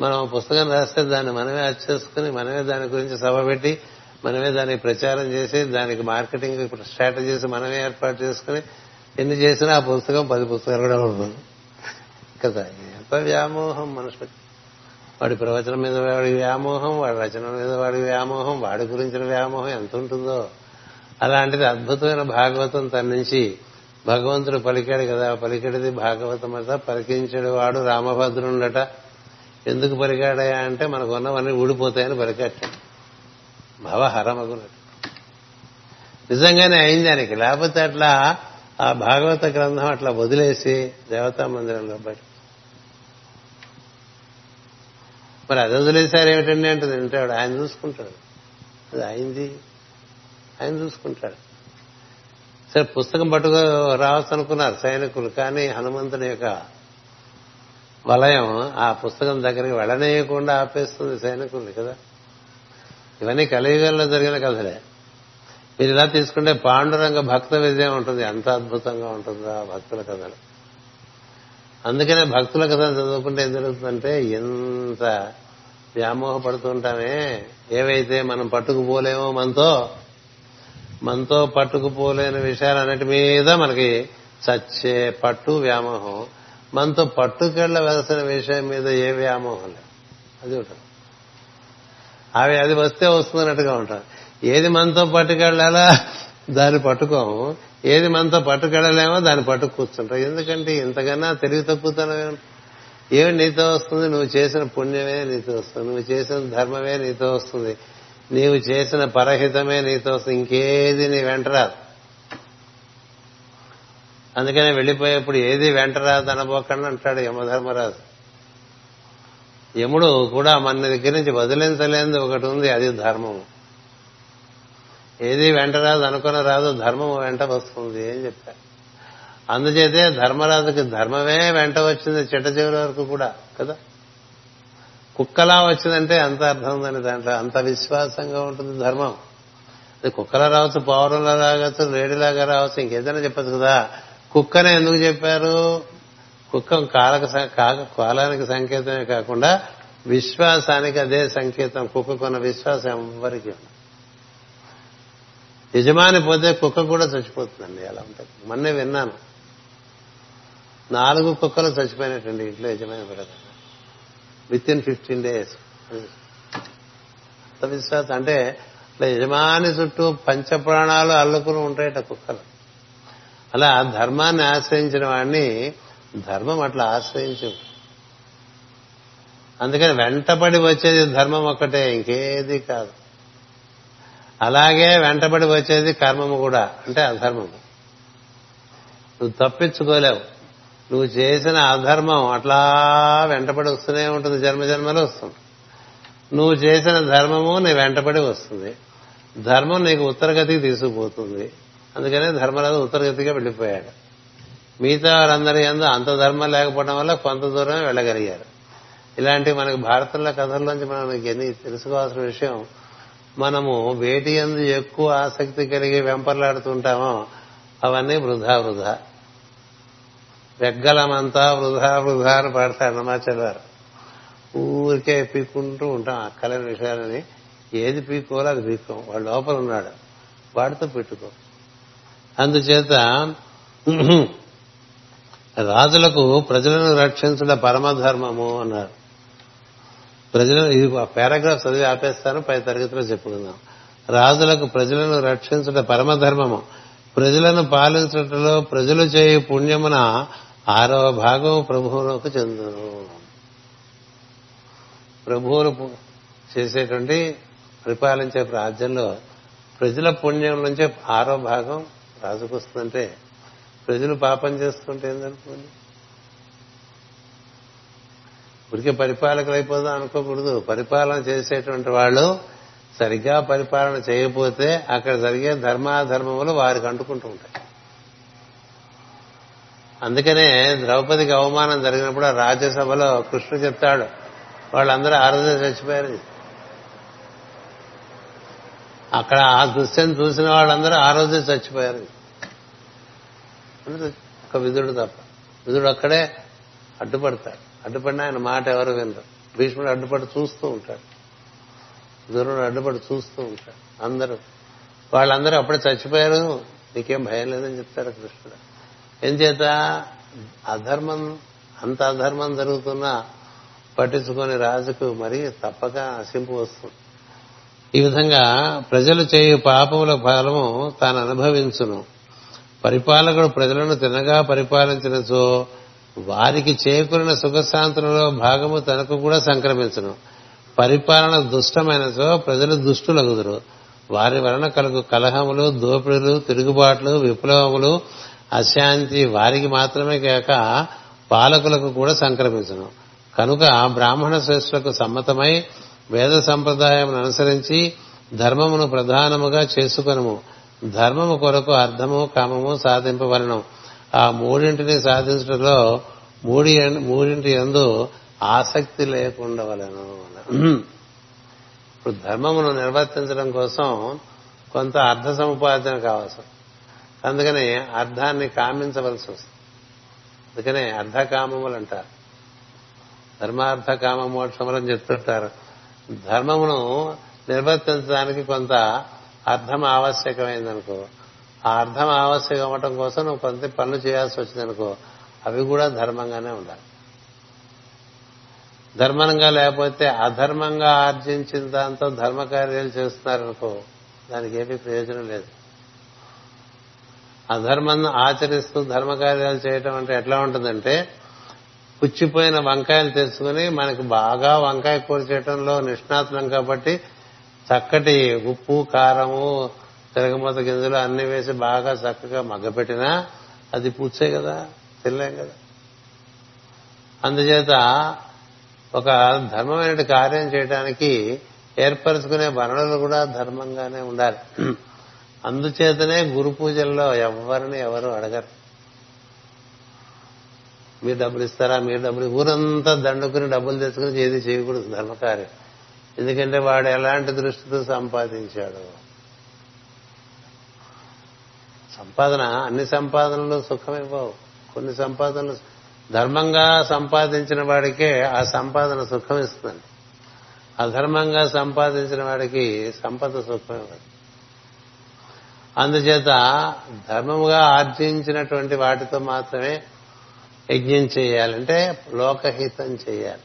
మనం పుస్తకం రాస్తే దాన్ని మనమే అచ్చేసుకుని మనమే దాని గురించి సభ పెట్టి మనమే దానికి ప్రచారం చేసి దానికి మార్కెటింగ్ స్ట్రాటజీస్ మనమే ఏర్పాటు చేసుకుని ఎన్ని చేసినా ఆ పుస్తకం పది పుస్తకాలు కూడా ఉంటుంది కదా? ఎంత వ్యామోహం మనుషులకి వాడి ప్రవచనం మీద వాడి వ్యామోహం వాడి రచన మీద వాడి వ్యామోహం వాడి గురించిన వ్యామోహం ఎంత ఉంటుందో. అలాంటిది అద్భుతమైన భాగవతం తన నుంచి భగవంతుడు పలికాడు కదా పలికడిది భాగవతం అట పలికించడు వాడు రామభద్రుండట ఎందుకు పలికాడయా అంటే మనకు ఉన్నవన్నీ ఊడిపోతాయని పలికట్టాడు భవహరమగునట్టు నిజంగానే అయింది దానికి లేకపోతే అట్లా ఆ భాగవత గ్రంథం అట్లా వదిలేసి దేవతా మందిరంలో బట్టి మరి అది వదిలేశారు ఏమిటండి అంటే తింటాడు ఆయన చూసుకుంటాడు. అది అయింది. ఆయన చూసుకుంటాడు. సరే పుస్తకం పట్టుకు రావచ్చు అనుకున్నారు సైనికులు కానీ హనుమంతుని యొక్క వలయం ఆ పుస్తకం దగ్గరికి వెళ్ళనేయకుండా ఆపేస్తుంది సైనికుల్ని కదా? ఇవన్నీ కలియుగంలో జరిగిన కథలే. మీరు ఇలా తీసుకుంటే పాండురంగ భక్త విజయం ఉంటుంది. ఎంత అద్భుతంగా ఉంటుందో ఆ భక్తుల కథలు. అందుకనే భక్తుల కథ చదువుకుంటే ఏం జరుగుతుందంటే ఎంత వ్యామోహపడుతుంటామే. ఏవైతే మనం పట్టుకుపోలేమో మనతో మనతో పట్టుకుపోలేని విషయాలన్నిటి మీద మనకి చచ్చే పట్టు వ్యామోహం. మనతో పట్టుకెళ్ళవలసిన విషయం మీద ఏ వ్యామోహం లేదు. అది ఉంటుంది. అవి అది వస్తే వస్తున్నట్టుగా ఉంటాం ఏది మనతో పట్టుకెళ్ళాలా? దాన్ని పట్టుకోము. ఏది మనతో పట్టుకెళ్ళలేమో దాన్ని పట్టుకు కూర్చుంటాం ఎందుకంటే ఇంతకన్నా తెలివి తక్కువతనం ఏమి నీతో వస్తుంది? నువ్వు చేసిన పుణ్యమే నీతో వస్తుంది. నువ్వు చేసిన ధర్మమే నీతో వస్తుంది. నీవు చేసిన పరహితమే నీతో వస్తుంది. ఇంకేది నీ వెంటరాదు అందుకనే వెళ్ళిపోయేప్పుడు ఏది వెంటరాదు అనబోకండి అంటాడు యమధర్మరాజు. యముడు కూడా మన దగ్గర నుంచి వదిలించలేనిది ఒకటి ఉంది. అది ధర్మము. ఏది వెంట రాదు అనుకున్న రాదు ధర్మం వెంట వస్తుంది అని చెప్పారు. అందుచేతే ధర్మరాజుకి ధర్మమే వెంట వచ్చింది చిట్ట చివరి వరకు కూడా కదా? కుక్కలా వచ్చిందంటే అంత అర్థం ఉందని దాంట్లో? అంత విశ్వాసంగా ఉంటుంది ధర్మం. అది కుక్కలా రావచ్చు పౌరంలా రావచ్చు లేడీలాగా రావచ్చు ఇంకేదైనా చెప్పచ్చు కదా? కుక్కనే ఎందుకు చెప్పారు? కుక్క కాలక కాలానికి సంకేతమే కాకుండా విశ్వాసానికి అదే సంకేతం. కుక్కకున్న విశ్వాసం ఎవరికి యజమాని పోతే కుక్క కూడా చచ్చిపోతుందండి అలా ఉంటుంది మొన్నే విన్నాను. నాలుగు కుక్కలు చచ్చిపోయినట్టండి ఇంట్లో యజమాని పడదు విత్ ఇన్ ఫిఫ్టీన్ డేస్ అంత అంటే ఇట్లా యజమాని చుట్టూ పంచప్రాణాలు అల్లుకుని ఉంటాయట కుక్కలు. అలా ధర్మాన్ని ఆశ్రయించిన వాడిని ధర్మం అట్లా ఆశ్రయించు అందుకని వెంటపడి వచ్చేది ధర్మం ఒక్కటే ఇంకేది కాదు. అలాగే వెంటబడి వచ్చేది కర్మము కూడా. అంటే అధర్మము. నువ్వు తప్పించుకోలేవు. నువ్వు చేసిన అధర్మం అట్లా వెంటబడి వస్తూనే ఉంటుంది. జన్మ జన్మలో వస్తుంది. నువ్వు చేసిన ధర్మము నీ వెంటబడి వస్తుంది. ధర్మం నీకు ఉత్తరగతికి తీసుకుపోతుంది. అందుకనే ధర్మరాజు ఉత్తరగతిగా వెళ్ళిపోయాడు. మిగతా వారందరి ఎందు అంత ధర్మం లేకపోవడం వల్ల కొంత దూరమే వెళ్ళగలిగారు. ఇలాంటి మనకి భారతంలో కథల్లోంచి మనం ఎన్ని తెలుసుకోవాల్సిన విషయం మనము వేటి ఎందు ఎక్కువ ఆసక్తి కలిగి వెంపర్లాడుతుంటామో అవన్నీ వృధా వృధా. వెగ్గలమంతా వృధా వృధా అని పాడతారు నమాచారు ఊరికే పీక్కుంటూ ఉంటాం అక్కలేని విషయాలని. ఏది పీక్కోవాలో అది పీక్కో. వాడు లోపల ఉన్నాడు. వాడితో పెట్టుకో. అందుచేత రాజులకు ప్రజలను రక్షించడం పరమధర్మము అన్నారు. ప్రజలను ఇది పారాగ్రాఫ్ చదివి ఆపేస్తాను పై తరగతిలో చెప్పుకుందాం. రాజులకు ప్రజలను రక్షించట పరమధర్మము. ప్రజలను పాలించటంలో ప్రజలు చేయి పుణ్యమున ఆరవ భాగం ప్రభువులకు చెందును. ప్రభువులు చేసేటువంటి పరిపాలించే రాజ్యంలో ప్రజల పుణ్యం నుంచే ఆరో భాగం రాజుకొస్తుందంటే ప్రజలు పాపం చేస్తుంటే ఏం జరుగుతుంది ఉడికే పరిపాలకులు అయిపోదాం అనుకోకూడదు. పరిపాలన చేసేటువంటి వాళ్ళు సరిగ్గా పరిపాలన చేయకపోతే అక్కడ జరిగే ధర్మాధర్మములు వారికి అంటుకుంటూ ఉంటాయి. అందుకనే ద్రౌపదికి అవమానం జరిగినప్పుడు ఆ రాజ్యసభలో కృష్ణుడు చెప్తాడు వాళ్ళందరూ ఆరోగ్యం చచ్చిపోయారు. అక్కడ ఆ దృశ్యం చూసిన వాళ్ళందరూ ఆ రోజే చచ్చిపోయారు. ఒక విధుడు తప్ప. విధుడు అక్కడే అడ్డుపడతాడు. అడ్డుపడిన ఆయన మాట ఎవరు వినరు. భీష్ముడు అడ్డుపడి చూస్తూ ఉంటాడు. దురుడు అడ్డుపడి చూస్తూ ఉంటాడు. అందరూ వాళ్ళందరూ అప్పుడే చచ్చిపోయారు. నీకేం భయం లేదని చెప్తాడు కృష్ణుడు. ఏం చేత అధర్మం అంత అధర్మం జరుగుతున్నా పట్టించుకొని రాజుకు మరి తప్పక అసింపు వస్తుంది. ఈ విధంగా ప్రజలు చేయు పాపముల ఫలము తాను అనుభవించును. పరిపాలకుడు ప్రజలను తినగా పరిపాలించినచో వారికి చేకూరిన సుఖశాంతులలో భాగము తనకు కూడా సంక్రమించను. పరిపాలన దుష్టమైనచో ప్రజలు దుష్టులగుదురు. వారి వలన కలుగు కలహములు దోపిడులు తిరుగుబాట్లు విప్లవములు అశాంతి వారికి మాత్రమే కాక పాలకులకు కూడా సంక్రమించను. కనుక బ్రాహ్మణ శ్రేష్ఠులకు సమ్మతమై వేద సంప్రదాయం అనుసరించి ధర్మమును ప్రధానముగా చేసుకొనము. ధర్మము కొరకు అర్థము కామము సాధింపవలను. ఆ మూడింటిని సాధించడంలో మూడి మూడింటి ఎందు ఆసక్తి లేకుండవలను. ఇప్పుడు ధర్మమును నిర్వర్తించడం కోసం కొంత అర్థ సముపార్జన కావాల్సి అందుకని అర్థాన్ని కామించవలసి వస్తుంది. అందుకనే అర్ధకామములు అంటారు. ధర్మార్థ కామ మోక్షములని చెప్తుంటారు. ధర్మమును నిర్వర్తించడానికి కొంత అర్థం ఆవశ్యకమైందనుకో ఆ అర్థం ఆవశ్యకం అవ్వటం కోసం నువ్వు కొంత పనులు చేయాల్సి వచ్చిందనుకో అవి కూడా ధర్మంగానే ఉండాలి. ధర్మంగా లేకపోతే అధర్మంగా ఆర్జించిన దాంతో ధర్మ కార్యాలు చేస్తున్నారనుకో దానికి ఏమీ ప్రయోజనం లేదు. అధర్మం ఆచరిస్తూ ధర్మ కార్యాలు చేయటం అంటే ఎట్లా ఉంటుందంటే పుచ్చిపోయిన వంకాయలు తెచ్చుకుని మనకి బాగా వంకాయ కూర చేయటంలో నిష్ణాతనం కాబట్టి చక్కటి ఉప్పు కారము తిరగమూత గింజలు అన్ని వేసి బాగా చక్కగా మగ్గపెట్టినా అది పూచే కదా తినలేం కదా. అందుచేత ఒక ధర్మమైన కార్యం చేయడానికి ఏర్పరచుకునే వనరులు కూడా ధర్మంగానే ఉండాలి. అందుచేతనే గురు పూజల్లో ఎవరిని ఎవరు అడగరు. మీరు డబ్బులు ఇస్తారా మీరు డబ్బులు ఊరంతా దండుకుని డబ్బులు తెచ్చుకుని ఏది చేయకూడదు ధర్మకార్యం. ఎందుకంటే వాడు ఎలాంటి దృష్టితో సంపాదించాడు. సంపాదన అన్ని సంపాదనలు సుఖమివ్వవు కొన్ని సంపాదనలు ధర్మంగా సంపాదించిన వాడికే ఆ సంపాదన సుఖం ఇస్తుంది అధర్మంగా సంపాదించిన వాడికి సంపద సుఖం ఇవ్వదు అందుచేత ధర్మముగా ఆర్జించినటువంటి వాటితో మాత్రమే యజ్ఞం చేయాలంటే లోకహితం చేయాలి.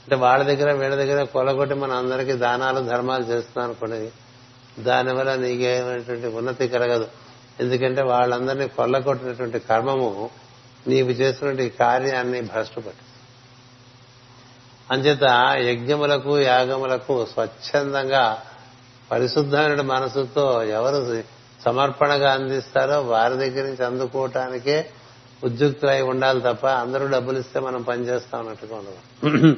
అంటే వాళ్ళ దగ్గర వీళ్ళ దగ్గర కొలగొట్టి మన అందరికీ దానాలు ధర్మాలు చేస్తున్నాం అనుకోండి దానివల్ల నీకేమైనటువంటి ఉన్నతి కలగదు. ఎందుకంటే వాళ్ళందరినీ కొల్లగొట్టినటువంటి కర్మము నీవు చేసినటువంటి కార్యాన్ని భ్రష్టపట్టి. అంచేత యజ్ఞములకు యాగములకు స్వచ్ఛందంగా పరిశుద్ధమైన మనసుతో ఎవరు సమర్పణగా అందిస్తారో వారి దగ్గర నుంచి అందుకోవటానికే ఉద్యుక్తులై ఉండాలి తప్ప అందరూ డబ్బులు ఇస్తే మనం పనిచేస్తాం అన్నట్టుగా ఉండదు.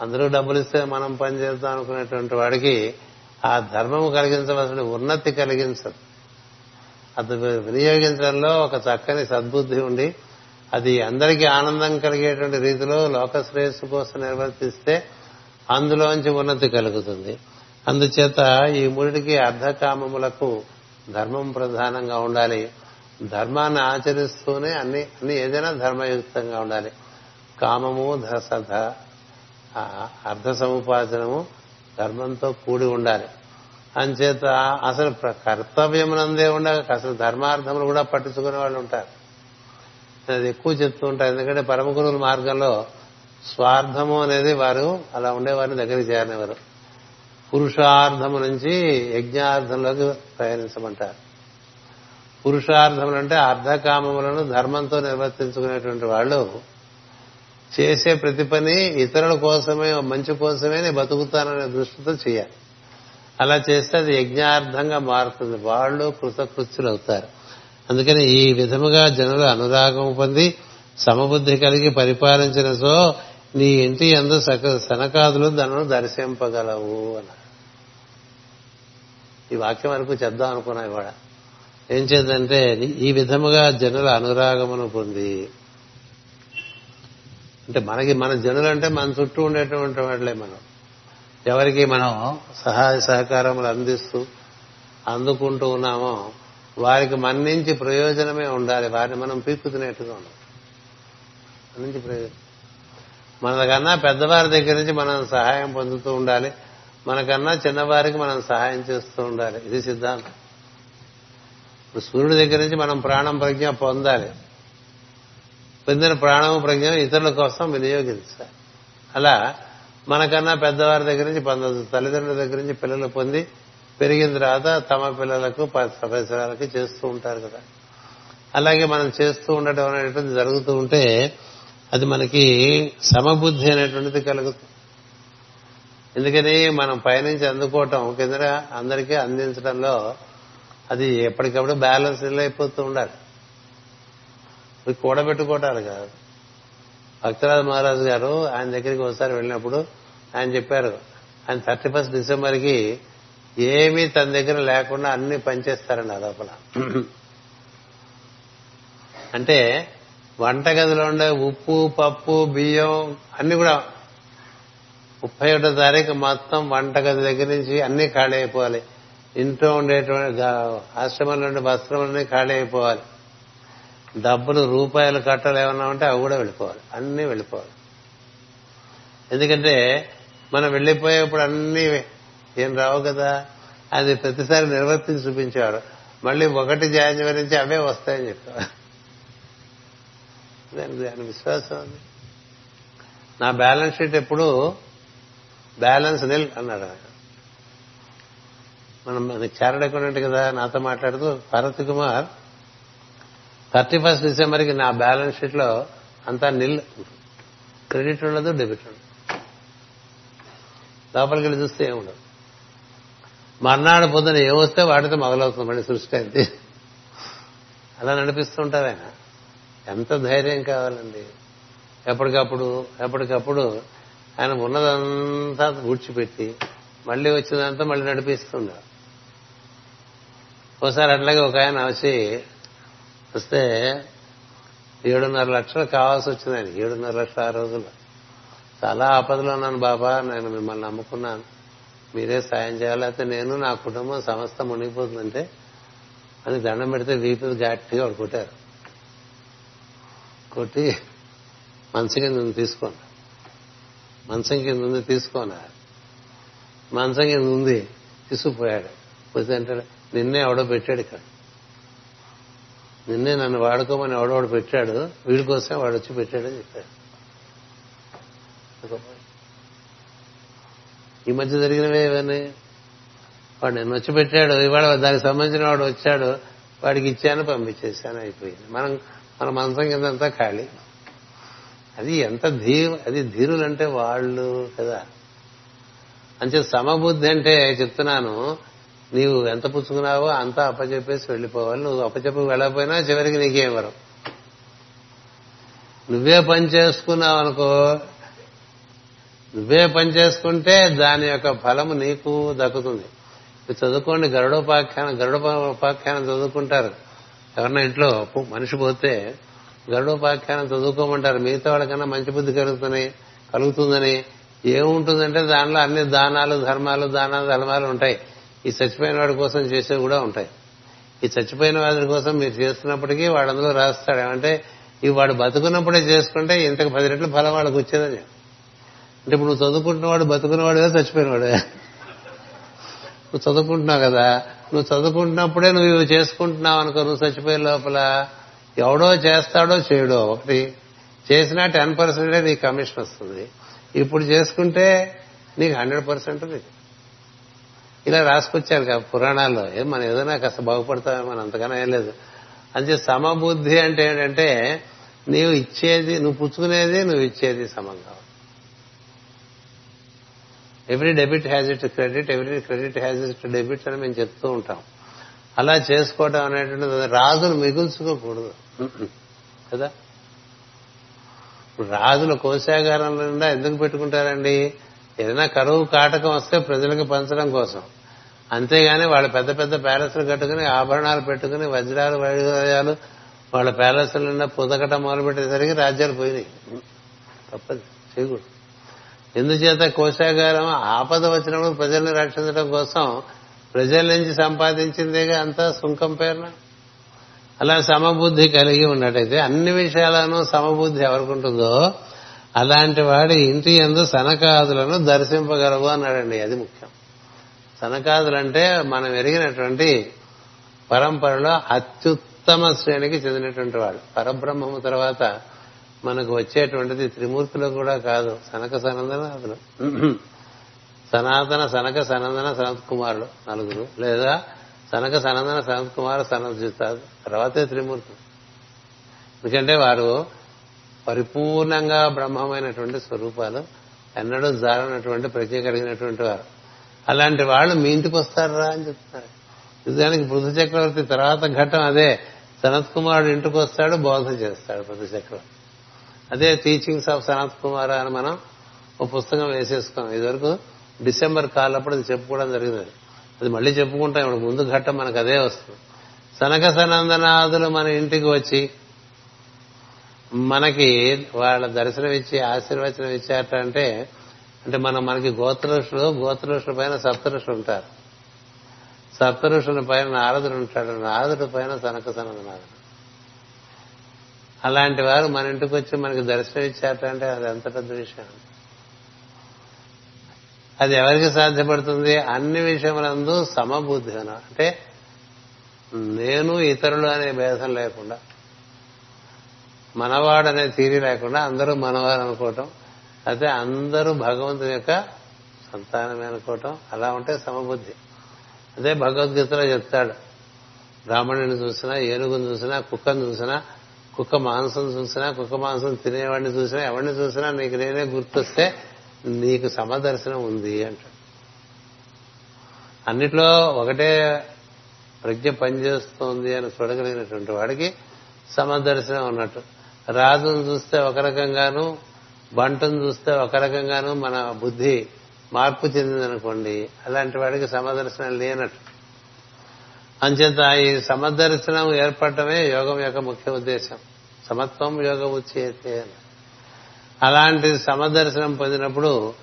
అందరూ డబ్బులు ఇస్తే మనం పనిచేస్తాం అనుకునేటువంటి వాడికి ఆ ధర్మము కలిగించవలసిన ఉన్నతి కలిగించదు. అది వినియోగించడంలో ఒక చక్కని సద్బుద్ధి ఉండి అది అందరికీ ఆనందం కలిగేటువంటి రీతిలో లోక శ్రేయస్సు కోసం నిర్వర్తిస్తే అందులోంచి ఉన్నతి కలుగుతుంది. అందుచేత ఈ మూడికి అర్ధకామములకు ధర్మం ప్రధానంగా ఉండాలి. ధర్మాన్ని ఆచరిస్తూనే అన్ని అన్ని ఏదైనా ధర్మయుక్తంగా ఉండాలి. కామము సధ అర్ధ సముపార్జనము ధర్మంతో కూడి ఉండాలి. అంచేత అసలు కర్తవ్యమునందే ఉండక అసలు ధర్మార్థములు కూడా పట్టించుకునే వాళ్ళు ఉంటారు. అది ఎక్కువ చెప్తూ ఉంటారు. ఎందుకంటే పరమ గురువుల మార్గంలో స్వార్థము అనేది వారు అలా ఉండేవారిని దగ్గరికి చేరనివారు పురుషార్థము నుంచి యజ్ఞార్థంలోకి ప్రయాణించమంటారు. పురుషార్థములు అంటే అర్ధకామములను ధర్మంతో నిర్వర్తించుకునేటువంటి వాళ్ళు చేసే ప్రతి పని ఇతరుల కోసమే మంచి కోసమే నేను బతుకుతాననే దృష్టితో చేయాలి. అలా చేస్తే అది యజ్ఞార్థంగా మారుతుంది. వాళ్ళు కృతకృత్యులు అవుతారు. అందుకని ఈ విధముగా జనులు అనురాగం పొంది సమబుద్ధి కలిగి పరిపాలించిన సో నీ ఇంటి ఎందు సక సనకాదులు దర్శింపగలవు అన్నారు. ఈ వాక్యం వరకు చెప్దాం అనుకున్నా ఇవాడ ఏం చేద్దంటే ఈ విధముగా జనుల అనురాగమును పొంది అంటే మనకి మన జనులంటే మన చుట్టూ ఉండేటువంటి వాళ్ళే మనం. ఎవరికి మనం సహాయ సహకారములు అందిస్తూ అందుకుంటూ ఉన్నామో వారికి మన నుంచి ప్రయోజనమే ఉండాలి. వారిని మనం పీక్కుతున్నట్టుగా ఉండాలి. మన నుంచి ప్రయోజనం. మనకన్నా పెద్దవారి దగ్గర నుంచి మనం సహాయం పొందుతూ ఉండాలి. మనకన్నా చిన్నవారికి మనం సహాయం చేస్తూ ఉండాలి. ఇది సిద్ధాంతం. ఇప్పుడు సూర్యుడి దగ్గర నుంచి మనం ప్రాణం ప్రజ్ఞ పొందాలి. పొందిన ప్రాణము ప్రజ్ఞ ఇతరుల కోసం వినియోగించాలి. అలా మనకన్నా పెద్దవారి దగ్గర నుంచి పొందొచ్చు తల్లిదండ్రుల దగ్గర నుంచి పిల్లలు పొంది పెరిగిన తర్వాత తమ పిల్లలకు పరిసరాలకి చేస్తూ ఉంటారు కదా. అలాగే మనం చేస్తూ ఉండటం అనేటువంటిది జరుగుతూ ఉంటే అది మనకి సమబుద్ధి అనేటువంటిది కలుగుతుంది. ఎందుకని మనం పైనుంచి అందుకోవటం కింద అందరికీ అందించడంలో అది ఎప్పటికప్పుడు బ్యాలెన్స్ అయిపోతూ ఉండాలి. ఇది కూడబెట్టుకోవటాలు కాదు. భక్తరాజు మహారాజు గారు ఆయన దగ్గరికి ఒకసారి వెళ్ళినప్పుడు అని చెప్పారు. ఆయన థర్టీ ఫస్ట్ డిసెంబర్కి ఏమీ తన దగ్గర లేకుండా అన్ని పనిచేస్తారండి ఆ లోపల. అంటే వంటగదిలో ఉండే ఉప్పు పప్పు బియ్యం అన్ని కూడా ముప్పై ఒకటో తారీఖు మొత్తం వంటగది దగ్గర నుంచి అన్ని ఖాళీ అయిపోవాలి. ఇంట్లో ఉండేటువంటి ఆశ్రమంలో ఉండే వస్త్రములన్నీ ఖాళీ అయిపోవాలి. డబ్బులు రూపాయలు కట్టలు ఏమన్నా ఉంటే అవి కూడా వెళ్ళిపోవాలి. అన్నీ వెళ్ళిపోవాలి. ఎందుకంటే మనం వెళ్ళిపోయేప్పుడు అన్ని ఏం రావు కదా. అది ప్రతిసారి నిర్వర్తించి చూపించేవారు. మళ్ళీ ఒకటి జాన్యువరి నుంచి అవే వస్తాయని చెప్పేవారు. దానికి దాని విశ్వాసం ఉంది నా బ్యాలెన్స్ షీట్ ఎప్పుడు బ్యాలెన్స్ నిల్ అన్నాడు మనం మనకి చార్డ్ అకౌంటెంట్ కదా నాతో మాట్లాడుతూ భరత్ కుమార్ థర్టీ ఫస్ట్ డిసెంబర్కి నా బ్యాలెన్స్ షీట్లో అంతా నిల్. క్రెడిట్ ఉండదు డెబిట్ ఉండదు. లోపలికి వెళ్ళి చూస్తే ఏముండదు. మర్నాడు పొద్దున ఏమొస్తే వాటితో మొదలవుతుంది మళ్ళీ సృష్టి అంతే అలా నడిపిస్తుంటారాయన ఆయన ఎంత ధైర్యం కావాలండి. ఎప్పటికప్పుడు ఎప్పటికప్పుడు ఆయన ఉన్నదంతా ఊడ్చిపెట్టి మళ్ళీ వచ్చిందంతా మళ్ళీ నడిపిస్తుండారు ఒకసారి అట్లాగే ఒక ఆయన వచ్చి వస్తే ఏడున్నర లక్షలు కావాల్సి వచ్చింది ఆయన ఏడున్నర లక్షలు ఆ రోజుల్లో. చాలా ఆపదలో ఉన్నాను బాబా నేను మిమ్మల్ని నమ్ముకున్నాను. మీరే సాయం చేయాలి అయితే నేను నా కుటుంబం సమస్త మునిగిపోతుందంటే అని దండం పెడితే వీపు గట్టిగా వాడు కొట్టారు. కొట్టి మంచం కింద ఉంది తీసుకోండి. మంచం కింద ఉంది తీసుకోన్నారు మంచం కింద ఉంది తీసుకుపోయాడు. పోతే అంటాడు నిన్నే ఎవడో పెట్టాడు ఇక్కడ. నిన్నే నన్ను వాడుకోమని ఎవడోడు పెట్టాడు. వీడి కోసం వాడు వచ్చి పెట్టాడని చెప్పాడు. ఈ మధ్య జరిగినవే ఇవన్నీ. వాడు నేను వచ్చి పెట్టాడు. ఇవాళ దానికి సంబంధించిన వాడు వచ్చాడు. వాడికి ఇచ్చాను పంపించేశాను అయిపోయింది. మనం మన మనసం కిందంతా ఖాళీ. అది ఎంత ధీ అది ధీరులంటే వాళ్ళు కదా. అంతే సమబుద్ధి అంటే చెప్తున్నాను నీవు ఎంత పుచ్చుకున్నావో అంతా అప్పచెప్పేసి వెళ్ళిపోవాలి. నువ్వు అప్పచెప్పి వెళ్ళకపోయినా చివరికి నీకేం వరం? నువ్వే పని చేసుకున్నావు అనుకో నువ్వే పని చేసుకుంటే దాని యొక్క ఫలము నీకు దక్కుతుంది. చదువుకోండి గరుడోపాఖ్యానం గరుడోపాఖ్యానం చదువుకుంటారు. ఎవరన్నా ఇంట్లో మనిషి పోతే గరుడోపాఖ్యానం చదువుకోమంటారు. మిగతా వాళ్ళకన్నా మంచి బుద్ధి కలుగుతుంది కలుగుతుందని ఏముంటుందంటే దానిలో అన్ని దానాలు ధర్మాలు దానాలు ధర్మాలు ఉంటాయి. ఈ చచ్చిపోయిన వాడి కోసం చేసేవి కూడా ఉంటాయి. ఈ చచ్చిపోయిన వాడి కోసం మీరు చేస్తున్నప్పటికీ వాడు అందులో రాస్తాడు. ఏమంటే ఈ వాడు బతుకున్నప్పుడే చేసుకుంటే ఇంతకు పది రెట్లు ఫలం వాళ్ళకి వచ్చేదని అంటే ఇప్పుడు నువ్వు చదువుకుంటున్నవాడు బతుకున్నవాడుగా చచ్చిపోయినవాడే నువ్వు చదువుకుంటున్నావు కదా. నువ్వు చదువుకుంటున్నప్పుడే నువ్వు ఇవి చేసుకుంటున్నావు అనుకో నువ్వు చచ్చిపోయే లోపల ఎవడో చేస్తాడో చేయడో ఒకటి. చేసినా టెన్ పర్సెంటే నీకు కమిషన్ వస్తుంది. ఇప్పుడు చేసుకుంటే నీకు హండ్రెడ్ పర్సెంట్ నీకు ఇలా రాసుకొచ్చారు కదా పురాణాల్లో. ఏం మనం ఏదైనా కాస్త బాగుపడతామో మనం అంతగానో ఏం లేదు. అంతే సమబుద్ధి అంటే ఏంటంటే నీవు ఇచ్చేది నువ్వు పుచ్చుకునేది నువ్వు ఇచ్చేది సమంగా every debit has it credit every credit has it debit అని మేము చెప్తూ ఉంటాం. అలా చేసుకోవడం అనేటువంటిది రాజును మిగుల్చుకోకూడదు. కదా? ఇప్పుడు రాజుల కోశాగారంలో నిండా ఎందుకు పెట్టుకుంటారండి? ఏదైనా కరువు కాటకం వస్తే ప్రజలకు పంచడం కోసం. అంతేగాని వాళ్ళ పెద్ద పెద్ద ప్యాలెస్లు కట్టుకుని ఆభరణాలు పెట్టుకుని వజ్రాలు వైద్యాలు వాళ్ళ ప్యాలెస్ల నిండా పుదకటం మొదలుపెట్టేసరికి రాజ్యాలు పోయినాయి. తప్పదు. చేయకూడదు. ఎందుచేత కోశాగారం ఆపద వచ్చినప్పుడు ప్రజల్ని రక్షించడం కోసం ప్రజల నుంచి సంపాదించిందేగా అంతా సుంకం పేరున? అలా సమబుద్ధి కలిగి ఉన్నట్టయితే అన్ని విషయాలను సమబుద్ధి ఎవరుకుంటుందో అలాంటి వాడి ఇంటి ఎందు సనకాదులను దర్శింపగలవు అన్నాడండి అది ముఖ్యం. సనకాదులంటే మనం ఎరిగినటువంటి పరంపరలో అత్యుత్తమ శ్రేణికి చెందినటువంటి వాడు. పరబ్రహ్మము తర్వాత మనకు వచ్చేటువంటిది త్రిమూర్తులు కూడా కాదు. సనక సనందన అతను. సనాతన సనక సనందన సనత్ కుమారుడు నలుగురు. లేదా సనక సనందన సనత్ కుమార్ సనత్జితాదు తర్వాతే త్రిమూర్తులు. ఎందుకంటే వారు పరిపూర్ణంగా బ్రహ్మమైనటువంటి స్వరూపాలు ఎన్నడూ జారనటువంటి ప్రజ్ఞ కలిగినటువంటి వారు. అలాంటి వాళ్ళు మీ ఇంటికి వస్తారా అని చెప్తున్నారు. నిజానికి పృథు చక్రవర్తి తర్వాత ఘట్టం అదే. సనత్ కుమారుడు ఇంటికి వస్తాడు బోధన చేస్తాడు పృథు చక్రవర్తి. అదే టీచింగ్స్ ఆఫ్ సనత్ కుమార్ అని మనం ఓ పుస్తకం వేసేసుకున్నాం. ఇదివరకు డిసెంబర్ కాలప్పుడు అది చెప్పుకోవడం జరిగింది. అది మళ్ళీ చెప్పుకుంటాం. ఇప్పుడు ముందు ఘట్టం మనకు అదే వస్తుంది. సనక సనందనాథులు మన ఇంటికి వచ్చి మనకి వాళ్ళ దర్శనం ఇచ్చి ఆశీర్వచనం ఇచ్చారట అంటే అంటే మనం మనకి గోత్రఋషులు గోత్రఋషుల పైన సప్తఋషులు ఉంటారు. సప్తఋషుల పైన నారదుడు ఉంటాడు. నారదుడి పైన సనక సనందనాథుడు. అలాంటి వారు మన ఇంటికి వచ్చి మనకి దర్శనం ఇచ్చారట అంటే అది ఎంత పెద్ద విషయం. అది ఎవరికి సాధ్యపడుతుంది? అన్ని విషయములందు సమబుద్ధి అంటే నేను ఇతరులు అనే భేదం లేకుండా మనవాడు అనే తీరి లేకుండా అందరూ మనవారు అనుకోవటం అయితే అందరూ భగవంతుని యొక్క సంతానమే అనుకోవటం అలా ఉంటే సమబుద్ధి. అదే భగవద్గీతలో చెప్తాడు. బ్రాహ్మణుని చూసినా ఏనుగుని చూసినా కుక్కను చూసినా కుక్క మాంసం చూసినా కుక్క మాంసం తినేవాడిని చూసినా ఎవరిని చూసినా నీకు నేనే గుర్తొస్తే నీకు సమదర్శనం ఉంది అంట అన్నిట్లో ఒకటే ప్రజ్ఞ పనిచేస్తోంది అని చూడగలిగినటువంటి వాడికి సమదర్శనం ఉన్నట్టు. రాజును చూస్తే ఒక రకంగాను బంటను చూస్తే ఒక రకంగాను మన బుద్ధి మార్పు చెందిందనుకోండి అలాంటి వాడికి సమదర్శనం లేనట్టు. అంచేత ఈ సమదర్శనం ఏర్పడటమే యోగం యొక్క ముఖ్య ఉద్దేశం. సమత్వం యోగం ఉచ్చేతే అలాంటి సమదర్శనం పొందినప్పుడు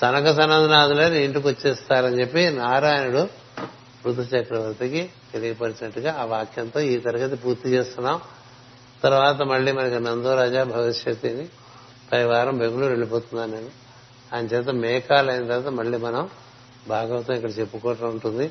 సనక సనందనాథులే ఇంటికి వచ్చేస్తారని చెప్పి నారాయణుడు ఋతు చక్రవర్తికి తెలియపరిచినట్టుగా ఆ వాక్యంతో ఈ తరగతి పూర్తి చేస్తున్నాం. తర్వాత మళ్ళీ మనకి నందోరాజా భవిష్యత్తుని పై వారం బెంగళూరు వెళ్ళిపోతున్నాను నేను. ఆయన చేత మేకాలు అయిన తర్వాత మళ్ళీ మనం భాగవతం ఇక్కడ చెప్పుకోవటం ఉంటుంది.